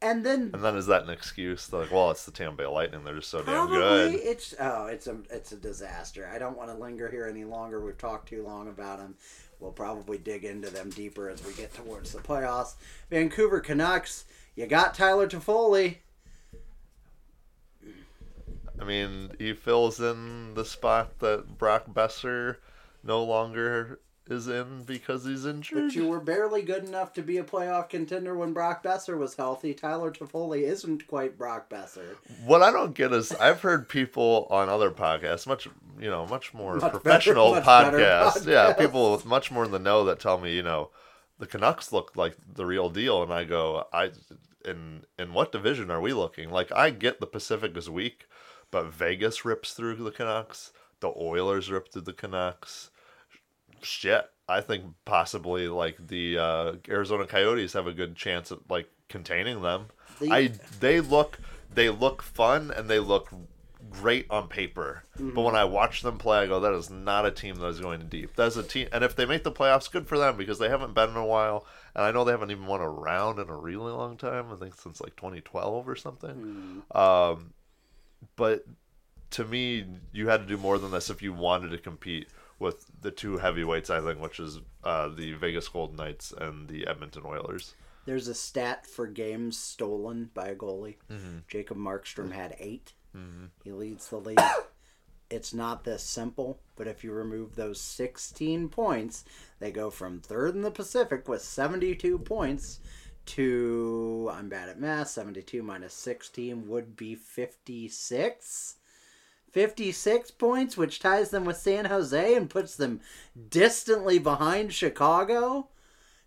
And then And then is that an excuse? They're like, well, it's the Tampa Bay Lightning. They're just so damn good. it's oh it's a it's a disaster. I don't want to linger here any longer. We've talked too long about them. We'll probably dig into them deeper as we get towards the playoffs. Vancouver Canucks. You got Tyler Toffoli. I mean, he fills in the spot that Brock Boeser no longer is in because he's injured. But you were barely good enough to be a playoff contender when Brock Boeser was healthy. Tyler Toffoli isn't quite Brock Boeser. What I don't get is I've heard people on other podcasts, much you know, much more Much professional better podcasts. Yeah, people with much more in the know that tell me, you know, the Canucks look like the real deal, and I go, I in in what division are we looking? Like I get the Pacific is weak, but Vegas rips through the Canucks. The Oilers rip through the Canucks. Shit, I think possibly like the uh, Arizona Coyotes have a good chance at like containing them. The- I they look they look fun and they look great on paper. But when I watch them play, I go, that is not a team that is going deep. That's a team, and if they make the playoffs, good for them because they haven't been in a while. And I know they haven't even won a round in a really long time. I think since like 2012 or something. Um, but to me, you had to do more than this if you wanted to compete with the two heavyweights. I think, which is uh, the Vegas Golden Knights and the Edmonton Oilers. There's a stat for games stolen by a goalie. Jacob Markstrom had 8 He leads the league. it's not this simple, but if you remove those 16 points, they go from third in the Pacific with 72 points to, I'm bad at math, 72 minus 16 would be 56. 56 points, which ties them with San Jose and puts them distantly behind Chicago.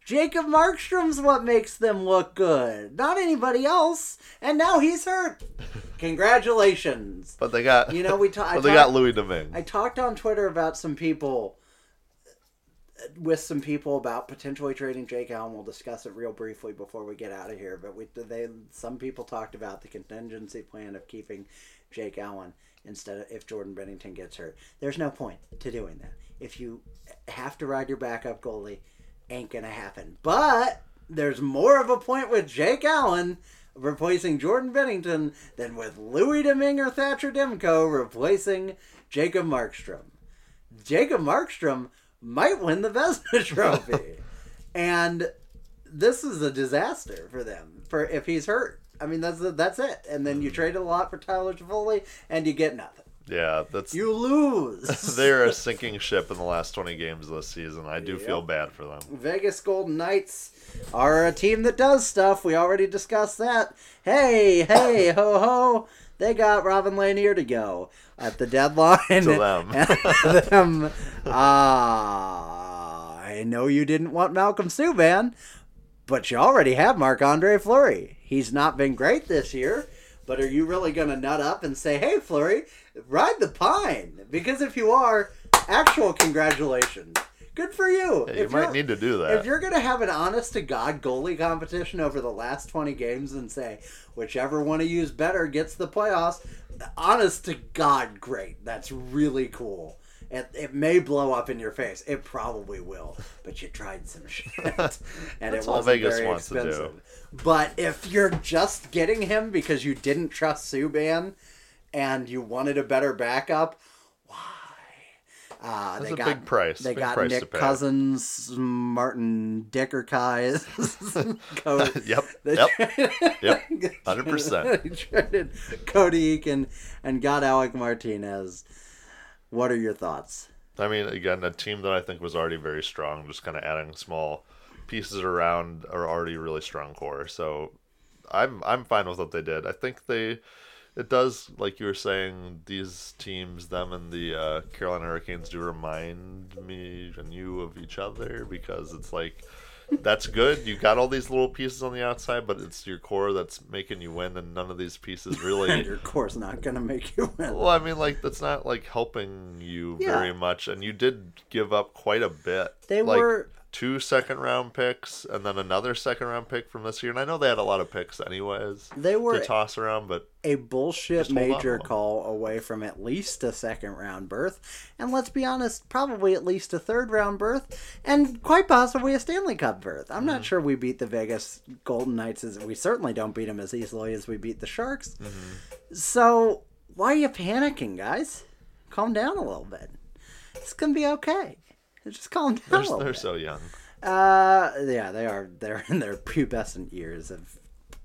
Jacob Markstrom's what makes them look good, not anybody else. And now he's hurt. Congratulations. But they got You know, we ta- I they got Louis Domingue. I talked on Twitter about some people, with some people about potentially trading Jake Allen. We'll discuss it real briefly before we get out of here. But we, they, some people talked about the contingency plan of keeping Jake Allen instead of if Jordan Binnington gets hurt. There's no point to doing that. If you have to ride your backup goalie, ain't gonna happen. But there's more of a point with Jake Allen replacing Jordan Binnington than with Louis Domingue or Thatcher Demko replacing Jacob Markstrom. Jacob Markstrom might win the Vezina Trophy, and this is a disaster for them. For if he's hurt, I mean that's that's it. And then you trade a lot for Tyler Toffoli, and you get nothing. yeah, that's You lose. they're a sinking ship in the last 20 games of the season. I do feel bad for them. Vegas Golden Knights are a team that does stuff. We already discussed that. Hey, hey, ho, ho. They got Robin Lehner to go at the deadline. To them. them. Ah, I know you didn't want Malcolm Subban, but you already have Marc Andre Fleury. He's not been great this year, but are you really going to nut up and say, hey, Fleury, ride the pine? Because if you are, actual congratulations. Good for you. Yeah, you If might need to do that. If you're gonna have an honest to god goalie competition over the last twenty games and say whichever one of you is better gets the playoffs, honest to god, great. That's really cool. It, it may blow up in your face. It probably will. But you tried some shit, and That's it all wasn't Vegas very wants to do. expensive. But if you're just getting him because you didn't trust Subban and you wanted a better backup? Uh, That's they a got, big price. They Big got price Nick. Cousins, Martin Dickerkai. Yep, yep, yep, 100%. they traded Cody Eakin and got Alec Martinez. What are your thoughts? I mean, again, a team that I think was already very strong, just kind of adding small pieces around are already really strong core. So I'm I'm fine with what they did. I think they it does like you were saying these teams them and the uh, Carolina Hurricanes do remind me and you of each other because it's like that's good. You got all these little pieces on the outside, but it's your core that's making you win, and none of these pieces really Your core's not going to make you win. well, I mean, like that's not like helping you Yeah. very much, and you did give up quite a bit. They like, were- two second round picks, and then another second round pick from this year. And I know they had a lot of picks, anyways, They were to toss around, but a bullshit Just hold on major call away from at least a second round berth. And let's be honest, probably at least a third round berth. And quite possibly a Stanley Cup berth. I'm Mm-hmm. not sure we beat the Vegas Golden Knights as we certainly don't beat them as easily as we beat the Sharks. Mm-hmm. So why are you panicking, guys? Calm down a little bit. It's gonna be okay. Just calm down they're, they're so young. Uh, yeah, they are. They're in their pubescent years of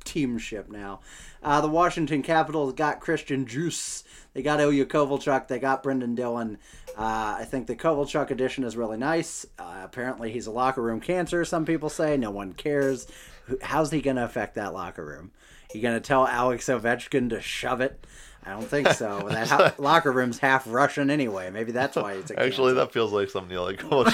teamship now. Uh, the Washington Capitals got Christian Djoos. They got Ilya Kovalchuk. They got Brendan Dillon. Uh, I think the Kovalchuk addition is really nice. Uh, apparently, he's a locker room cancer. Some people say no one cares. How's he going to affect that locker room? You going to tell Alex Ovechkin to shove it? I don't think so. That ho- locker room's half Russian anyway. Maybe that's why it's a Actually, that feels like something you like would do.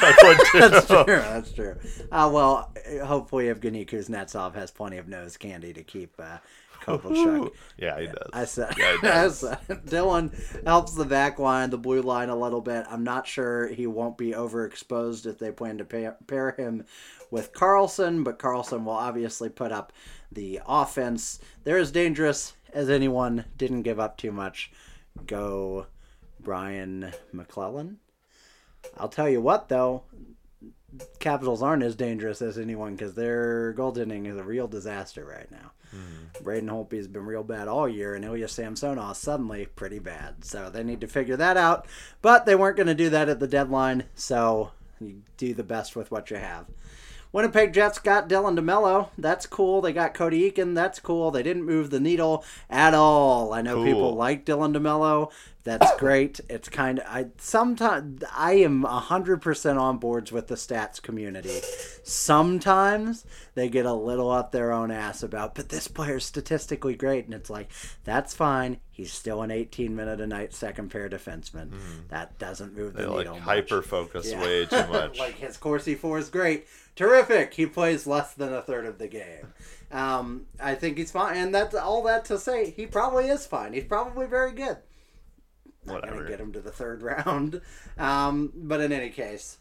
That's true. That's true. Uh, well, hopefully Evgeny Kuznetsov has plenty of nose candy to keep uh, Kovalchuk. yeah, he does. I said, Yeah, he I does. said Dillon helps the back line, the blue line a little bit. I'm not sure he won't be overexposed if they plan to pair, pair him with Carlson, but Carlson will obviously put up the offense. They're as dangerous as anyone. Didn't give up too much. Go, Brian MacLellan. I'll tell you what, though, Capitals aren't as dangerous as anyone because their goaltending is a real disaster right now. Hmm. Braden Holtby's been real bad all year, and Ilya Samsonov suddenly pretty bad. So they need to figure that out. But they weren't going to do that at the deadline, so you do the best with what you have. Winnipeg Jets got Dylan DeMelo. That's cool. They got Cody Eakin. That's cool. They didn't move the needle at all. I know Cool. people like Dylan DeMelo. That's great. It's kind of I sometimes I am hundred percent on boards with the stats community. Sometimes they get a little up their own ass about, but this player's statistically great, and it's like that's fine. He's still an 18 minute a night second pair defenseman. That doesn't move the. They needle like much. hyper focus Yeah. way too much. like his Corsi for is great, terrific. He plays less than a third of the game. Um, I think he's fine, and that's all that to say. He probably is fine. He's probably very good. Whatever. gonna get him to the third round, um, but in any case.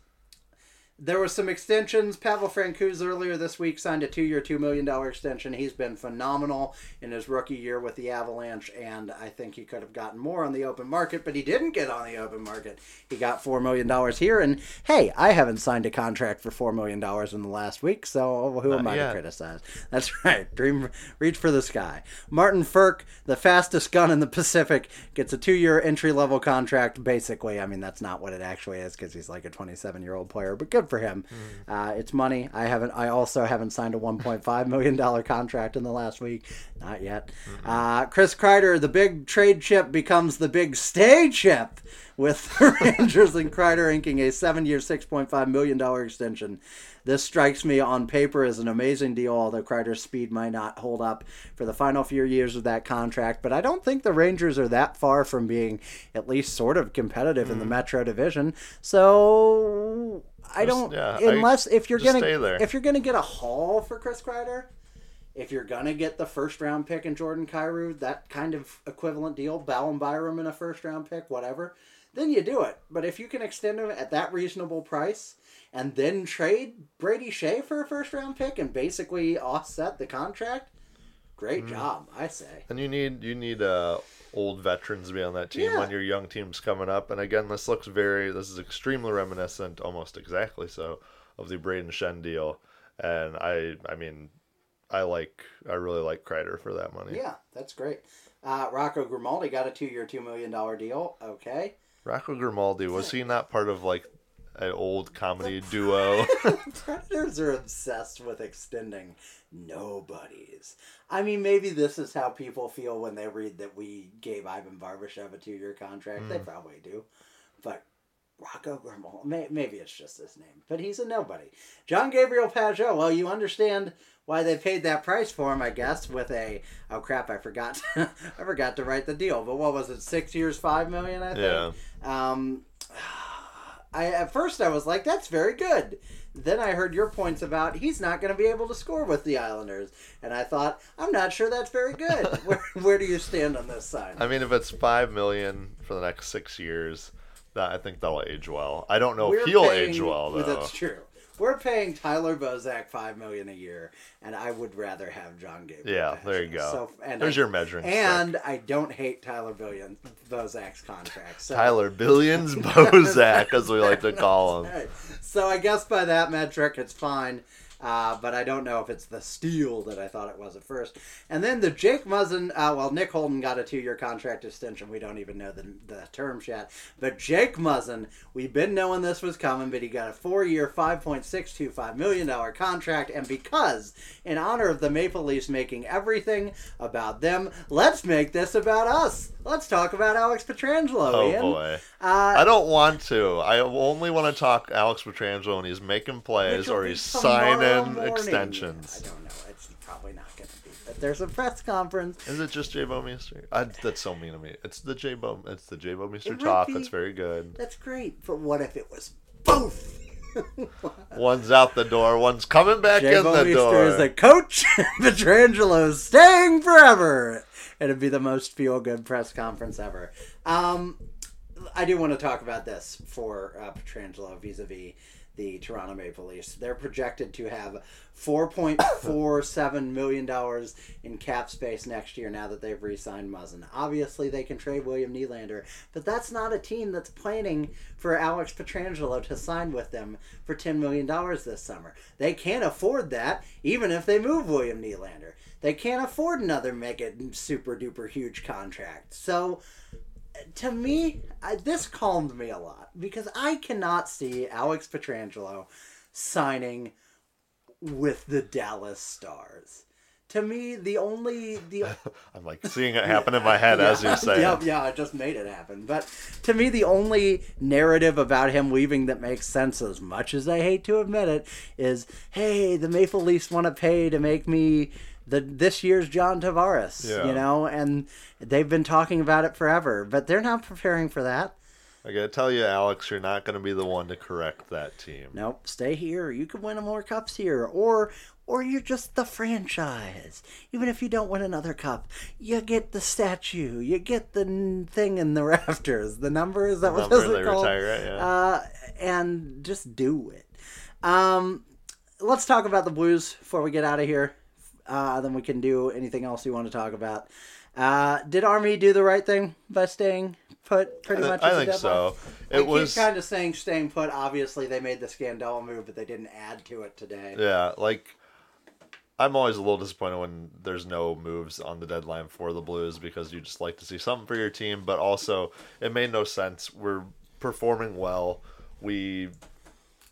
There were some extensions. Pavel Francouz earlier this week signed a two-year, two million dollar extension. He's been phenomenal in his rookie year with the Avalanche, and I think he could have gotten more on the open market, but he didn't get on the open market. He got four million dollars here, and hey, I haven't signed a contract for four million dollars in the last week, so who am I yet. to criticize? That's right. Dream, reach for the sky. Martin Frk, the fastest gun in the Pacific, gets a two-year entry-level contract. Basically, I mean that's not what it actually is because he's like a 27-year-old player, but good for him. Uh, it's money. I haven't. I also haven't signed a 1.5 million dollar contract in the last week. Not yet. Uh, Chris Kreider, the big trade chip, becomes the big stay chip with the Rangers and Kreider inking a seven-year, $6.5 million extension. This strikes me on paper as an amazing deal, although Kreider's speed might not hold up for the final few years of that contract. But I don't think the Rangers are that far from being at least sort of competitive in the Metro Division. So I don't yeah, I- unless if you're gonna if you're gonna get a haul for Chris Kreider, if you're gonna get the first round pick in Jordan Kyrou, that kind of equivalent deal, Bowen Byram in a first round pick, whatever, then you do it. But if you can extend him at that reasonable price and then trade Brady Skjei for a first round pick and basically offset the contract, great Mm. job, I say. And you need you need uh old veterans be on that team Yeah. when your young team's coming up. And again, this looks very this is extremely reminiscent, almost exactly so, of the Brayden Schenn deal. And I I mean, I like I really like Kreider for that money. Yeah, that's great. Uh, Rocco Grimaldi got a two year, $2 million deal. Okay. Rocco Grimaldi was he not part of like an old comedy duo? Predators are obsessed with extending nobodies. I mean, maybe this is how people feel when they read that we gave Ivan Barbashev a two-year contract. They probably do, but Rocco Grimaldi, may, maybe it's just his name, but he's a nobody. John Gabriel Pageau. Well, you understand why they paid that price for him, I guess. With a oh crap, I forgot, I forgot to write the deal. But what was it? Six years, five million, I think. Yeah. Um, I at first I was like, that's very good. Then I heard your points about he's not going to be able to score with the Islanders, and I thought I'm not sure that's very good. where, where do you stand on this side? I mean, if it's five million for the next six years, that I think that'll age well. I don't know if he'll paying- age well though. That's true. We're paying Tyler Bozak five million a year, and I would rather have John Gabriel. Yeah, there you go. So, and There's I- your measuring stick. And I don't hate Tyler Billion Bozak's contract. So. Tyler Billions Bozak, as we like to call him. Right. So I guess by that metric, it's fine. Uh, but I don't know if it's the steal that I thought it was at first. And then the Jake Muzzin, uh, well, Nick Holden got a two year contract extension. We don't even know the, the terms yet. But Jake Muzzin, we've been knowing this was coming, but he got a four year, $5.625 million contract. And because, in honor of the Maple Leafs making everything about them, let's make this about us. Let's talk about Alex Pietrangelo. Oh Ian. boy. Uh, I don't want to. I only want to talk Alex Pietrangelo when he's making plays or he's tomorrow morning. extensions. I don't know. It's probably not going to be. But there's a press conference. Is it just Jay Bouwmeester? I, that's so mean of me. It's the J Bo. It's the Jay Bouwmeester It might talk. be. That's very good. That's great. But what if it was both? One's out the door. One's coming back Jay in the door. is the coach. Pietrangelo's staying forever. It'd be the most feel good press conference ever. Um, I do want to talk about this for uh, Pietrangelo vis a vis the Toronto Maple Leafs. They're projected to have $4.47 million in cap space next year now that they've re signed Muzzin. Obviously, they can trade William Nylander, but that's not a team that's planning for Alex Pietrangelo to sign with them for $10 million this summer. They can't afford that, even if they move William Nylander. They can't afford another mega super duper huge contract. So, to me, I, this calmed me a lot because I cannot see Alex Pietrangelo signing with the Dallas Stars. To me, the only the I'm like seeing it happen in my head as you say. yeah, yeah, I just made it happen. But to me, the only narrative about him leaving that makes sense, as much as I hate to admit it, is hey, the Maple Leafs want to pay to make me the this year's John Tavares, Yeah. you know, and they've been talking about it forever, but they're not preparing for that. I gotta tell you, Alex, you're not gonna be the one to correct that team. Nope, stay here. You can win more cups here, or or you're just the franchise. Even if you don't win another cup, you get the statue, you get the thing in the rafters. The number is that what Number they called? retire at, yeah. Uh, and just do it. Um, let's talk about the Blues before we get out of here. Uh, then we can do anything else you want to talk about. Uh, did Army do the right thing by staying put? Pretty much. I think so. I It was keep kind of saying staying put. Obviously, they made the Scandella move, but they didn't add to it today. Yeah, like I'm always a little disappointed when there's no moves on the deadline for the Blues because you just like to see something for your team, but also it made no sense. We're performing well. We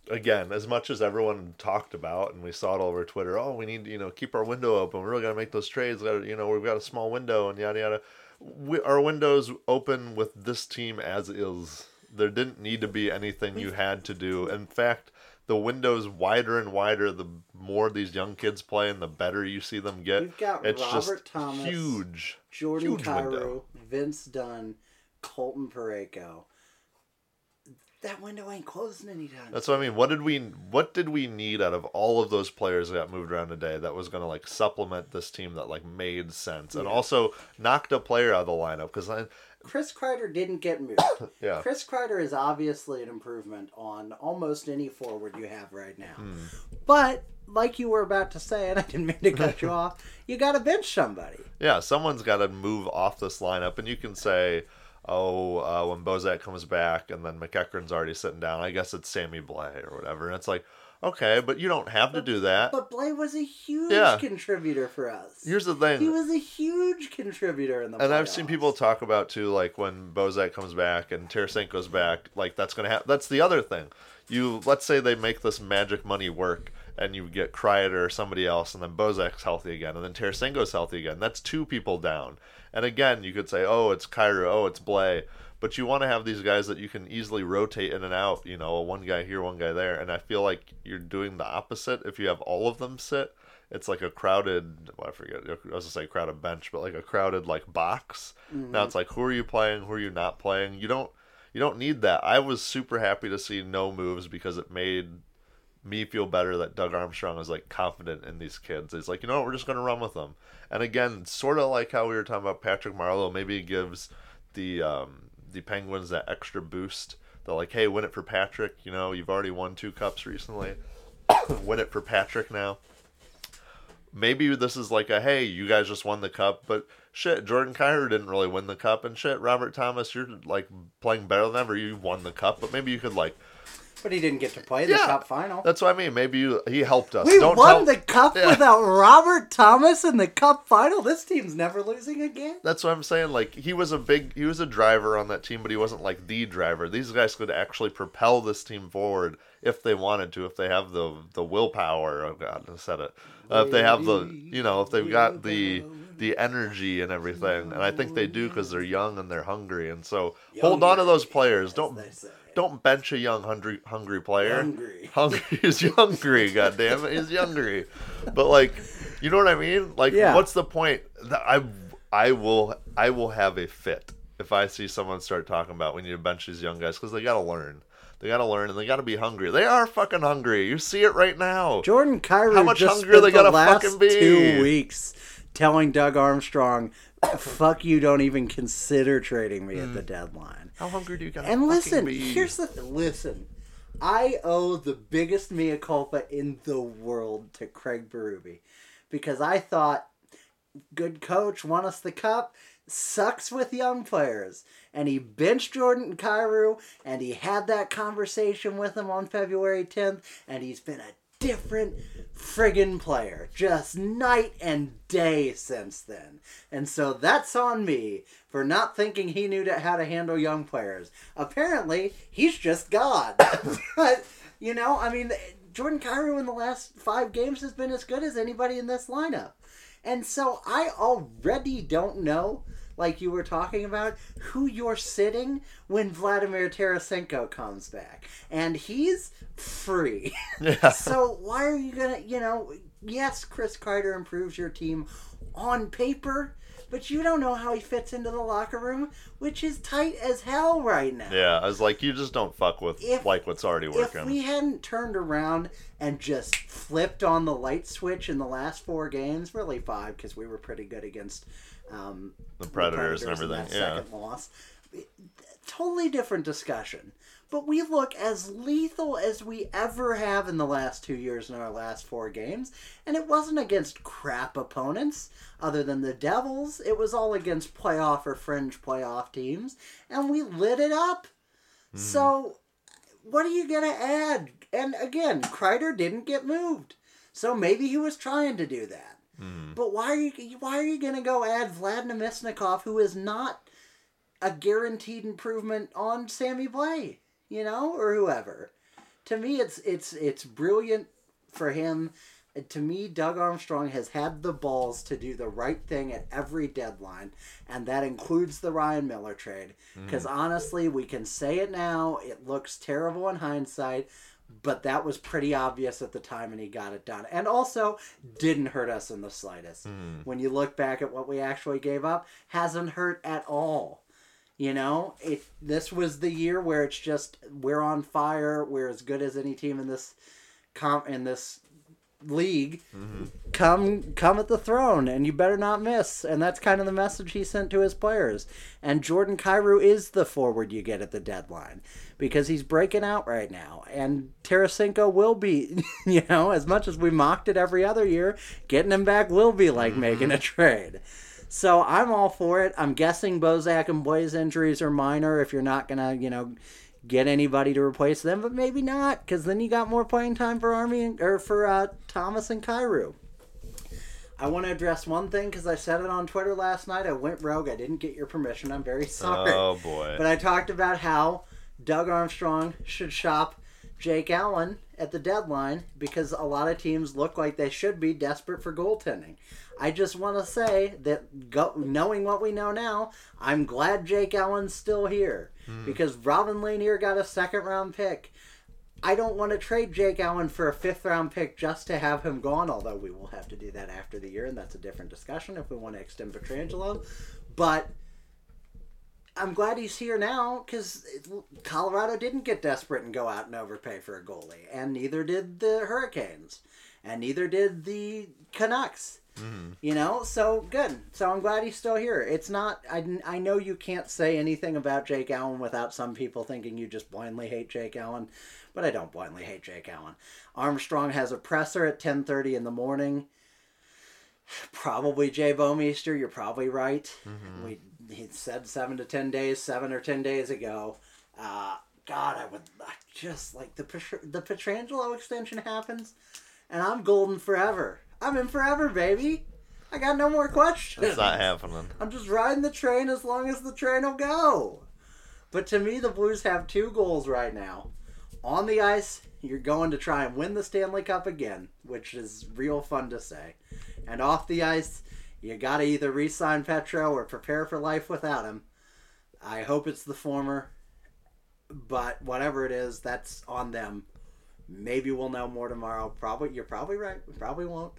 again, as much as everyone talked about and we saw it all over Twitter, oh, we need to, you know, keep our window open. We really got to make those trades. Gotta, you know, we've got a small window and yada yada. We, our window's open with this team as is. There didn't need to be anything you had to do. In fact, the window's wider and wider the more these young kids play and the better you see them get. We've got it's Robert just Thomas, huge. Jordan huge Kyrou, window. Vince Dunn, Colton Parayko. That window ain't closing anytime. That's what I mean. What did we what did we need out of all of those players that got moved around today that was going to like supplement this team that like made sense and also knocked a player out of the lineup because I Chris Kreider didn't get moved. yeah Chris Kreider is obviously an improvement on almost any forward you have right now. Hmm. But like you were about to say, and I didn't mean to cut you off, you got to bench somebody. yeah someone's got to move off this lineup and you can say oh uh, when Bozak comes back and then MacEachern's already sitting down I guess it's Sammy Blais or whatever and it's like okay but you don't have to do that. But Blais was a huge Yeah. contributor for us. Here's the thing. he was a huge contributor in the. And I've seen people talk about too, like when Bozak comes back and Tarasenko's back, like that's gonna happen. That's the other thing. You let's say they make this magic money work, and you get Kreider or somebody else, and then Bozak's healthy again, and then Tarasenko's healthy again. That's two people down. And again, you could say, oh, it's Kyrou, oh, it's Blais. But you want to have these guys that you can easily rotate in and out. You know, one guy here, one guy there. And I feel like you're doing the opposite if you have all of them sit it's like a crowded well, I forget I was gonna say crowded bench, but like a crowded like box. Now mm-hmm. it's like who are you playing, who are you not playing? You don't you don't need that. I was super happy to see no moves because it made me feel better that Doug Armstrong is like confident in these kids. He's like, you know what, we're just gonna run with them. And again, sort of like how we were talking about Patrick Marleau, maybe it gives the um, the Penguins that extra boost. They're like, hey, win it for Patrick. You know, you've already won two cups recently. win it for Patrick now maybe this is like a hey, you guys just won the cup, but shit, Jordan Kyrou didn't really win the cup, and shit, Robert Thomas, you're like playing better than ever. You won the cup, but maybe you could like. But he didn't get to play the Yeah. cup final. That's what I mean. Maybe you, he helped us. We Don't won tell- the cup Yeah. without Robert Thomas in the cup final. This team's never losing again. That's what I'm saying. Like he was a big, he was a driver on that team, but he wasn't like the driver. These guys could actually propel this team forward if they wanted to, if they have the the willpower. Oh God, I said it. Uh, if they have the, you know, if they've got the the energy and everything, and I think they do because they're young and they're hungry, and so hold on to those players. Don't. Don't bench a young hungry hungry player. Hungry. Hungry is hungry. God damn it, he's hungry. But like, you know what I mean? Like, Yeah. what's the point? I I will I will have a fit if I see someone start talking about we need to bench these young guys because they got to learn. They got to learn and they got to be hungry. They are fucking hungry. You see it right now. Jordan Kyrou How much hungrier they gotta the last fucking be? two weeks telling Doug Armstrong, "Fuck you! Don't even consider trading me at the mm. deadline." How hungry do you got? And listen, here's the th- listen. I owe the biggest mea culpa in the world to Craig Berube because I thought good coach won us the cup sucks with young players and he benched Jordan and Kyrou and he had that conversation with him on February 10th and he's been a different friggin' player. Just night and day since then. And so that's on me for not thinking he knew how to handle young players. Apparently he's just god. But you know i mean jordan Kyrou in the last five games has been as good as anybody in this lineup. And so I already don't know, like you were talking about, who you're sitting when Vladimir Tarasenko comes back. And he's free. Yeah. so why are you gonna, you know, yes, Chris Carter improves your team on paper, but you don't know how he fits into the locker room, which is tight as hell right now. Yeah, I was like, you just don't fuck with If- like what's already working. If we hadn't turned around and just flipped on the light switch in the last four games, really five, because we were pretty good against um, the Predators, in and everything. that Yeah. second loss. Totally different discussion. But we look as lethal as we ever have in the last two years in our last four games. And it wasn't against crap opponents other than the Devils. It was all against playoff or fringe playoff teams. And we lit it up. So, what are you going to add? And again, Kreider didn't get moved. So maybe he was trying to do that. Mm. But why are you why are you going to go add Vlad Namestnikov, who is not a guaranteed improvement on Sammy Blais, you know, or whoever? To me, it's it's it's brilliant for him. To me, Doug Armstrong has had the balls to do the right thing at every deadline, and that includes the Ryan Miller trade. Mm. Because honestly, we can say it now; it looks terrible in hindsight, but that was pretty obvious at the time, and he got it done. And also, didn't hurt us in the slightest. Mm-hmm. When you look back at what we actually gave up, hasn't hurt at all. You know, it. This was the year where it's just we're on fire. We're as good as any team in this, com in this league. Mm-hmm. Come, come at the throne, and you better not miss. And that's kind of the message he sent to his players. And Jordan Kyrou is the forward you get at the deadline because he's breaking out right now. And Tarasenko will be, you know, as much as we mocked it every other year, getting him back will be like mm-hmm. making a trade. So I'm all for it. I'm guessing Bozak and boy's injuries are minor if you're not gonna, you know, get anybody to replace them, but maybe not, because then you got more playing time for Army and, or for uh, Thomas and Kyrou. I want to address one thing because I said it on Twitter last night. I went rogue. I didn't get your permission. I'm very sorry. Oh boy. But I talked about how Doug Armstrong should shop Jake Allen at the deadline because a lot of teams look like they should be desperate for goaltending. I just want to say that go, knowing what we know now, I'm glad Jake Allen's still here hmm. because Robin Lehner got a second round pick. I don't want to trade Jake Allen for a fifth round pick just to have him gone, although we will have to do that after the year, and that's a different discussion if we want to extend Pietrangelo. But I'm glad he's here now because Colorado didn't get desperate and go out and overpay for a goalie, and neither did the Hurricanes, and neither did the Canucks. You know, so good. So I'm glad he's still here. It's not. I, I know you can't say anything about Jake Allen without some people thinking you just blindly hate Jake Allen, but I don't blindly hate Jake Allen. Armstrong has a presser at 10:30 in the morning. Probably Jay Bouwmeester. You're probably right. We he said seven to ten days, seven or ten days ago. Uh, God, I would I just like the the Pietrangelo extension happens, and I'm golden forever. I'm in forever, baby. I got no more questions. It's not happening. I'm just riding the train as long as the train will go. But to me, the Blues have two goals right now. On the ice, you're going to try and win the Stanley Cup again, which is real fun to say. And off the ice, you got to either re sign Petro or prepare for life without him. I hope it's the former. But whatever it is, that's on them. Maybe we'll know more tomorrow. Probably, you're probably right. We probably won't.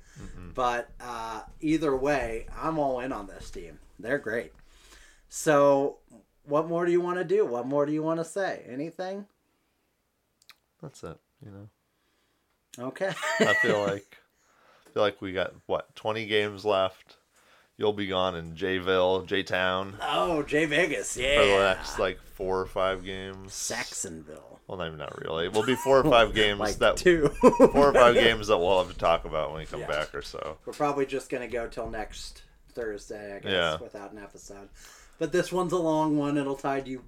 But uh, either way, I'm all in on this team. They're great. So, what more do you want to do? What more do you want to say? Anything? That's it. You know. Okay. I feel like I feel like we got what twenty games left. You'll be gone in Jayville, J Town oh, Jay Vegas. Yeah. for the next like four or five games. Saxonville. Well, not even not really. It will be four or five games Like that two. four or five games that we'll have to talk about when we come Yeah. back or so. We're probably just gonna go till next Thursday, I guess, Yeah. without an episode. But this one's a long one. It'll tide you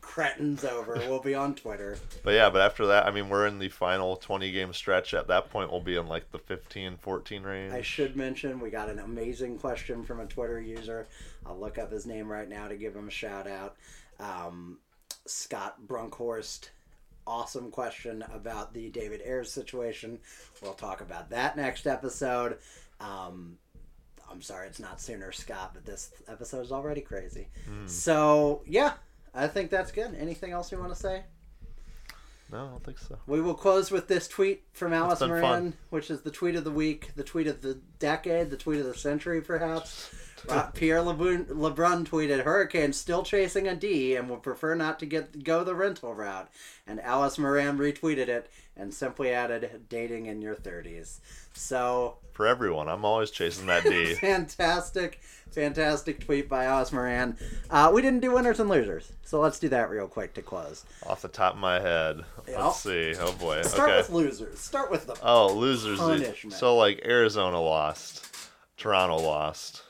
cretins over. We'll be on Twitter. But yeah, but after that, I mean, we're in the final 20 game stretch. At that point, we'll be in like the 15, 14 range. I should mention we got an amazing question from a Twitter user. I'll look up his name right now to give him a shout out. Um, Scott Brunkhorst. Awesome question about the David Ayres situation. We'll talk about that next episode. Um, I'm sorry it's not sooner, Scott, but this episode is already crazy. So, yeah, I think that's good. Anything else you want to say? No, I don't think so. We will close with this tweet from Alice Moran, fun. which is the tweet of the week, the tweet of the decade, the tweet of the century, perhaps. Uh, Pierre Lebrun, Lebrun tweeted, "Hurricanes still chasing a D and would prefer not to get go the rental route." And Alice Moran retweeted it and simply added, "Dating in your 30s." So For everyone, I'm always chasing that D. fantastic, fantastic tweet by Alice Moran. Uh, we didn't do winners and losers, so let's do that real quick to close. Off the top of my head. Let's see. Oh boy. Start okay. with losers. Start with the Oh, losers. Punishment. So like Arizona lost, Toronto lost.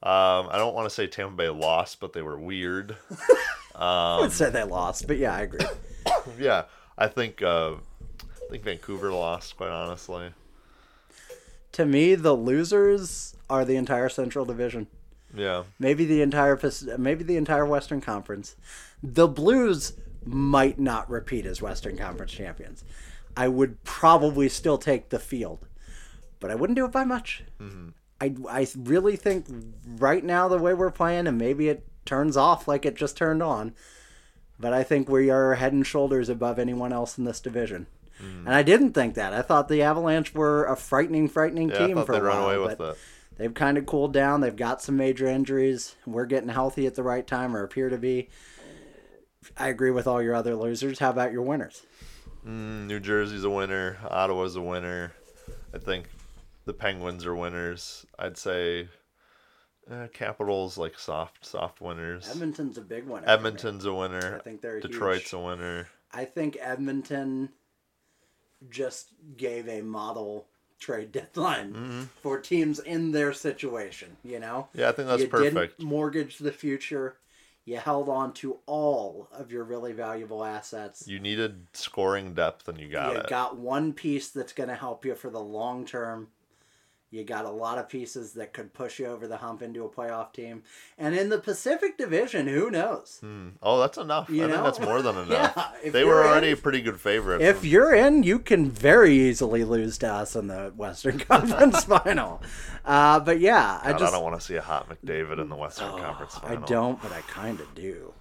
Um, I don't want to say Tampa Bay lost, but they were weird. I would say they lost, but yeah, I agree. yeah, I think uh, I think Vancouver lost. Quite honestly. to me, the losers are the entire Central Division. Yeah. Maybe the entire maybe the entire Western Conference. The Blues might not repeat as Western Conference champions. I would probably still take the field, but I wouldn't do it by much. I, I really think right now the way we're playing, and maybe it turns off like it just turned on, but I think we are head and shoulders above anyone else in this division. And I didn't think that. I thought the Avalanche were a frightening, frightening Yeah, team for a run while. away with but it. They've kind of cooled down. They've got some major injuries. We're getting healthy at the right time, or appear to be. I agree with all your other losers. How about your winners? Mm, New Jersey's a winner. Ottawa's a winner. I think the Penguins are winners. I'd say uh, Capitals like soft, soft winners. Edmonton's a big me. Edmonton's a winner. I think they're Detroit's huge. a winner. I think Edmonton just gave a model trade deadline Mm-hmm. for teams in their situation. You know, Yeah, I think that's you perfect. didn't mortgage the future. You held on to all of your really valuable assets. You needed scoring depth, and you got you it. got one piece that's going to help you for the long term. You got a lot of pieces that could push you over the hump into a playoff team. And in the Pacific Division, who knows? Hmm. Oh, that's enough. You I think know? that's more than enough. Yeah, they were in- already a pretty good favorite. If from- you're in, you can very easily lose to us in the Western Conference final. Uh, but yeah, I God, just I don't want to see a hot McDavid in the Western Oh, Conference Final. I don't, but I kind of do.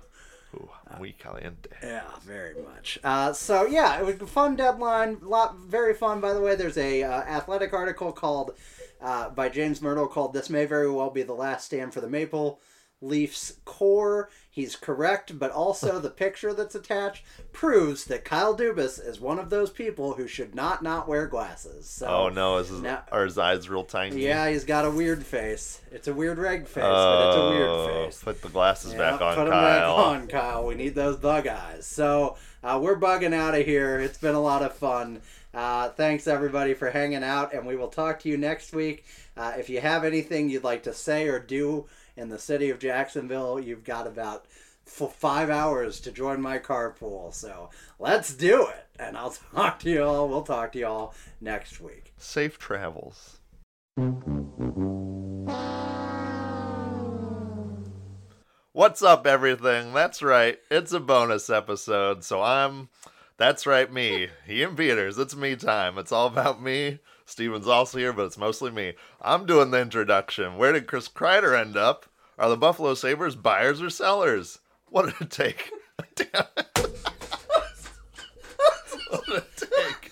Ooh, muy caliente. Yeah, very much. Uh, so yeah, it was a fun deadline. Lot very fun, by the way. There's a uh, athletic article called uh, by James Mirtle called "This may very well be the last stand for the Maple Leafs core." He's correct, but also the picture that's attached proves that Kyle Dubas is one of those people who should not not wear glasses. So, Oh no, is his, Now- are his eyes real tiny? yeah, he's got a weird face. It's a weird reg face, but it's a Oh, weird face. Put the glasses back on, put Kyle. Put them back on, Kyle. We need those bug eyes. So uh, we're bugging out of here. It's been a lot of fun. Uh, thanks everybody for hanging out, and we will talk to you next week. Uh, if you have anything you'd like to say or do in the city of Jacksonville, you've got about f- five hours to join my carpool. So let's do it, and I'll talk to you all. We'll talk to you all next week. Safe travels. What's up, everything? That's right. It's a bonus episode, so I'm. That's right, me. Ian Peters. It's me time. It's all about me. Steven's also here, but it's mostly me. I'm doing the introduction. Where did Chris Kreider end up? Are the Buffalo Sabres buyers or sellers? What did it take? What would it take?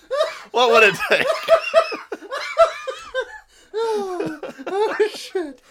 What would it take? oh shit!